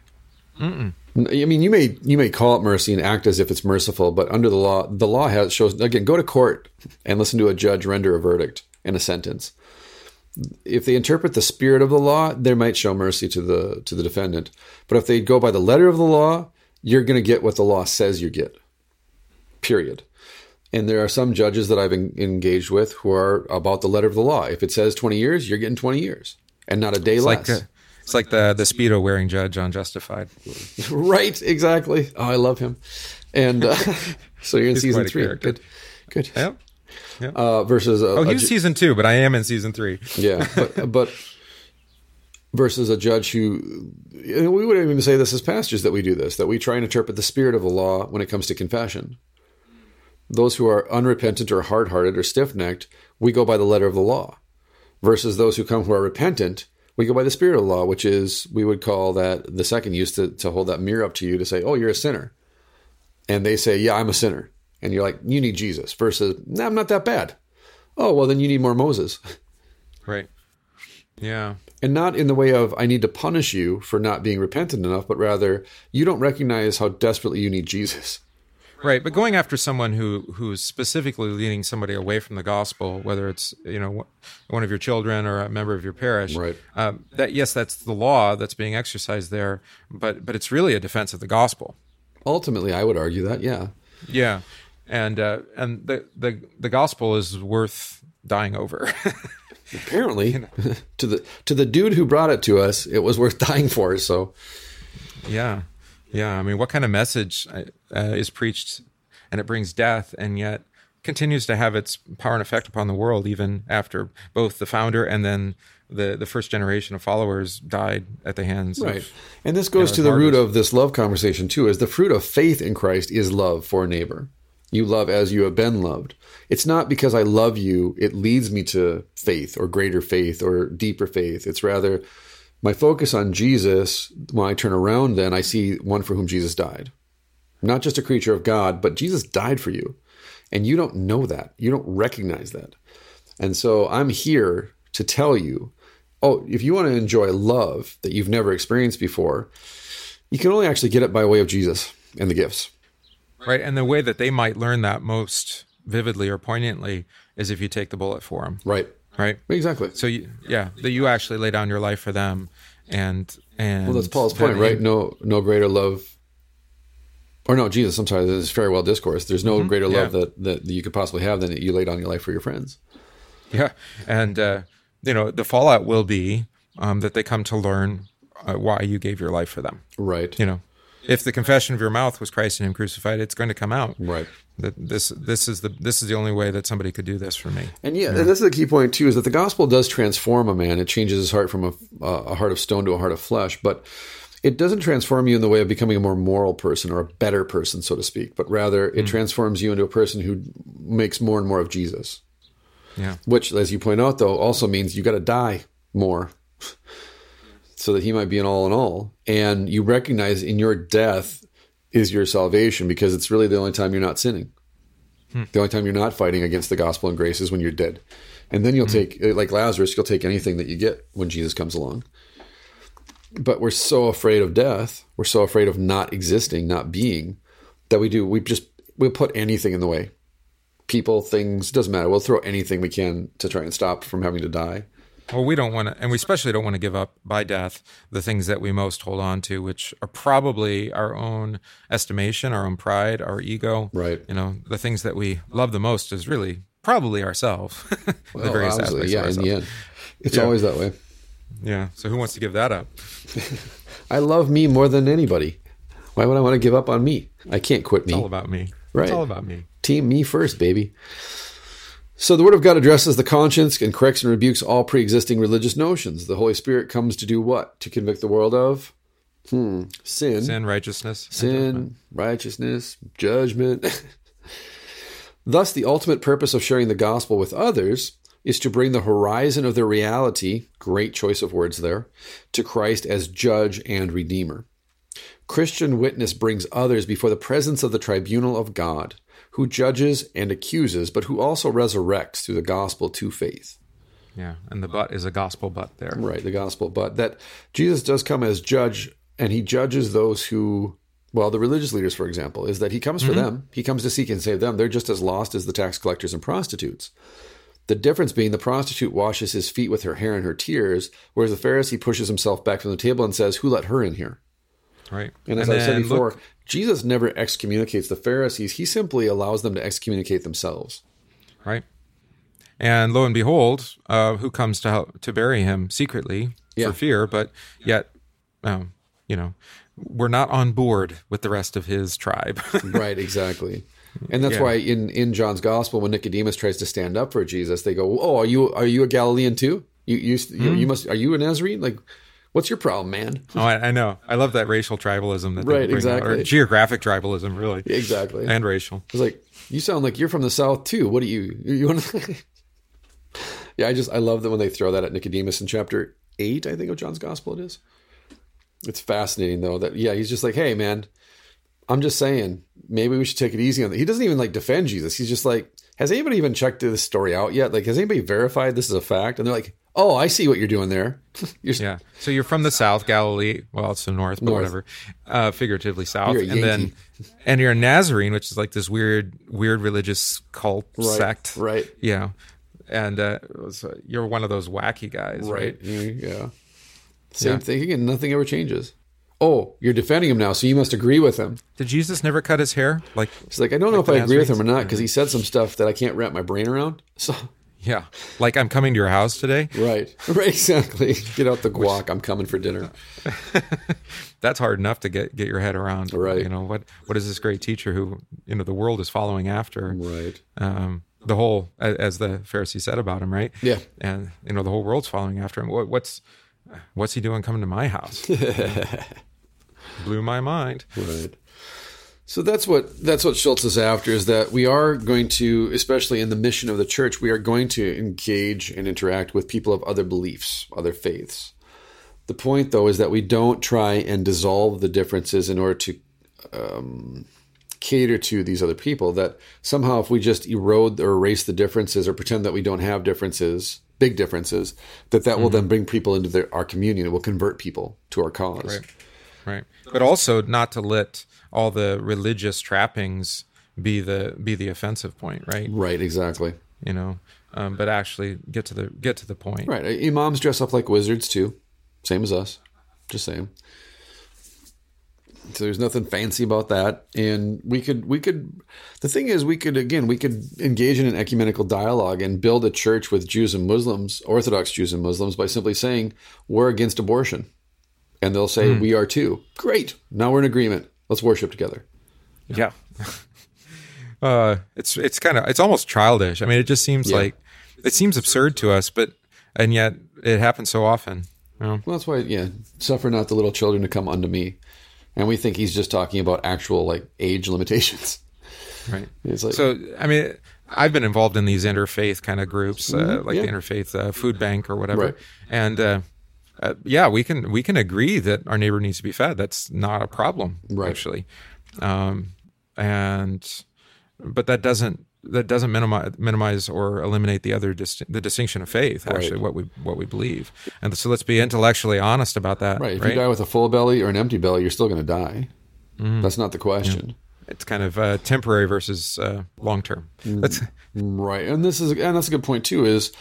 A: I mean, you may you may call it mercy and act as if it's merciful, but under the law, the law has shows again. Go to court and listen to a judge render a verdict and a sentence. If they interpret the spirit of the law, they might show mercy to the to the defendant. But if they go by the letter of the law, you're going to get what the law says you get. Period. And there are some judges that I've en- engaged with who are about the letter of the law. If it says 20 years, you're getting 20 years and not a day
B: It's
A: less.
B: like, uh, it's like the, the Speedo wearing judge on Justified. (laughs)
A: Right, exactly. Oh, I love him. And uh, (laughs) so you're in
B: He's
A: season three.
B: character.
A: Good, good.
B: Yep.
A: Uh, versus a,
B: Oh,
A: a
B: he
A: ju-
B: season two, but I am in season three.
A: yeah, but, (laughs) but versus a judge who we wouldn't even say this as pastors that we do this that we try and interpret the spirit of the law when it comes to confession. Those who are unrepentant or hard-hearted or stiff-necked, we go by the letter of the law. Versus those who come who are repentant, we go by the spirit of the law, which is we would call that the second use to, to hold that mirror up to you to say, "Oh, you're a sinner," and they say, "Yeah, I'm a sinner," and you're like, "You need Jesus." Versus, "No, I'm not that bad." Oh, well, then you need more Moses. (laughs)
B: Right. Yeah.
A: And not in the way of, I need to punish you for not being repentant enough, but rather, you don't recognize how desperately you need Jesus.
B: Right, but going after someone who who's specifically leading somebody away from the gospel, whether it's you know one of your children or a member of your parish,
A: Right.
B: Um, that yes, that's the law that's being exercised there, but but it's really a defense of the gospel.
A: Ultimately, I would argue that, yeah.
B: Yeah, and uh, and the the the gospel is worth dying over. (laughs)
A: Apparently, (laughs) to the to the dude who brought it to us, it was worth dying for. So,
B: yeah, yeah. I mean, what kind of message uh, is preached, and it brings death, and yet continues to have its power and effect upon the world, even after both the founder and then the the first generation of followers died at the hands
A: right.
B: of
A: And this goes
B: Yeah,
A: to the root of this love conversation, too, is the fruit of faith in Christ is love for a neighbor. You love as you have been loved. It's not because I love you, it leads me to faith or greater faith or deeper faith. It's rather my focus on Jesus. When I turn around, then I see one for whom Jesus died. Not just a creature of God, but Jesus died for you. And you don't know that. You don't recognize that. And so I'm here to tell you oh, if you want to enjoy love that you've never experienced before, you can only actually get it by way of Jesus and the gifts.
B: right? And the way that they might learn that most vividly or poignantly is if you take the bullet for them,
A: Right.
B: right?
A: Exactly.
B: So you, yeah, that you actually lay down your life for them, and and
A: Well, that's Paul's point, right? No, no greater love. Or no, Jesus. I'm sorry. This is farewell discourse. There's no greater love
B: Mm-hmm. yeah.
A: that, that you could possibly have than that you laid on your life for your friends. (laughs)
B: Yeah, and uh, you know the fallout will be um, that they come to learn uh, why you gave your life for them.
A: Right.
B: You know, if the confession of your mouth was Christ and Him crucified, it's going to come out.
A: Right.
B: That this this is the this is the only way that somebody could do this for me.
A: And yeah, and this is the key point too: is that the gospel does transform a man. It changes his heart from a, a heart of stone to a heart of flesh, but it doesn't transform you in the way of becoming a more moral person or a better person, so to speak. But rather, it mm. transforms you into a person who makes more and more of Jesus.
B: Yeah,
A: Which, as you point out, though, also means you got to die more so that he might be an all in all. And you recognize in your death is your salvation because it's really the only time you're not sinning. Hmm. The only time you're not fighting against the gospel and grace is when you're dead. And then you'll hmm. take, eh, like Lazarus, you'll take anything that you get when Jesus comes along. But we're so afraid of death. We're so afraid of not existing, not being, that we do, we just, we'll put anything in the way people, things, doesn't matter. We'll throw anything we can to try and stop from having to die.
B: Well, we don't want to, and we especially don't want to give up by death the things that we most hold on to, which are probably our own estimation, our own pride, our ego.
A: Right.
B: You know, the things that we love the most is really probably ourselves. (laughs) the
A: Well,
B: various
A: obviously,
B: aspects
A: yeah, in the end. It's
B: Yeah.
A: always that way.
B: Yeah. So who wants to give that up? (laughs)
A: I love me more than anybody. Why would I want to give up on me? I can't quit me.
B: It's all about me.
A: Right.
B: It's all about me.
A: Team me first, baby. So the Word of God addresses the conscience and corrects and rebukes all pre-existing religious notions. The Holy Spirit comes to do what? To convict the world of hmm, sin,
B: Sin, righteousness.
A: sin, righteousness, judgment. (laughs) Thus, the ultimate purpose of sharing the gospel with others is to bring the horizon of their reality, great choice of words there, to Christ as judge and redeemer. Christian witness brings others before the presence of the tribunal of God, who judges and accuses, but who also resurrects through the gospel to faith.
B: Yeah. And the but is a gospel but there.
A: Right, the gospel. But that Jesus does come as judge, and he judges those who, well, the religious leaders, for example, is that he comes for mm-hmm. them. He comes to seek and save them. They're just as lost as the tax collectors and prostitutes. The difference being the prostitute washes his feet with her hair and her tears, whereas the Pharisee pushes himself back from the table and says, Who let her in here?
B: Right.
A: And as I said before,
B: look-
A: Jesus never excommunicates the Pharisees. He simply allows them to excommunicate themselves.
B: right. And lo and behold, uh, who comes to help, to bury him secretly
A: Yeah.
B: for fear, but yet, um, you know, we're not on board with the rest of his tribe. (laughs)
A: right, exactly. And that's
B: Yeah.
A: why in, in John's gospel, when Nicodemus tries to stand up for Jesus, they go, "Oh, are you are you a Galilean too? You you you,
B: Hmm.
A: you must are you a Nazarene? Like, what's your problem, man?"
B: oh, I, I know. I love that racial tribalism that they
A: Right,
B: bring out, or
A: exactly.
B: geographic tribalism, really,
A: Exactly.
B: and racial.
A: It's like you sound like you're from the South too. What do you you, want? to... (laughs) yeah, I just I love that when they throw that at Nicodemus in chapter eight, I think of John's Gospel. It is. It's fascinating though that yeah he's just like hey man, I'm just saying maybe we should take it easy on. The... He doesn't even like defend Jesus. He's just like has anybody even checked this story out yet? Like has anybody verified this is a fact? And they're like oh I see what you're doing there. (laughs) you're
B: Yeah. So you're from the South, Galilee. Well, it's the North, but
A: North.
B: whatever. Uh, figuratively South, and then (laughs) and you're a Nazarene, which is like this weird, weird religious cult
A: Right,
B: sect.
A: right.
B: Yeah. And uh, so you're one of those wacky guys, right?
A: right yeah. Same
B: Yeah.
A: thing again. Nothing ever changes. Oh, you're defending him now, so you must agree with him.
B: Did Jesus never cut his hair? Like,
A: He's like, I don't know if I agree with him or not because he said some stuff that I can't wrap my brain around. So,
B: yeah, like I'm coming to your house today.
A: right, (laughs) right, exactly. Get out the guac. I'm coming for dinner. (laughs)
B: That's hard enough to get get your head around.
A: Right.
B: You know what? What is this great teacher who you know the world is following after?
A: Right.
B: um, the whole, as the Pharisee said about him, right?
A: Yeah.
B: And you know the whole world's following after him. What, what's what's he doing coming to my house? (laughs) Blew my mind.
A: Right. So that's what that's what Schulz is after is that we are going to, especially in the mission of the church, we are going to engage and interact with people of other beliefs, other faiths. The point, though, is that we don't try and dissolve the differences in order to um, cater to these other people. That somehow, if we just erode or erase the differences or pretend that we don't have differences, big differences, that that will then bring people into their, our communion. It will convert people to our cause.
B: Right. right but also not to let all the religious trappings be the be the offensive point right
A: Right, exactly.
B: you know um, but actually get to the get to the point
A: Right. Imams dress up like wizards too, same as us. Just saying. So there's nothing fancy about that, and we could we could. The thing is, we could again we could engage in an ecumenical dialogue and build a church with Jews and Muslims, Orthodox Jews and Muslims, by simply saying we're against abortion, and they'll say we are too. Great. Now we're in agreement. Let's worship together.
B: yeah (laughs) uh it's it's kind of it's almost childish i mean it just seems
A: Yeah.
B: like it seems absurd to us but and yet it happens so often you know?
A: Well, that's why, yeah, suffer not the little children to come unto me, and we think he's just talking about actual like age limitations. (laughs)
B: right
A: like,
B: So, I mean, I've been involved in these interfaith kind of groups, uh, like
A: yeah.
B: the interfaith uh, food bank or whatever.
A: Right.
B: And uh, uh, yeah, we can we can agree that our neighbor needs to be fed. That's not a problem,
A: Right.
B: actually. Um, and but that doesn't that doesn't minimize minimize or eliminate the other the distinction of faith. Actually,
A: Right.
B: what we what we believe. And so let's be intellectually honest about that.
A: right. If
B: right?
A: you die with a full belly or an empty belly, you're still going to die.
B: Mm-hmm.
A: That's not the question.
B: it's kind of uh, temporary versus uh, long term.
A: Mm.
B: That's
A: Right. And this is and that's a good point too is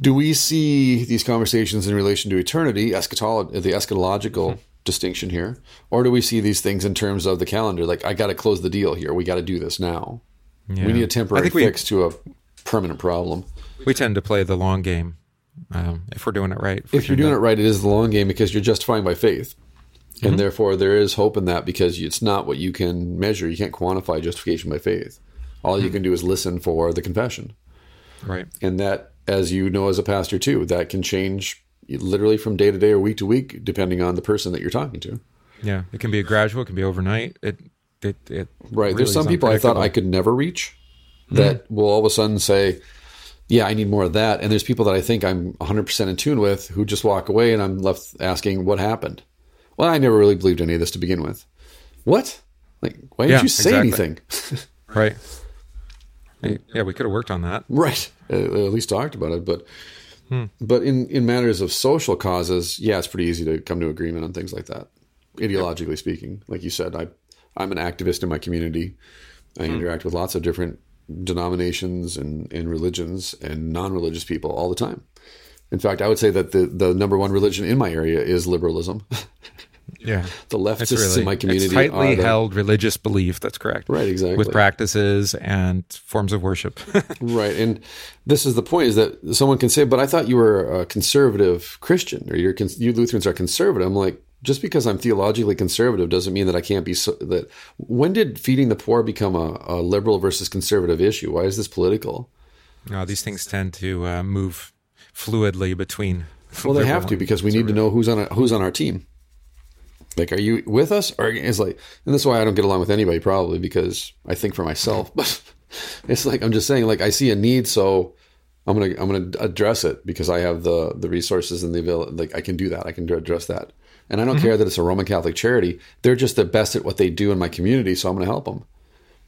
A: do we see these conversations in relation to eternity, eschatology, the eschatological
B: Mm-hmm.
A: distinction here, or do we see these things in terms of the calendar like I got to close the deal here. We got to do this now.
B: Yeah.
A: We need a temporary
B: think we-
A: fix to a permanent problem.
B: we tend to play the long game um, if we're doing it right.
A: if you're doing it right, it is the long game because you're justifying by faith.
B: Mm-hmm.
A: And therefore, there is hope in that because it's not what you can measure. You can't quantify justification by faith. All
B: Mm-hmm.
A: you can do is listen for the confession.
B: right,
A: And that, as you know as a pastor too, that can change literally from day to day or week to week, depending on the person that you're talking to.
B: yeah, it can be a gradual, it can be overnight. It, it, it
A: Right.
B: really
A: There's some people I thought. I could never reach that will all of a sudden say, yeah, I need more of that. And there's people that I think I'm 100% in tune with who just walk away and I'm left asking, what happened? Well, I never really believed any of this to begin with. What? Like, why didn't
B: Yeah,
A: you say
B: exactly.
A: anything? (laughs)
B: right. Yeah, we could have worked on that.
A: right. At least talked about it. But,
B: Hmm.
A: but in, in matters of social causes, yeah, it's pretty easy to come to agreement on things like that. Ideologically speaking, like you said, I, I'm an activist in my community. I
B: Hmm.
A: interact with lots of different denominations and, and religions and non-religious people all the time. In fact, I would say that the, the number one religion in my area is liberalism. (laughs)
B: Yeah, (laughs)
A: the leftists
B: it's really
A: in my community
B: it's tightly
A: the,
B: held religious belief. That's correct.
A: Right, exactly.
B: With practices and forms of worship. (laughs)
A: right. And this is the point: is that someone can say, "But I thought you were a conservative Christian, or you're you Lutherans are conservative." I'm like, just because I'm theologically conservative doesn't mean that I can't be. So, that when did feeding the poor become a, a liberal versus conservative issue? Why is this political?
B: no, these things tend to uh, move fluidly between.
A: Well, they have to because we need to know who's on a, who's on our team. Like, are you with us, or it's like, and that's why I don't get along with anybody, probably because I think for myself. But (laughs) it's like I'm just saying, like, I see a need, so I'm gonna I'm gonna address it because I have the the resources and the ability. Like, I can do that. I can address that, and I don't mm-hmm. care that it's a Roman Catholic charity. They're just the best at what they do in my community, so I'm gonna help them.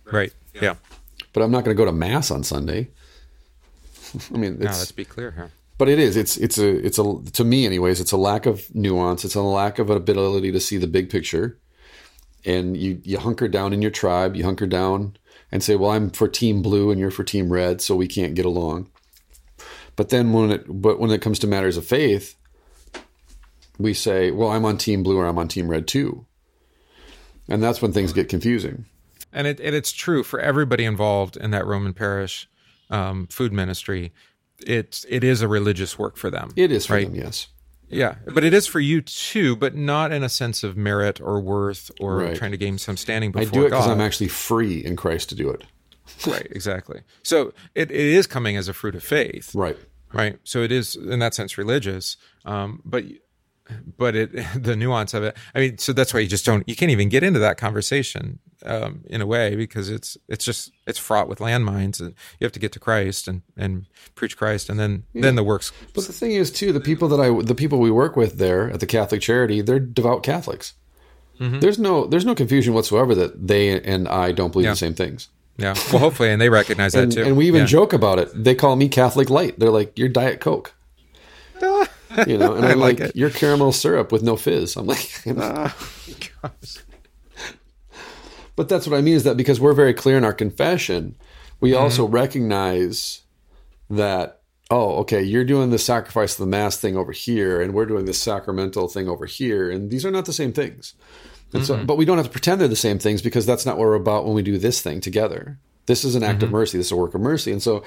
B: Right. Yeah.
A: But I'm not gonna go to mass on Sunday. (laughs) I mean,
B: Now
A: it's,
B: let's be clear here.
A: but it is. It's it's a it's a to me anyways. It's a lack of nuance. It's a lack of an ability to see the big picture. And you you hunker down in your tribe. You hunker down and say, "Well, I'm for Team Blue and you're for Team Red, so we can't get along." But then when it but when it comes to matters of faith, we say, "Well, I'm on Team Blue or I'm on Team Red too." And that's when things get confusing.
B: and it and it's true for everybody involved in that Roman parish um, food ministry. It's it is a religious work for them.
A: It is for
B: right?
A: them, yes.
B: Yeah, but it is for you too, but not in a sense of merit or worth or
A: Right.
B: trying to gain some standing before I
A: do it because I'm actually free in Christ to do it. (laughs)
B: right, exactly. So it, it is coming as a fruit of faith,
A: Right.
B: right? So it is in that sense religious, um, but but it (laughs) the nuance of it. I mean, so that's why you just don't you can't even get into that conversation um, in a way because it's it's just it's fraught with landmines, and you have to get to Christ and and preach Christ, and then then the works.
A: But the thing is, too, the people that I, the people we work with there at the Catholic Charity, they're devout Catholics.
B: Mm-hmm.
A: There's no, there's no confusion whatsoever that they and I don't believe
B: Yeah.
A: the same things.
B: Yeah, well, hopefully, and they recognize that too.
A: and we even
B: Yeah.
A: joke about it. They call me Catholic Light. They're like, "You're Diet Coke." (laughs) (laughs) You know, and
B: I
A: I'm
B: like
A: like,
B: it.
A: you're caramel syrup with no fizz. I'm like, (laughs) (laughs) but that's what I mean is that because we're very clear in our confession, we
B: Mm-hmm.
A: also recognize that oh, okay, you're doing the sacrifice of the mass thing over here, and we're doing this sacramental thing over here, and these are not the same things. And so,
B: Mm-hmm.
A: but we don't have to pretend they're the same things because that's not what we're about when we do this thing together. This is an act
B: Mm-hmm.
A: of mercy. This is a work of mercy, and so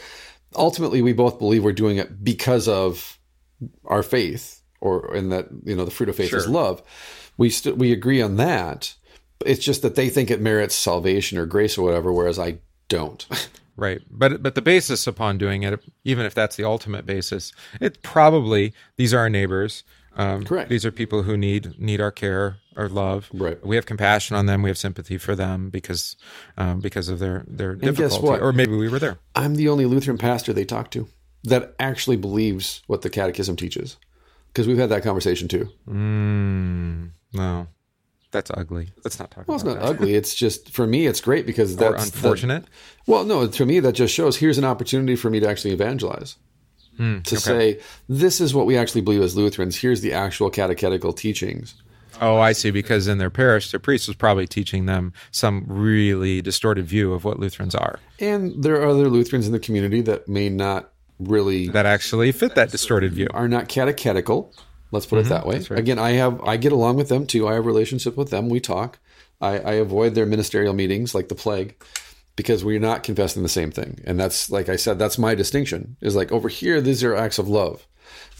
A: ultimately, we both believe we're doing it because of our faith, or in that you know the fruit of faith is love. We st- we agree on that. It's just that they think it merits salvation or grace or whatever, whereas I don't. (laughs)
B: Right. But but the basis upon doing it, even if that's the ultimate basis, it probably these are our neighbors. Um,
A: Correct.
B: These are people who need need our care, our love.
A: Right.
B: We have compassion on them. We have sympathy for them because um, because of their their
A: guess
B: difficulty. Or maybe we were there.
A: I'm the only Lutheran pastor they talk to that actually believes what the Catechism teaches, because we've had that conversation too.
B: Mm, no, that's ugly. Let's not talk
A: Well, it's
B: about
A: not
B: that.
A: ugly. It's just for me, it's great because
B: Or
A: that's the-
B: unfortunate.
A: well, no, to me that just shows here's an opportunity for me to actually evangelize.
B: Hmm,
A: to say this is what we actually believe as Lutherans. Here's the actual catechetical teachings.
B: Oh, I see. Because in their parish, their priest was probably teaching them some really distorted view of what Lutherans are
A: And there are other Lutherans in the community that may not really
B: that actually fit that distorted view.
A: are not catechetical. Let's put it that way.
B: Mm-hmm. right.
A: Again, I have I get along with them too. I have a relationship with them. We talk. I, I avoid their ministerial meetings like the plague because we're not confessing the same thing. And that's like I said, that's my distinction. Is like over here, these are acts of love.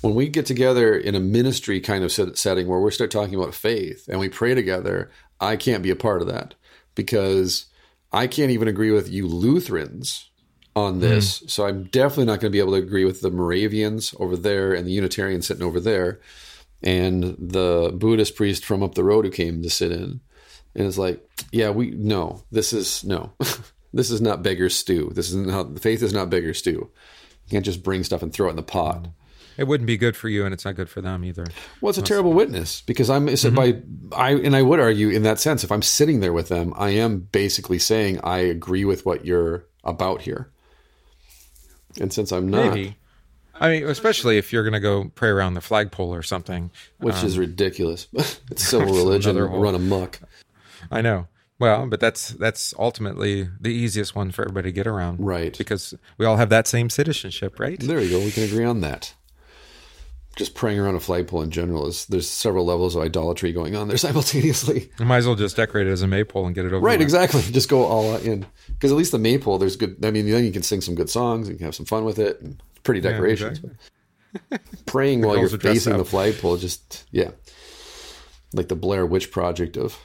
A: When we get together in a ministry kind of set- setting where we start talking about faith and we pray together, I can't be a part of that because I can't even agree with you Lutherans on this. Hmm. So I'm definitely not going to be able to agree with the Moravians over there and the Unitarians sitting over there and the Buddhist priest from up the road who came to sit in. And it's like, yeah, we no, this is no. (laughs) this is not beggar's stew. This is not the faith is not beggar's stew. You can't just bring stuff and throw it in the pot.
B: It wouldn't be good for you, and it's not good for them either.
A: Well, it's a terrible witness because I'm so mm-hmm. by I and I would argue in that sense if I'm sitting there with them, I am basically saying I agree with what you're about here. And since I'm not,
B: Maybe. I mean, especially if you're going to go pray around the flagpole or something.
A: which is um, ridiculous, but (laughs) it's civil (laughs) religion
B: whole-
A: run amok.
B: I know. Well, but that's that's ultimately the easiest one for everybody to get around,
A: Right.
B: Because we all have that same citizenship, right?
A: There you go. We can agree on that. Just praying around a flagpole in general is there's several levels of idolatry going on there (laughs) simultaneously.
B: You might as well just decorate it as a maypole and get it over.
A: Right,
B: with.
A: exactly. (laughs) Just go all in because at least the maypole, there's good. I mean, then you can sing some good songs. You can have some fun with it. And it's pretty
B: Yeah,
A: decorations.
B: exactly.
A: Praying (laughs) while you're facing the flagpole, just yeah, like the Blair Witch Project of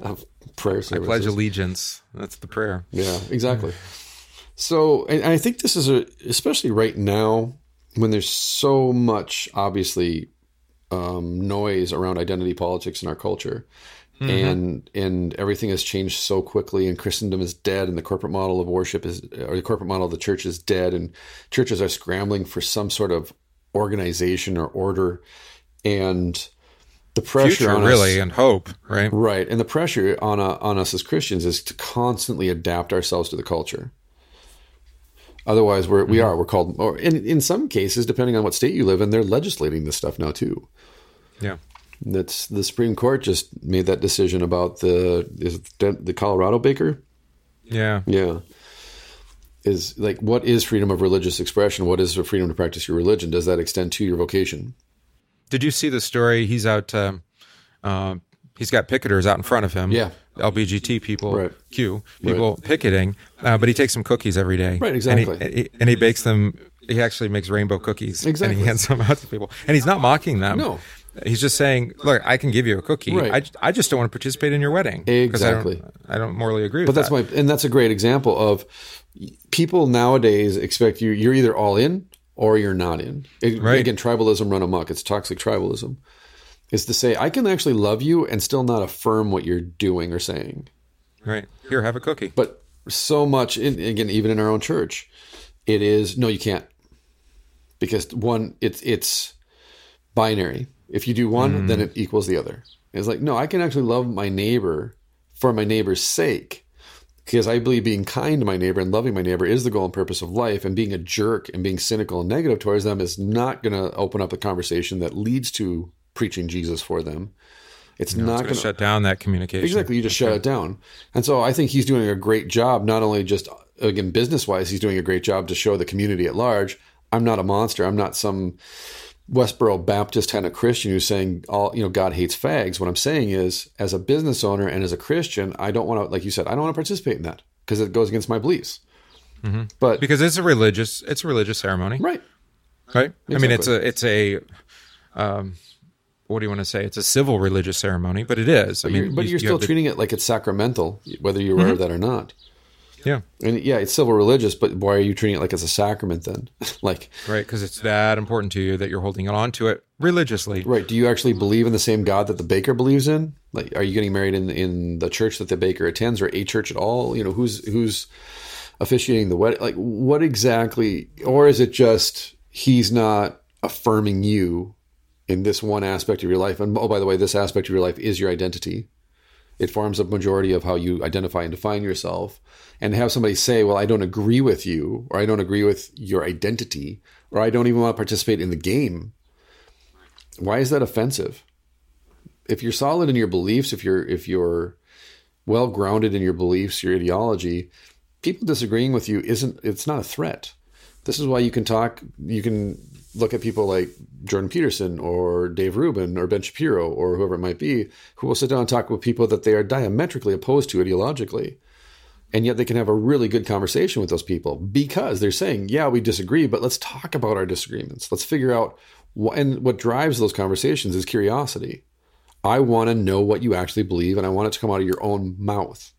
A: of prayer
B: I pledge allegiance. That's the prayer.
A: Yeah, exactly. So, and I think this is a, especially right now when there's so much obviously um, noise around identity politics in our culture, and and everything has changed so quickly, and Christendom is dead, and the corporate model of worship is, or the corporate model of the church is dead, and churches are scrambling for some sort of organization or order, and the pressure
B: Future,
A: on
B: really,
A: us,
B: and hope, right?
A: Right, and the pressure on uh, on us as Christians is to constantly adapt ourselves to the culture. Otherwise, we're we are we're called, or in in some cases, depending on what state you live in, they're legislating this stuff now too.
B: Yeah.
A: That's the Supreme Court just made that decision about the is the Colorado baker.
B: Yeah.
A: Yeah, is like what is freedom of religious expression? What is the freedom to practice your religion? Does that extend to your vocation?
B: Did you see the story? He's out. Um, uh, he's got picketers out in front of him.
A: Yeah.
B: LBGT people,
A: Right.
B: Q people picketing, uh, but he takes some cookies every day.
A: Right,
B: And
A: exactly.
B: he, and he, and he bakes them. He actually makes rainbow cookies.
A: Exactly.
B: And he hands them out to people, and he's not mocking them.
A: No.
B: He's just saying, "Look, I can give you a cookie.
A: Right.
B: I, I just don't want to participate in your wedding. 'cause I don't-
A: Exactly.
B: I don't, morally agree
A: But
B: with
A: that's
B: that.
A: my and that's a great example of people nowadays expect you you're either all in or you're not in. It-
B: Right.
A: Again, tribalism run amok. It's toxic tribalism. Is to say I can actually love you and still not affirm what you're doing or saying.
B: right. Here, have a cookie.
A: But so much, in, again, even in our own church, it is no, you can't, because one, it's it's binary. If you do one, mm. then it equals the other. It's like no, I can actually love my neighbor for my neighbor's sake, because I believe being kind to my neighbor and loving my neighbor is the goal and purpose of life. And being a jerk and being cynical and negative towards them is not going to open up a conversation that leads to preaching Jesus for them. It's
B: No,
A: not going
B: gonna shut down that communication.
A: Exactly. You just shut it down. And so I think he's doing a great job, not only just, again, business wise, he's doing a great job to show the community at large I'm not a monster. I'm not some Westboro Baptist kind of Christian who's saying all you know God hates fags. What I'm saying is, as a business owner and as a Christian, I don't want to, like you said, I don't want to participate in that because it goes against my beliefs. But
B: because it's a religious it's a religious ceremony,
A: right,
B: right? I mean, it's a it's a um, what do you want to say? It's a civil religious ceremony, but it is. I
A: you're-
B: mean,
A: but
B: you-
A: you're
B: you
A: still
B: have the-
A: treating it like it's sacramental, whether you're aware of mm-hmm. that or not.
B: yeah,
A: And yeah, it's civil religious, but why are you treating it like it's a sacrament then? (laughs) like,
B: right, because it's that important to you that you're holding on to it religiously.
A: Right. Do you actually believe in the same God that the baker believes in? Like, are you getting married in in the church that the baker attends, or a church at all? You know, who's who's officiating the wedding? Like, what exactly? Or is it just he's not affirming you in this one aspect of your life? And oh, by the way, this aspect of your life is your identity. It forms a majority of how you identify and define yourself. And have somebody say, "Well, I don't agree with you, or I don't agree with your identity, or I don't even want to participate in the game." why is that offensive if you're solid in your beliefs if you're if you're well grounded in your beliefs your ideology people disagreeing with you isn't it's not a threat this is why you can talk you can look at people like jordan peterson or dave rubin or ben shapiro or whoever it might be who will sit down and talk with people that they are diametrically opposed to ideologically and yet they can have a really good conversation with those people because they're saying, yeah, we disagree, but let's talk about our disagreements. Let's figure out what, and what drives those conversations is curiosity. I want to know what you actually believe, and I want it to come out of your own mouth.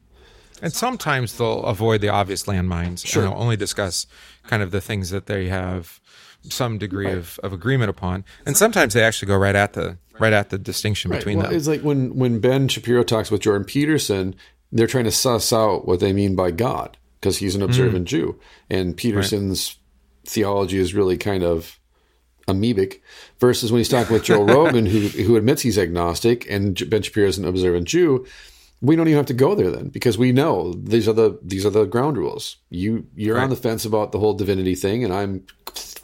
B: And sometimes they'll avoid the obvious landmines
A: Sure.
B: and they'll only discuss kind of the things that they have some degree of, of agreement upon. And sometimes they actually go right at the right at the distinction between
A: well,
B: them.
A: it's like when when Ben Shapiro talks with Jordan Peterson, they're trying to suss out what they mean by God because he's an observant mm. Jew, and Peterson's theology is really kind of amoebic. Versus when he's talking with Joe (laughs) Rogan, who who admits he's agnostic, and Ben Shapiro is an observant Jew. We don't even have to go there then because we know these are the these are the ground rules. You you're on the fence about the whole divinity thing, and I'm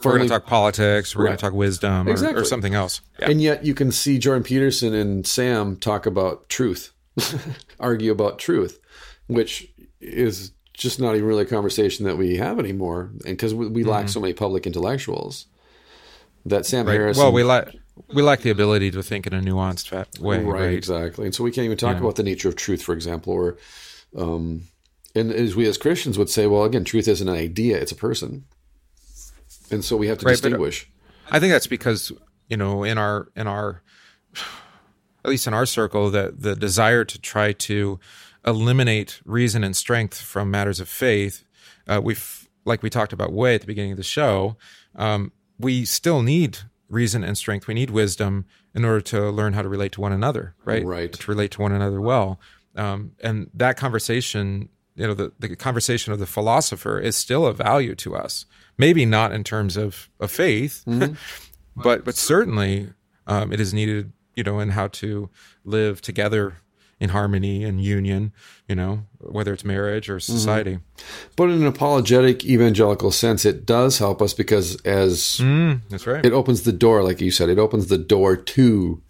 B: We're going to talk politics. We're going to talk wisdom or,
A: Exactly.
B: or something else. Yeah.
A: And yet you can see Jordan Peterson and Sam talk about truth, (laughs) argue about truth, which is just not even really a conversation that we have anymore. And because we, we lack mm-hmm. so many public intellectuals, that Sam Harris.
B: Well, we like we like the ability to think in a nuanced way.
A: right,
B: Right.
A: exactly. And so we can't even talk about the nature of truth, for example, or. Um, and as we as Christians would say, well, again, truth isn't an idea; it's a person, and so we have to
B: Right,
A: distinguish.
B: I think that's because you know in our in our at least in our circle that the desire to try to eliminate reason and strength from matters of faith, uh, we've like we talked about way at the beginning of the show, um, we still need reason and strength. We need wisdom in order to learn how to relate to one another, right?
A: Right.
B: To relate to one another well, um, and that conversation. You know, the, the conversation of the philosopher is still of value to us. Maybe not in terms of, of faith, (laughs) but but certainly um, it is needed you know in how to live together in harmony and union you know whether it's marriage or society
A: But in an apologetic evangelical sense, it does help us because as
B: mm, that's right
A: it opens the door, like you said, it opens the door to,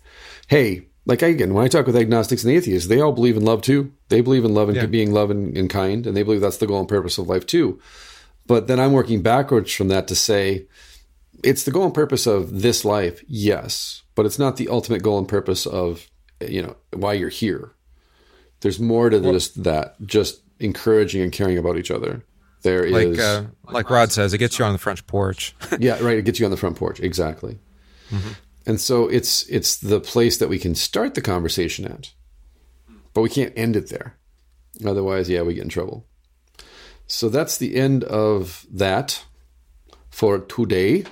A: hey, like again, when I talk with agnostics and atheists, they all believe in love too. They believe in love and
B: Yeah.
A: being love and, and kind, and they believe that's the goal and purpose of life too. But then I'm working backwards from that to say, it's the goal and purpose of this life, yes, but it's not the ultimate goal and purpose of, you know, why you're here. There's more to just that, just encouraging and caring about each other. There is,
B: like uh, like rod says it gets you on the front porch (laughs)
A: yeah, right. It gets you on the front porch, exactly. And so it's it's the place that we can start the conversation at, but we can't end it there. Otherwise, yeah, we get in trouble. So that's the end of that for today.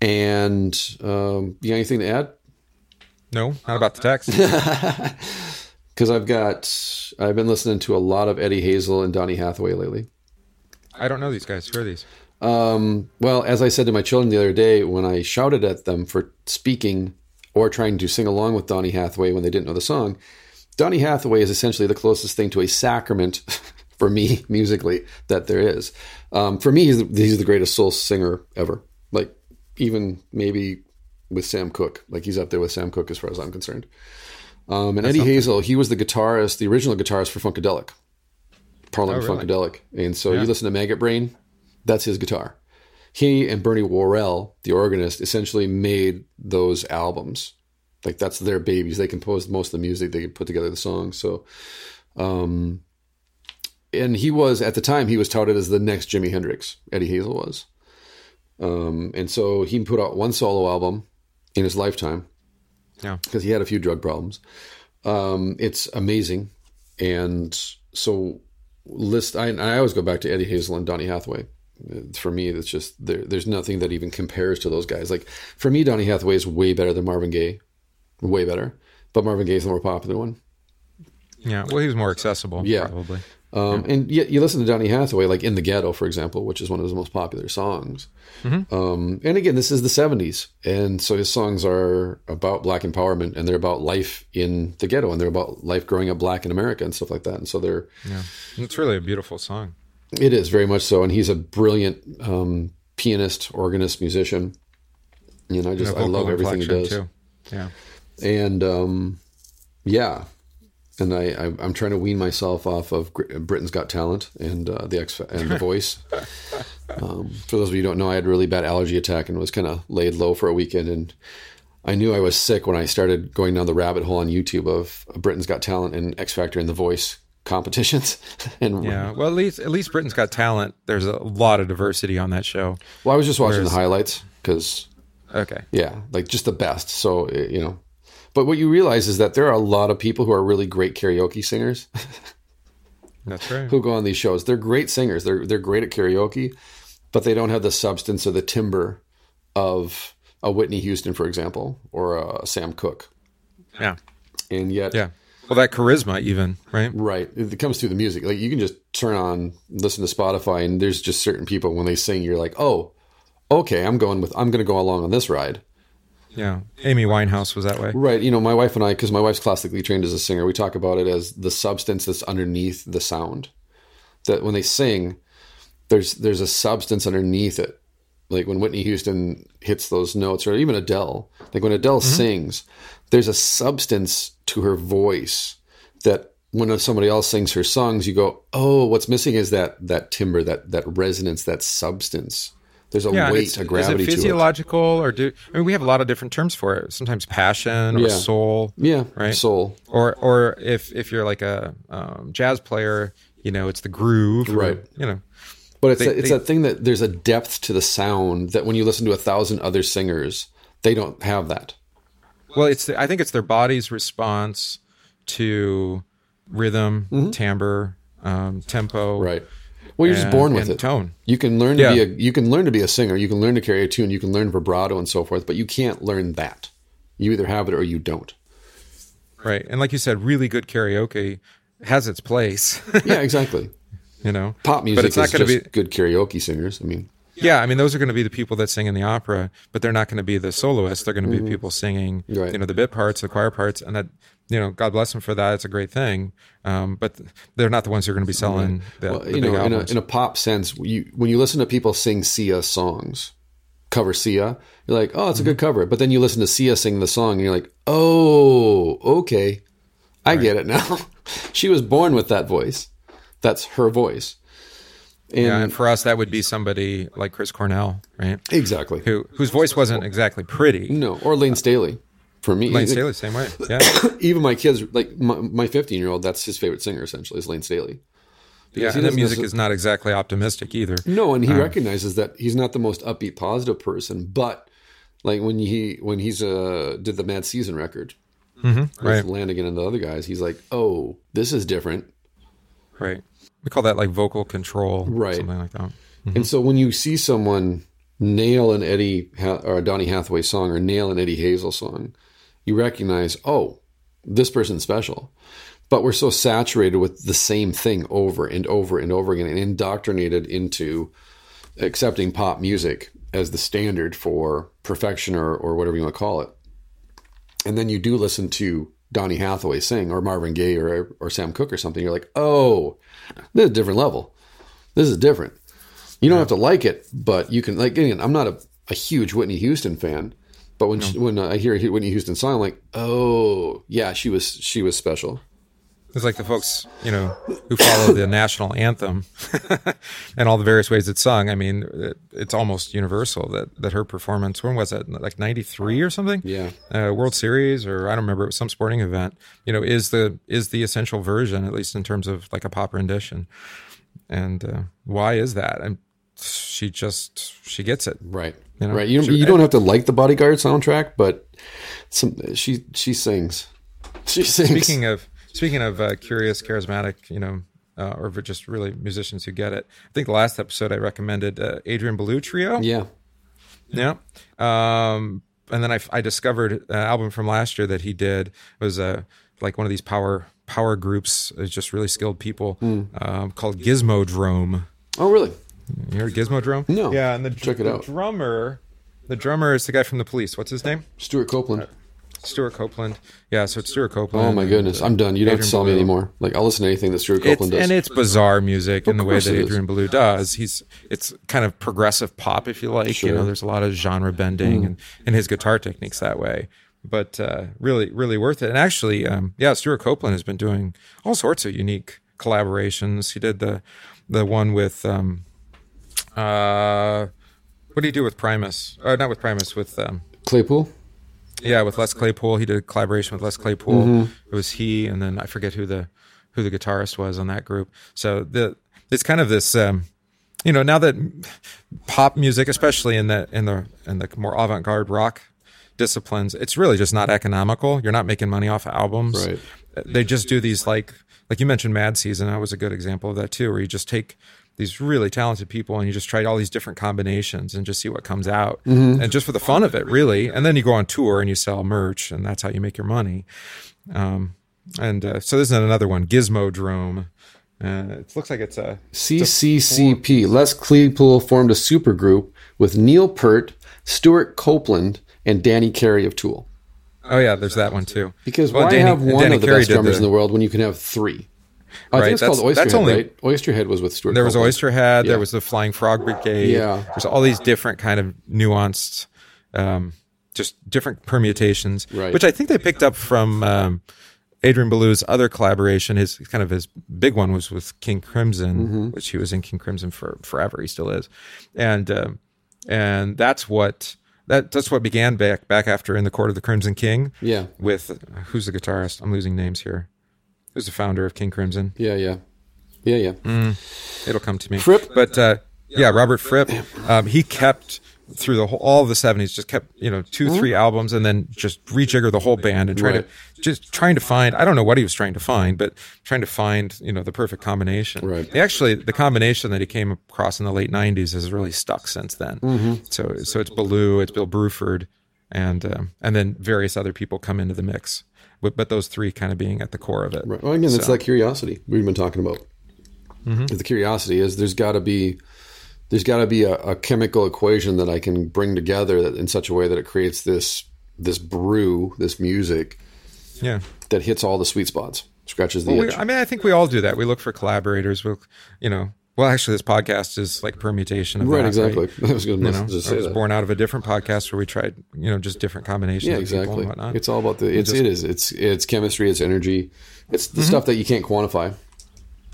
A: And um, you got anything to add?
B: no not about the text (laughs)
A: Because I've got I've been listening to a lot of Eddie Hazel and Donny Hathaway lately.
B: i don't know these guys who are these
A: Um, well, as I said to my children the other day when I shouted at them for speaking or trying to sing along with Donny Hathaway when they didn't know the song, Donny Hathaway is essentially the closest thing to a sacrament (laughs) for me musically that there is. Um, for me, he's the, he's the greatest soul singer ever. Like even maybe with Sam Cooke, like he's up there with Sam Cooke as far as I'm concerned. Um, and Eddie Hazel, he was the guitarist, the original guitarist for Funkadelic, Parliament
B: Oh, really?
A: Funkadelic. And so
B: Yeah.
A: you listen to Maggot Brain, that's his guitar. He and Bernie Worrell, the organist, essentially made those albums. Like that's their babies. They composed most of the music. They put together the songs. So, um, and he was at the time he was touted as the next Jimi Hendrix. Eddie Hazel was. Um, and so he put out one solo album in his lifetime
B: Yeah.
A: because he had a few drug problems. Um, it's amazing, and so list. I, I always go back to Eddie Hazel and Donny Hathaway. For me, it's just there, there's nothing that even compares to those guys. Like for me, Donny Hathaway is way better than Marvin Gaye, way better. But Marvin Gaye is the more popular one.
B: Yeah. Well, he was more accessible.
A: Yeah.
B: Probably.
A: Um, And yet you listen to Donny Hathaway, like in the Ghetto, for example, which is one of his most popular songs. Um, and again, this is the '70s, and so his songs are about black empowerment, and they're about life in the ghetto, and they're about life growing up black in America and stuff like that. And so they're
B: Yeah. It's really a beautiful song.
A: it is very much so, and he's a brilliant um, pianist, organist, musician. And I just I love everything he does.
B: Too. Yeah.
A: and um, yeah, and I, I I'm trying to wean myself off of Britain's Got Talent and uh, the X and the Voice. (laughs) Um, for those of you who don't know, I had a really bad allergy attack and was kind of laid low for a weekend, and I knew I was sick when I started going down the rabbit hole on YouTube of Britain's Got Talent and X Factor and the Voice competitions. (laughs) and
B: Yeah. Well, at least at least Britain's Got Talent. There's a lot of diversity on that show.
A: well, I was just watching
B: Whereas-
A: the highlights because
B: Okay.
A: Yeah, like just the best. So eh, you know, but what you realize is that there are a lot of people who are really great karaoke singers (laughs)
B: That's right.
A: who go on these shows. They're great singers. They're they're great at karaoke, but they don't have the substance or the timbre of a Whitney Houston, for example, or a Sam Cooke.
B: Yeah.
A: And yet,
B: Yeah. Well, that charisma, even right.
A: right, it comes through the music. Like you can just turn on, listen to Spotify, and there's just certain people when they sing, you're like, oh, okay, I'm going with, I'm going to go along on this ride.
B: Yeah. Amy Winehouse was that way.
A: Right. You know, my wife and I, because my wife's classically trained as a singer, we talk about it as the substance that's underneath the sound. That when they sing, there's there's a substance underneath it. Like when Whitney Houston hits those notes, or even Adele. Like when Adele mm-hmm. sings, there's a substance to her voice that when somebody else sings her songs, you go, "Oh, what's missing is that that timbre, that that resonance, that substance." There's a
B: Yeah,
A: weight, a gravity
B: is it
A: to it.
B: physiological or do I mean we have a lot of different terms for it. Sometimes passion or
A: Yeah.
B: soul,
A: Yeah,
B: Right.
A: Soul.
B: or or if if you're like a um, jazz player, you know, it's the groove, or,
A: Right.
B: You know,
A: But it's
B: They-
A: that, it's
B: they-
A: that thing that there's a depth to the sound that when you listen to a thousand other singers, they don't have that.
B: well, it's the, I think it's their body's response to rhythm, timbre, um, tempo,
A: Mm-hmm. Right. Well, you're just born with it.
B: tone.
A: You can learn to
B: Yeah.
A: be a you can learn to be a singer. You can learn to carry a tune. You can learn vibrato and so forth. But you can't learn that. You either have it or you don't.
B: right? And like you said, really good karaoke has its place, (laughs)
A: Yeah, exactly.
B: you know.
A: Pop music
B: it's not
A: is
B: gonna
A: just
B: be-
A: good karaoke singers. I mean,
B: Yeah, I mean, those are going to be the people that sing in the opera, but they're not going to be the soloists. They're going to be people singing,
A: Mm-hmm. Right.
B: you know, the bit parts, the choir parts, and that, you know, God bless them for that. It's a great thing. Um, but they're not the ones who are going to be selling the,
A: well, you know, in a, in a pop sense, you when you listen to people sing Sia songs, cover Sia, you're like, oh, it's a good cover. But then you listen to Sia sing the song, and you're like, oh, okay, I get it now. (laughs) she was born with that voice. That's her voice. And,
B: yeah, and for us, that would be somebody like Chris Cornell, right?
A: exactly.
B: Who whose voice wasn't exactly pretty.
A: No, or Layne Staley. For me,
B: Layne Staley, same way. (coughs) Yeah,
A: even my kids, like my 15 year old, that's his favorite singer essentially is Layne Staley.
B: yeah.
A: he
B: And the music is not exactly optimistic either.
A: No, and he um, recognizes that he's not the most upbeat, positive person. But like when he when he's uh did the Mad Season record mm-hmm, with
B: Right,
A: Lanegan and the other guys, he's like, oh, this is different.
B: right. We call that like vocal control,
A: Right.
B: Something like that. Mm-hmm.
A: And so when you see someone nail an Eddie or a Donny Hathaway song or nail an Eddie Hazel song, you recognize, oh, this person's special. But we're so saturated with the same thing over and over and over again and indoctrinated into accepting pop music as the standard for perfection or, or whatever you want to call it. And then you do listen to Donny Hathaway sing or Marvin Gaye or or Sam Cooke or something, you're like, oh, this is a different level. This is different. You don't have to like it, but you can like. Again, I'm not a, a huge Whitney Houston fan, but when she, when I hear Whitney Houston song, I'm like, oh yeah, she was she was special.
B: It's like the folks, you know, who follow the national anthem (laughs) and all the various ways it's sung. I mean, it, it's almost universal that, that her performance, when was it? Like 93 or something?
A: Yeah.
B: Uh, World Series, or I don't remember, it was some sporting event, you know, is the, is the essential version, at least in terms of like a pop rendition. And uh, why is that? And she just, she gets it.
A: Right.
B: You know,
A: right. You,
B: she-
A: you don't have to like the Bodyguard soundtrack, but some she she sings. (laughs) She sings.
B: Speaking of speaking of uh, curious, charismatic, you know, uh, or just really musicians who get it. I think the last episode I recommended uh, Adrian Belew Trio.
A: yeah.
B: Yeah. Um, and then I, I discovered an album from last year that he did It was uh, like one of these power power groups, uh, just really skilled people,
A: Hmm.
B: um, called Gizmodrome.
A: Oh, really?
B: You heard Gizmodrome?
A: No.
B: Yeah, and the,
A: Check it
B: the
A: out.
B: drummer, the drummer is the guy from the Police. What's his name?
A: Stewart Copeland.
B: Stewart Copeland. Yeah, so it's Stewart Copeland.
A: Oh my goodness,
B: uh,
A: I'm done. You don't have to sell me anymore. Like I'll listen to anything that Stewart
B: It's,
A: Copeland does.
B: and it's bizarre music in the way that
A: it is.
B: Adrian Belew does. He's it's kind of progressive pop, if you like. You
A: Sure. Mm.
B: know, there's a lot of genre bending and, and his guitar techniques that way. But uh, really, really worth it. And actually, um, yeah, Stewart Copeland has been doing all sorts of unique collaborations. He did the the one with um, uh, what did he do with Primus? Uh, not with Primus, with um,
A: Claypool.
B: yeah, with Les Claypool. He did a collaboration with Les Claypool. It was he, and then I forget who the who the guitarist was on that group. So the it's kind of this, um, you know, now that pop music, especially in the in the in the more avant garde rock disciplines, it's really just not economical. You're not making money off of albums.
A: Right.
B: They just do these like like you mentioned Mad Season. That was a good example of that too, where you just take these really talented people and you just try all these different combinations and just see what comes out and just for the fun of it really and then you go on tour and you sell merch and that's how you make your money um, and uh, so this is another one gizmodrome uh, it looks like it's a
A: CCCP. Les Claypool formed a supergroup with Neil Peart, Stewart Copeland, and Danny Carey of Tool.
B: oh yeah there's that one too
A: Because
B: Well,
A: why
B: Danny-
A: have one
B: Danny
A: of the
B: Carey
A: best drummers
B: the-
A: in the world when you can have three? I
B: Right,
A: think it's
B: that's-
A: called Oysterhead,
B: that's only-
A: right? Oysterhead was with Stewart.
B: there was
A: Copeland.
B: oysterhead
A: Yeah.
B: there was the flying frog brigade
A: Yeah.
B: there's all these different kind of nuanced um, just different permutations
A: Right.
B: which i think they picked up from um, adrian Belew's other collaboration his kind of his big one was with king crimson
A: Mm-hmm.
B: which he was in king crimson for forever he still is and um, and that's what that that's what began back back after in the court of the crimson king
A: Yeah,
B: with who's the guitarist i'm losing names here who's the founder of king crimson
A: yeah, yeah, yeah, yeah.
B: Mm. It'll come to me.
A: Fripp?
B: but uh, yeah, Robert Fripp. Um, he kept through the whole all of the seventies, just kept you know 2 three albums, and then just rejigger the whole band and try
A: Right.
B: to just trying to find. I don't know what he was trying to find, but trying to find you know the perfect combination.
A: Right.
B: He actually, the combination that he came across in the late nineties has really stuck since then.
A: Mm-hmm.
B: So so it's Belew, it's Bill Bruford, and um, and then various other people come into the mix. But, but those three kind of being at the core of it.
A: Right. Well, again, it's that curiosity we've been talking about.
B: Mm-hmm.
A: The curiosity is there's got to be there's got to be a, a chemical equation that I can bring together that, in such a way that it creates this this brew, this music
B: Yeah.
A: that hits all the sweet spots, scratches the
B: Well, we,
A: itch.
B: I mean, I think we all do that. We look for collaborators. We'll, you know, well, actually, this podcast is like permutation of
A: right,
B: that,
A: exactly.
B: Right? (laughs)
A: I was going
B: You
A: to
B: know,
A: just say
B: was
A: that.
B: born out of a different podcast where we tried, you know, just different combinations.
A: Yeah,
B: of people
A: exactly.
B: And whatnot.
A: It's all about the it's it is it's it's chemistry, it's energy, it's
B: Mm-hmm.
A: the stuff that you can't quantify.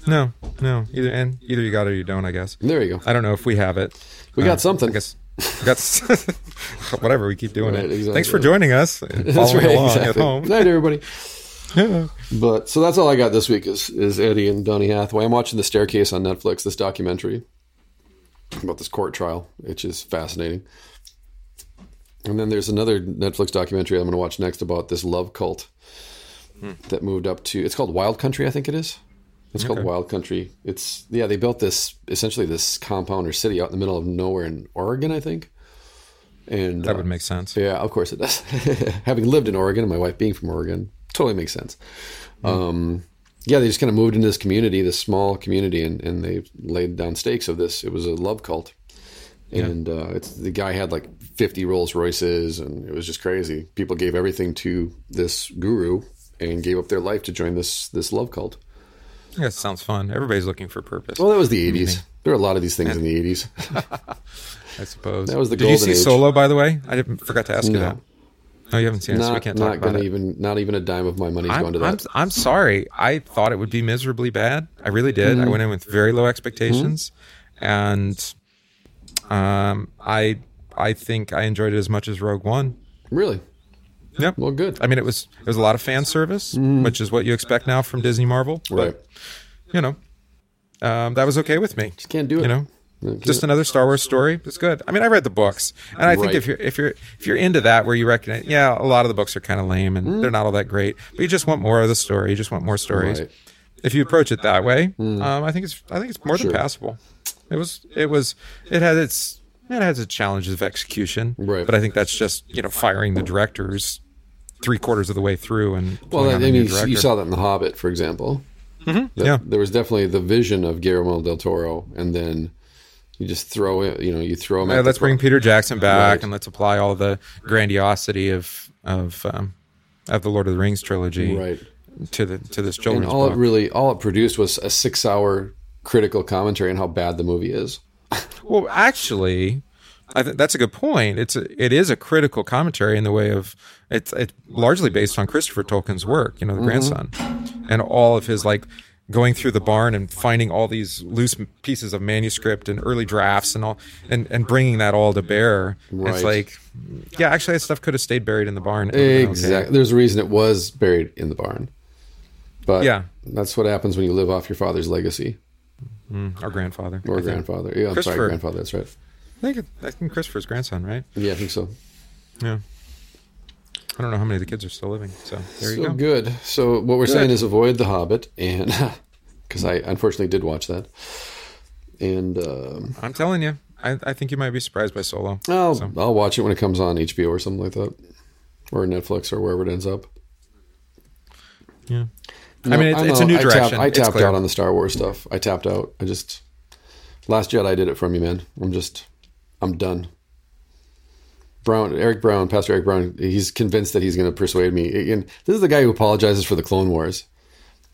B: no, no, either and either you got it or you don't. I guess.
A: There you go.
B: I don't know if we have it.
A: We
B: Uh,
A: got something.
B: I guess. We got (laughs) whatever. We keep doing
A: Right,
B: it.
A: exactly.
B: Thanks for joining us. (laughs)
A: That's right. Exactly.
B: at home.
A: Good night, everybody.
B: Yeah.
A: But so that's all I got this week is is Eddie and Donny Hathaway. I'm watching The Staircase on Netflix, this documentary about this court trial, which is fascinating. And then there's another Netflix documentary I'm going to watch next about this love cult that moved up to. It's called Wild Country, I think it is. It's called Wild Country. It's yeah, they built this essentially this compound or city out in the middle of nowhere in Oregon, I think. And
B: That
A: uh,
B: would make sense.
A: yeah, of course it does. (laughs) Having lived in Oregon and my wife being from Oregon, totally makes sense. Um, yeah, they just kind of moved into this community, this small community, and, and they laid down stakes of this. It was a love cult. And uh, it's, the guy had like 50 Rolls Royces, and it was just crazy. People gave everything to this guru, and gave up their life to join this this love cult.
B: It sounds fun. Everybody's looking for purpose,
A: Well, that was the '80s. There were a lot of these things in the '80s. (laughs)
B: I suppose.
A: that was the
B: Did you see
A: age.
B: Solo, by the way? I didn't forgot to ask you that. No, you haven't seen it, so we can't talk
A: not
B: about it.
A: even not even a dime of my money's
B: I'm,
A: going to
B: I'm,
A: that.
B: I'm sorry. I thought it would be miserably bad. I really did.
A: Mm-hmm.
B: I went in with very low expectations, and um, I I think I enjoyed it as much as Rogue One.
A: really?
B: Yep.
A: Well, good.
B: I mean, it was it was a lot of fan service, which is what you expect now from Disney Marvel. but,
A: right.
B: you know, um, that was okay with me.
A: Just can't do it.
B: You know. Just another Star Wars story. It's good. I mean, I read the books, and I think
A: Right.
B: if you're if you're if you're into that, where you recognize, yeah, a lot of the books are kind of lame and mm. they're not all that great, but you just want more of the story. You just want more stories.
A: Right.
B: If you approach it that way, mm. um, I think it's I think it's more
A: Sure.
B: than passable. It was it was it had its it has its challenges of execution,
A: Right.
B: But I think that's just you know firing the directors three quarters of the way through and
A: Well, I mean, you, you saw that in The Hobbit, for example. Mm-hmm. That-
B: Yeah.
A: there was definitely the vision of Guillermo del Toro, and then you just throw it. You know, you throw him.
B: Yeah, let's bring Peter Jackson back
A: Right.
B: and let's apply all the grandiosity of of um, of the Lord of the Rings trilogy
A: right.
B: to the to this
A: And all
B: book.
A: it really, all it produced was a six-hour critical commentary on how bad the movie is. (laughs)
B: well, actually, I think that's a good point. It's a, it is a critical commentary in the way of it's it's largely based on Christopher Tolkien's work, you know, the grandson, and all of his like going through the barn and finding all these loose pieces of manuscript and early drafts and all and and bringing that all to bear.
A: Right.
B: It's like yeah, actually that stuff could have stayed buried in the barn. Okay.
A: Exactly. There's a reason it was buried in the barn. But
B: Yeah.
A: that's what happens when you live off your father's legacy mm,
B: Our grandfather.
A: or
B: I think.
A: grandfather. Yeah, I'm sorry, grandfather. That's right.
B: I think, I think Christopher's grandson, right?
A: Yeah, I think so.
B: Yeah. I don't know how many of the kids are still living. So there you go.
A: good. So what we're saying is avoid The Hobbit, and (laughs) because I unfortunately did watch that, and um,
B: I'm telling you, I, I think you might be surprised by Solo.
A: I'll
B: So-
A: I'll watch it when it comes on HBO or something like that, or Netflix or wherever it ends up.
B: Yeah.
A: No,
B: I mean, it's,
A: I
B: it's a new
A: I
B: direction.
A: I tapped out on the Star Wars stuff. I tapped out. I just Last Jedi did it for me, man. I'm just I'm done. Brown, Eric Brown, Pastor Eric Brown, he's convinced that he's going to persuade me. Again, this is the guy who apologizes for the Clone Wars.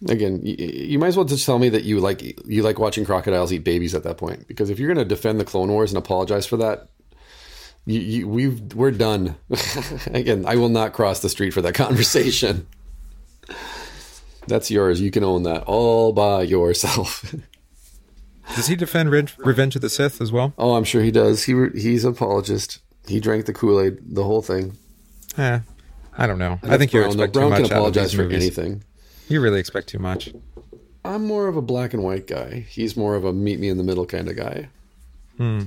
A: Again, you, you might as well just tell me that you like you like watching crocodiles eat babies at that point. Because if you're going to defend the Clone Wars and apologize for that, you, you, we've we're done. (laughs) Again, I will not cross the street for that (laughs) conversation. That's yours. You can own that all by yourself. (laughs)
B: Does he defend Re- Revenge of the Sith as well?
A: oh, I'm sure he does. He he's an apologist. He drank the Kool Aid, the whole thing.
B: Yeah, I don't know. I think you
A: Brown,
B: expect too
A: Brown
B: much
A: can
B: out of
A: apologize for
B: movies.
A: anything.
B: You really expect too much.
A: I'm more of a black and white guy. He's more of a meet me in the middle kind of guy.
B: Yeah.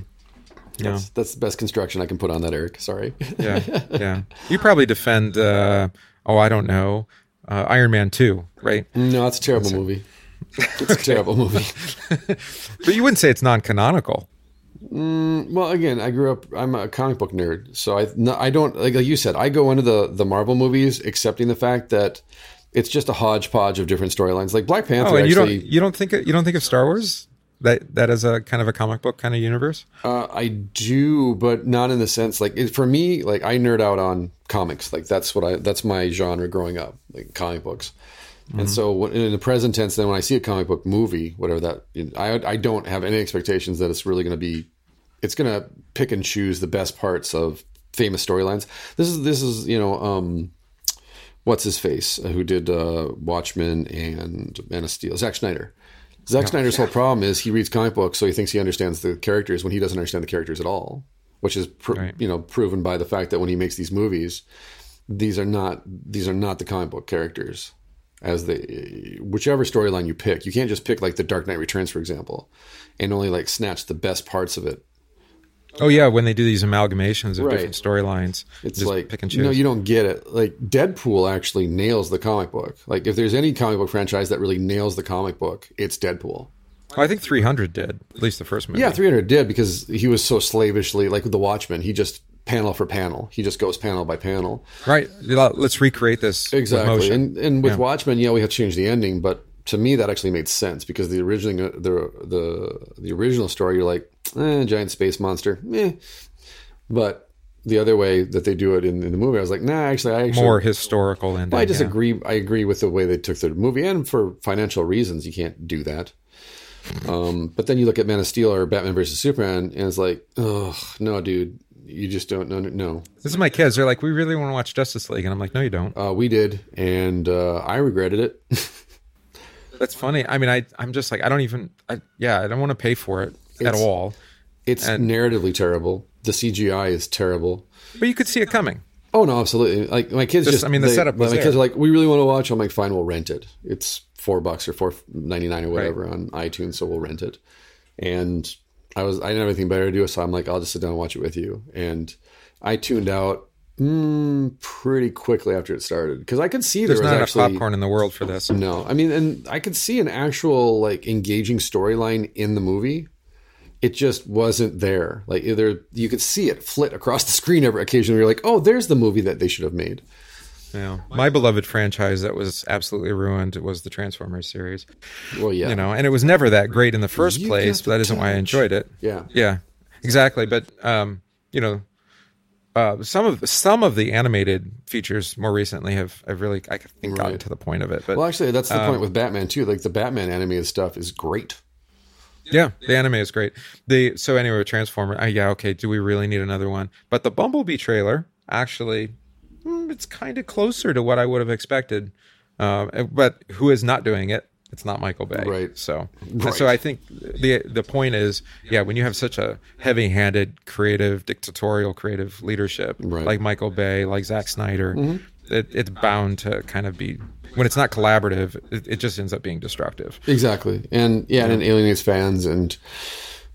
A: That's, that's the best construction I can put on that, Eric. Sorry.
B: Yeah. (laughs) Yeah. You probably defend. Uh, oh, I don't know. Uh, Iron Man Two, right?
A: no, it's a terrible movie. It's a terrible (laughs) movie.
B: But you wouldn't say it's non-canonical.
A: Well, again, I grew up. I'm a comic book nerd, so I no, I don't like, like you said. I go into the the Marvel movies accepting the fact that it's just a hodgepodge of different storylines. Like Black Panther,
B: Oh, and you don't you don't think you don't think of Star Wars that that is a kind of a comic book kind of universe?
A: uh, I do, but not in the sense like it, for me. Like I nerd out on comics. Like that's what I that's my genre growing up, like comic books.
B: Mm-hmm.
A: And so when- in the present tense, then when I see a comic book movie, whatever that, I I don't have any expectations that it's really going to be. It's going to pick and choose the best parts of famous storylines. This is this is you know um, what's his face uh, who did uh, Watchmen and Man of Steel, Zack Snyder. Zack Snyder's whole problem is he reads comic books, so he thinks he understands the characters when he doesn't understand the characters at all, which is pr-
B: Right.
A: you know proven by the fact that when he makes these movies, these are not these are not the comic book characters as the whichever storyline you pick. You can't just pick like the Dark Knight Returns, for example, and only like snatch the best parts of it.
B: Oh yeah, when they do these amalgamations of
A: Right.
B: different storylines,
A: It's like
B: pick and choose.
A: no, you don't get it. Like Deadpool actually nails the comic book. Like if there's any comic book franchise that really nails the comic book, it's Deadpool.
B: Well, I think 300 did at least the first movie.
A: Yeah, 300 did because he was so slavishly like with the Watchmen. He just panel for panel. He just goes panel by panel.
B: right. Let's recreate this
A: Exactly.
B: motion.
A: And and with
B: Yeah.
A: Watchmen, yeah, we have to change the ending, but to me that actually made sense because the original the the the original story, you're like, eh, giant space monster, eh. But the other way that they do it in, in the movie. I was like, nah, actually, I actually
B: More historical ending.
A: I just
B: yeah.
A: agree. I agree with the way they took the movie, and for financial reasons, you can't do that. Um, but then you look at Man of Steel or Batman versus Superman, and it's like, oh no, dude, you just don't know. No,
B: This is my kids. They're like, we really want to watch Justice League, and I'm like, no, you don't.
A: uh, we did, and uh, I regretted it. (laughs)
B: That's funny. I mean, I I'm just like, I don't even. I, yeah, I don't want to pay for it at all.
A: It's narratively terrible. The CGI is terrible.
B: But you could see it coming.
A: Oh no, absolutely. Like my kids
B: Just-
A: just,
B: I mean, the
A: they-
B: setup was
A: My
B: there.
A: kids are like, we really want to watch. I'm like, fine, we'll rent it. It's four bucks or four ninety nine or whatever on iTunes, so we'll rent it. And I was, I didn't have anything better to do, so I'm like, I'll just sit down and watch it with you. And I tuned out mm, pretty quickly after it started because I could see there
B: There's
A: was
B: not enough popcorn in the world for this.
A: no. I mean, and I could see an actual like engaging storyline in the movie. It just wasn't there. Like either you could see it flit across the screen every occasionally. You're like, oh, there's the movie that they should have made.
B: Yeah. My beloved franchise that was absolutely ruined was the Transformers series.
A: Well, yeah,
B: You know, and it was never that great in the first
A: You
B: place,
A: got
B: but that
A: the
B: isn't why I enjoyed it.
A: yeah,
B: Yeah, exactly. But um, you know, uh, some of some of the animated features more recently have have really I think gotten
A: Right.
B: to the point of it. But
A: Well, actually, that's the
B: Um,
A: point with Batman too. Like the Batman animated stuff is great.
B: yeah, the anime is great. The so anyway, with Transformer. Uh, yeah, okay. Do we really need another one? But the Bumblebee trailer actually, it's kind of closer to what I would have expected. Um, but who is not doing it? It's not Michael Bay,
A: Right.
B: So,
A: Right.
B: so I think the the point is, yeah, when you have such a heavy-handed, creative, dictatorial, creative leadership
A: Right.
B: like Michael Bay, like Zack Snyder,
A: Mm-hmm.
B: it, it's bound to kind of be when it's not collaborative, it, it just ends up being destructive.
A: Exactly, and yeah, and it alienates fans. And,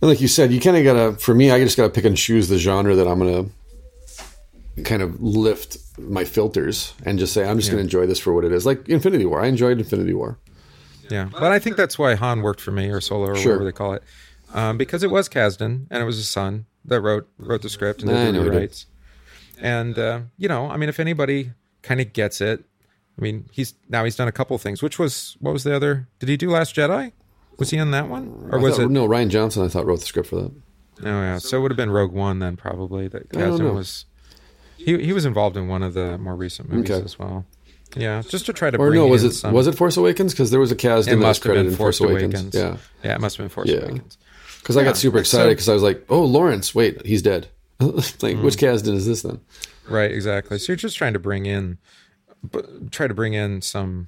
A: and like you said, you kind of gotta. For me, I just gotta pick and choose the genre that I'm gonna kind of lift my filters and just say I'm just gonna enjoy this for what it is. Like Infinity War, I enjoyed Infinity War.
B: Yeah, but I think that's why Han worked for me, or Solo, or
A: Sure.
B: whatever they call it, um, because it was Kasdan and it was his son that wrote wrote the script and did the rewrites. And uh, you know, I mean, if anybody kind of gets it, I mean, he's now he's done a couple things. Which was what was the other? Did he do Last Jedi? Was he in that one, or
A: I
B: was
A: thought-
B: it?
A: no Rian Johnson? I thought wrote the script for that.
B: Oh yeah, so it would have been Rogue One then, probably. That Kasdan was. He he was involved in one of the more recent movies
A: Okay.
B: as well. Yeah, just to try to
A: Or
B: bring
A: no, was
B: in
A: it
B: some,
A: was it Force Awakens? Because there was a
B: It must have been
A: in Force Awakens.
B: Awakens.
A: Yeah,
B: Yeah, it must have been Force
A: Yeah.
B: Awakens.
A: because I got super excited because I was like, oh, Lawrence, wait, he's dead. (laughs) like,
B: Mm.
A: which Kasdan is this then?
B: Right, exactly. So you're just trying to bring in, but try to bring in some.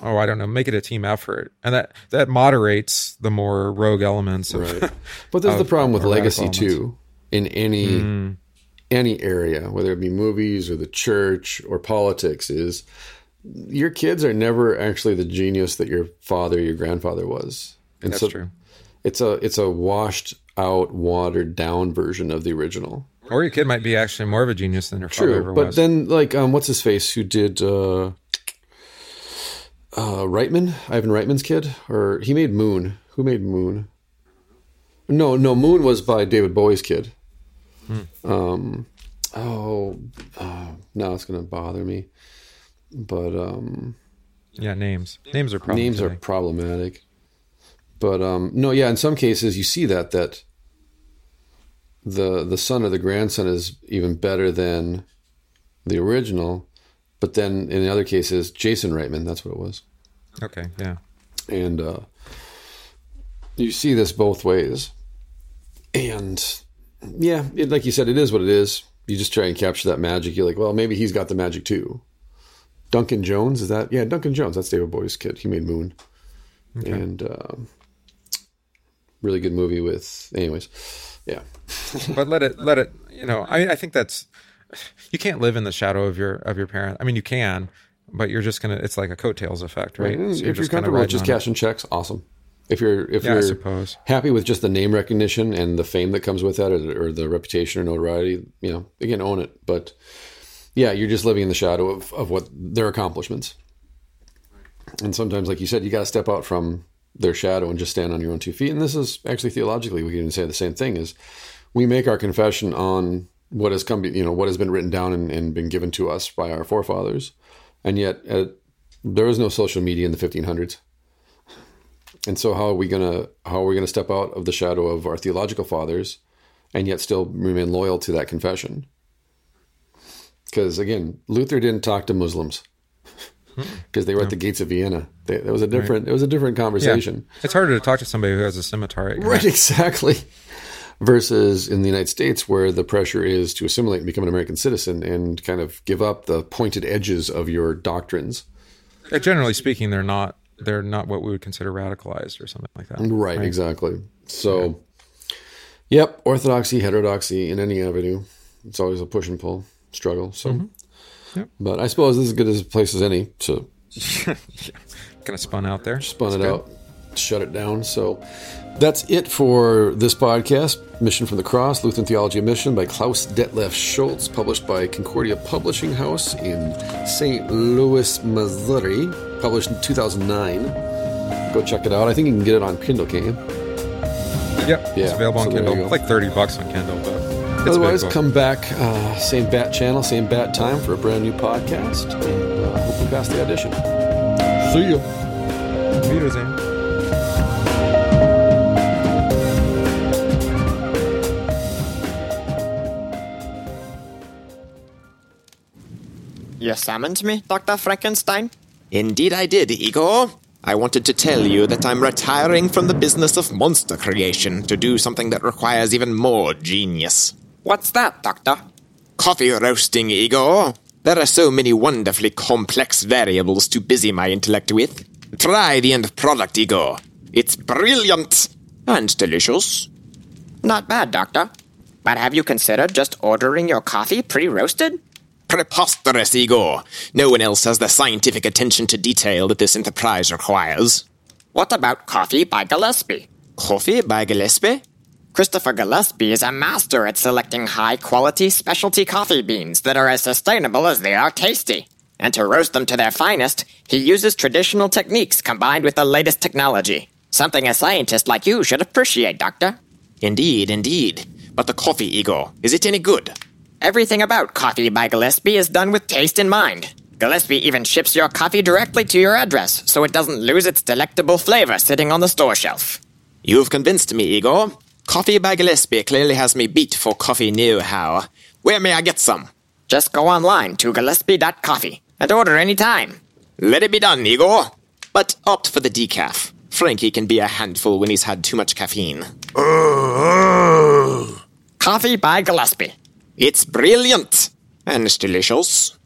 B: Oh, I don't know. Make it a team effort, and that that moderates the more rogue elements of.
A: Right. (laughs) But there's the problem with legacy
B: elements.
A: too. In any any area, whether it be movies or the church or politics, is your kids are never actually the genius that your father, your grandfather was. And
B: That's
A: so
B: true.
A: it's a it's a washed out, watered down version of the original.
B: Or your kid might be actually more of a genius than your father
A: True,
B: ever
A: but
B: was.
A: then like um, what's his face who did uh, uh, Reitman, Ivan Reitman's kid, or he made Moon. Who made Moon? No, no, Moon was by David Bowie's kid. Um, oh, uh, now it's gonna bother me. But um,
B: yeah, names. Names are problems.
A: names are problematic. But um, no, yeah, in some cases you see that that the the son or the grandson is even better than the original. But then in the other cases, Jason Reitman, that's what it was,
B: Okay, yeah.
A: and uh, you see this both ways. And yeah, it, like you said, it is what it is. You just try and capture that magic. You're like, well, maybe he's got the magic too. Duncan Jones is that? Yeah, Duncan Jones. That's David Bowie's kid. He made Moon, and um really good movie with. Anyways, yeah, (laughs)
B: but let it let it you know I, I think that's you can't live in the shadow of your of your parent i mean you can but you're just gonna it's like a coattails effect right,
A: And
B: So you're
A: if you're comfortable with
B: riding
A: just cashing checks, awesome. If you're if
B: yeah
A: you're happy with just the name recognition and the fame that comes with that, or the, or the reputation or notoriety, you know, again, own it. But yeah, you're just living in the shadow of, of what their accomplishments. And sometimes, like you said, you got to step out from their shadow and just stand on your own two feet. And this is actually theologically, we can even say the same thing: is we make our confession on what has come, you know, what has been written down and, and been given to us by our forefathers, and yet uh, there was no social media in the 1500s. And so, how are we gonna how are we gonna step out of the shadow of our theological fathers, and yet still remain loyal to that confession? Because again, Luther didn't talk to Muslims (laughs) because they were at the gates of Vienna. They, it was a different. It was a different
B: Yeah.
A: conversation.
B: It's harder to talk to somebody who has a scimitar. Your
A: Right, (laughs) exactly. Versus in the United States, where the pressure is to assimilate and become an American citizen and kind of give up the pointed edges of your doctrines.
B: Uh, Generally speaking, they're not. They're not what we would consider radicalized or something like that.
A: Right, exactly. So, yep, orthodoxy, heterodoxy in any avenue. It's always a push and pull struggle. So, mm-hmm.
B: Yep.
A: but I suppose this is as good as a place as any to (laughs)
B: Kind of spun out there.
A: spun it out, shut it down. So that's it for this podcast, Mission from the Cross, Lutheran Theology of Mission by Klaus Detlev Schulz, published by Concordia Publishing House in St. Louis, Missouri, published in 2009. Go check it out. I think you can get it on Kindle, can't you?
B: Yep.
A: Yeah,
B: It's available
A: so
B: on
A: there
B: Kindle.
A: go.
B: Like thirty bucks on Kindle, but it's a
A: Otherwise, come back, uh, same bat channel, same bat time for a brand new podcast. And uh, hope we pass the audition. See you.
B: Wiedersehen.
C: You summoned me, Dr. Frankenstein? Indeed, I did, Igor. I wanted to tell you that I'm retiring from the business of monster creation to do something that requires even more genius. What's that, Doctor? Coffee roasting, Igor. There are so many wonderfully complex variables to busy my intellect with. Try the end product, Igor. It's brilliant and delicious. Not bad, Doctor. But have you considered just ordering your coffee pre roasted? Preposterous, Igor. No one else has the scientific attention to detail that this enterprise requires. What about coffee by Gillespie? Coffee by Gillespie? Christopher Gillespie is a master at selecting high quality specialty coffee beans that are as sustainable as they are tasty. And to roast them to their finest, he uses traditional techniques combined with the latest technology. Something a scientist like you should appreciate, Doctor. Indeed, indeed. But the coffee, Igor, is it any good? Everything about Coffee by Gillespie is done with taste in mind. Gillespie even ships your coffee directly to your address, so it doesn't lose its delectable flavor sitting on the store shelf. You've convinced me, Igor. Coffee by Gillespie clearly has me beat for coffee new how. Where may I get some? Just go online to gillespie.coffee and order any time. Let it be done, Igor. But opt for the decaf. Frankie can be a handful when he's had too much caffeine. Coffee by Gillespie. It's brilliant and it's delicious.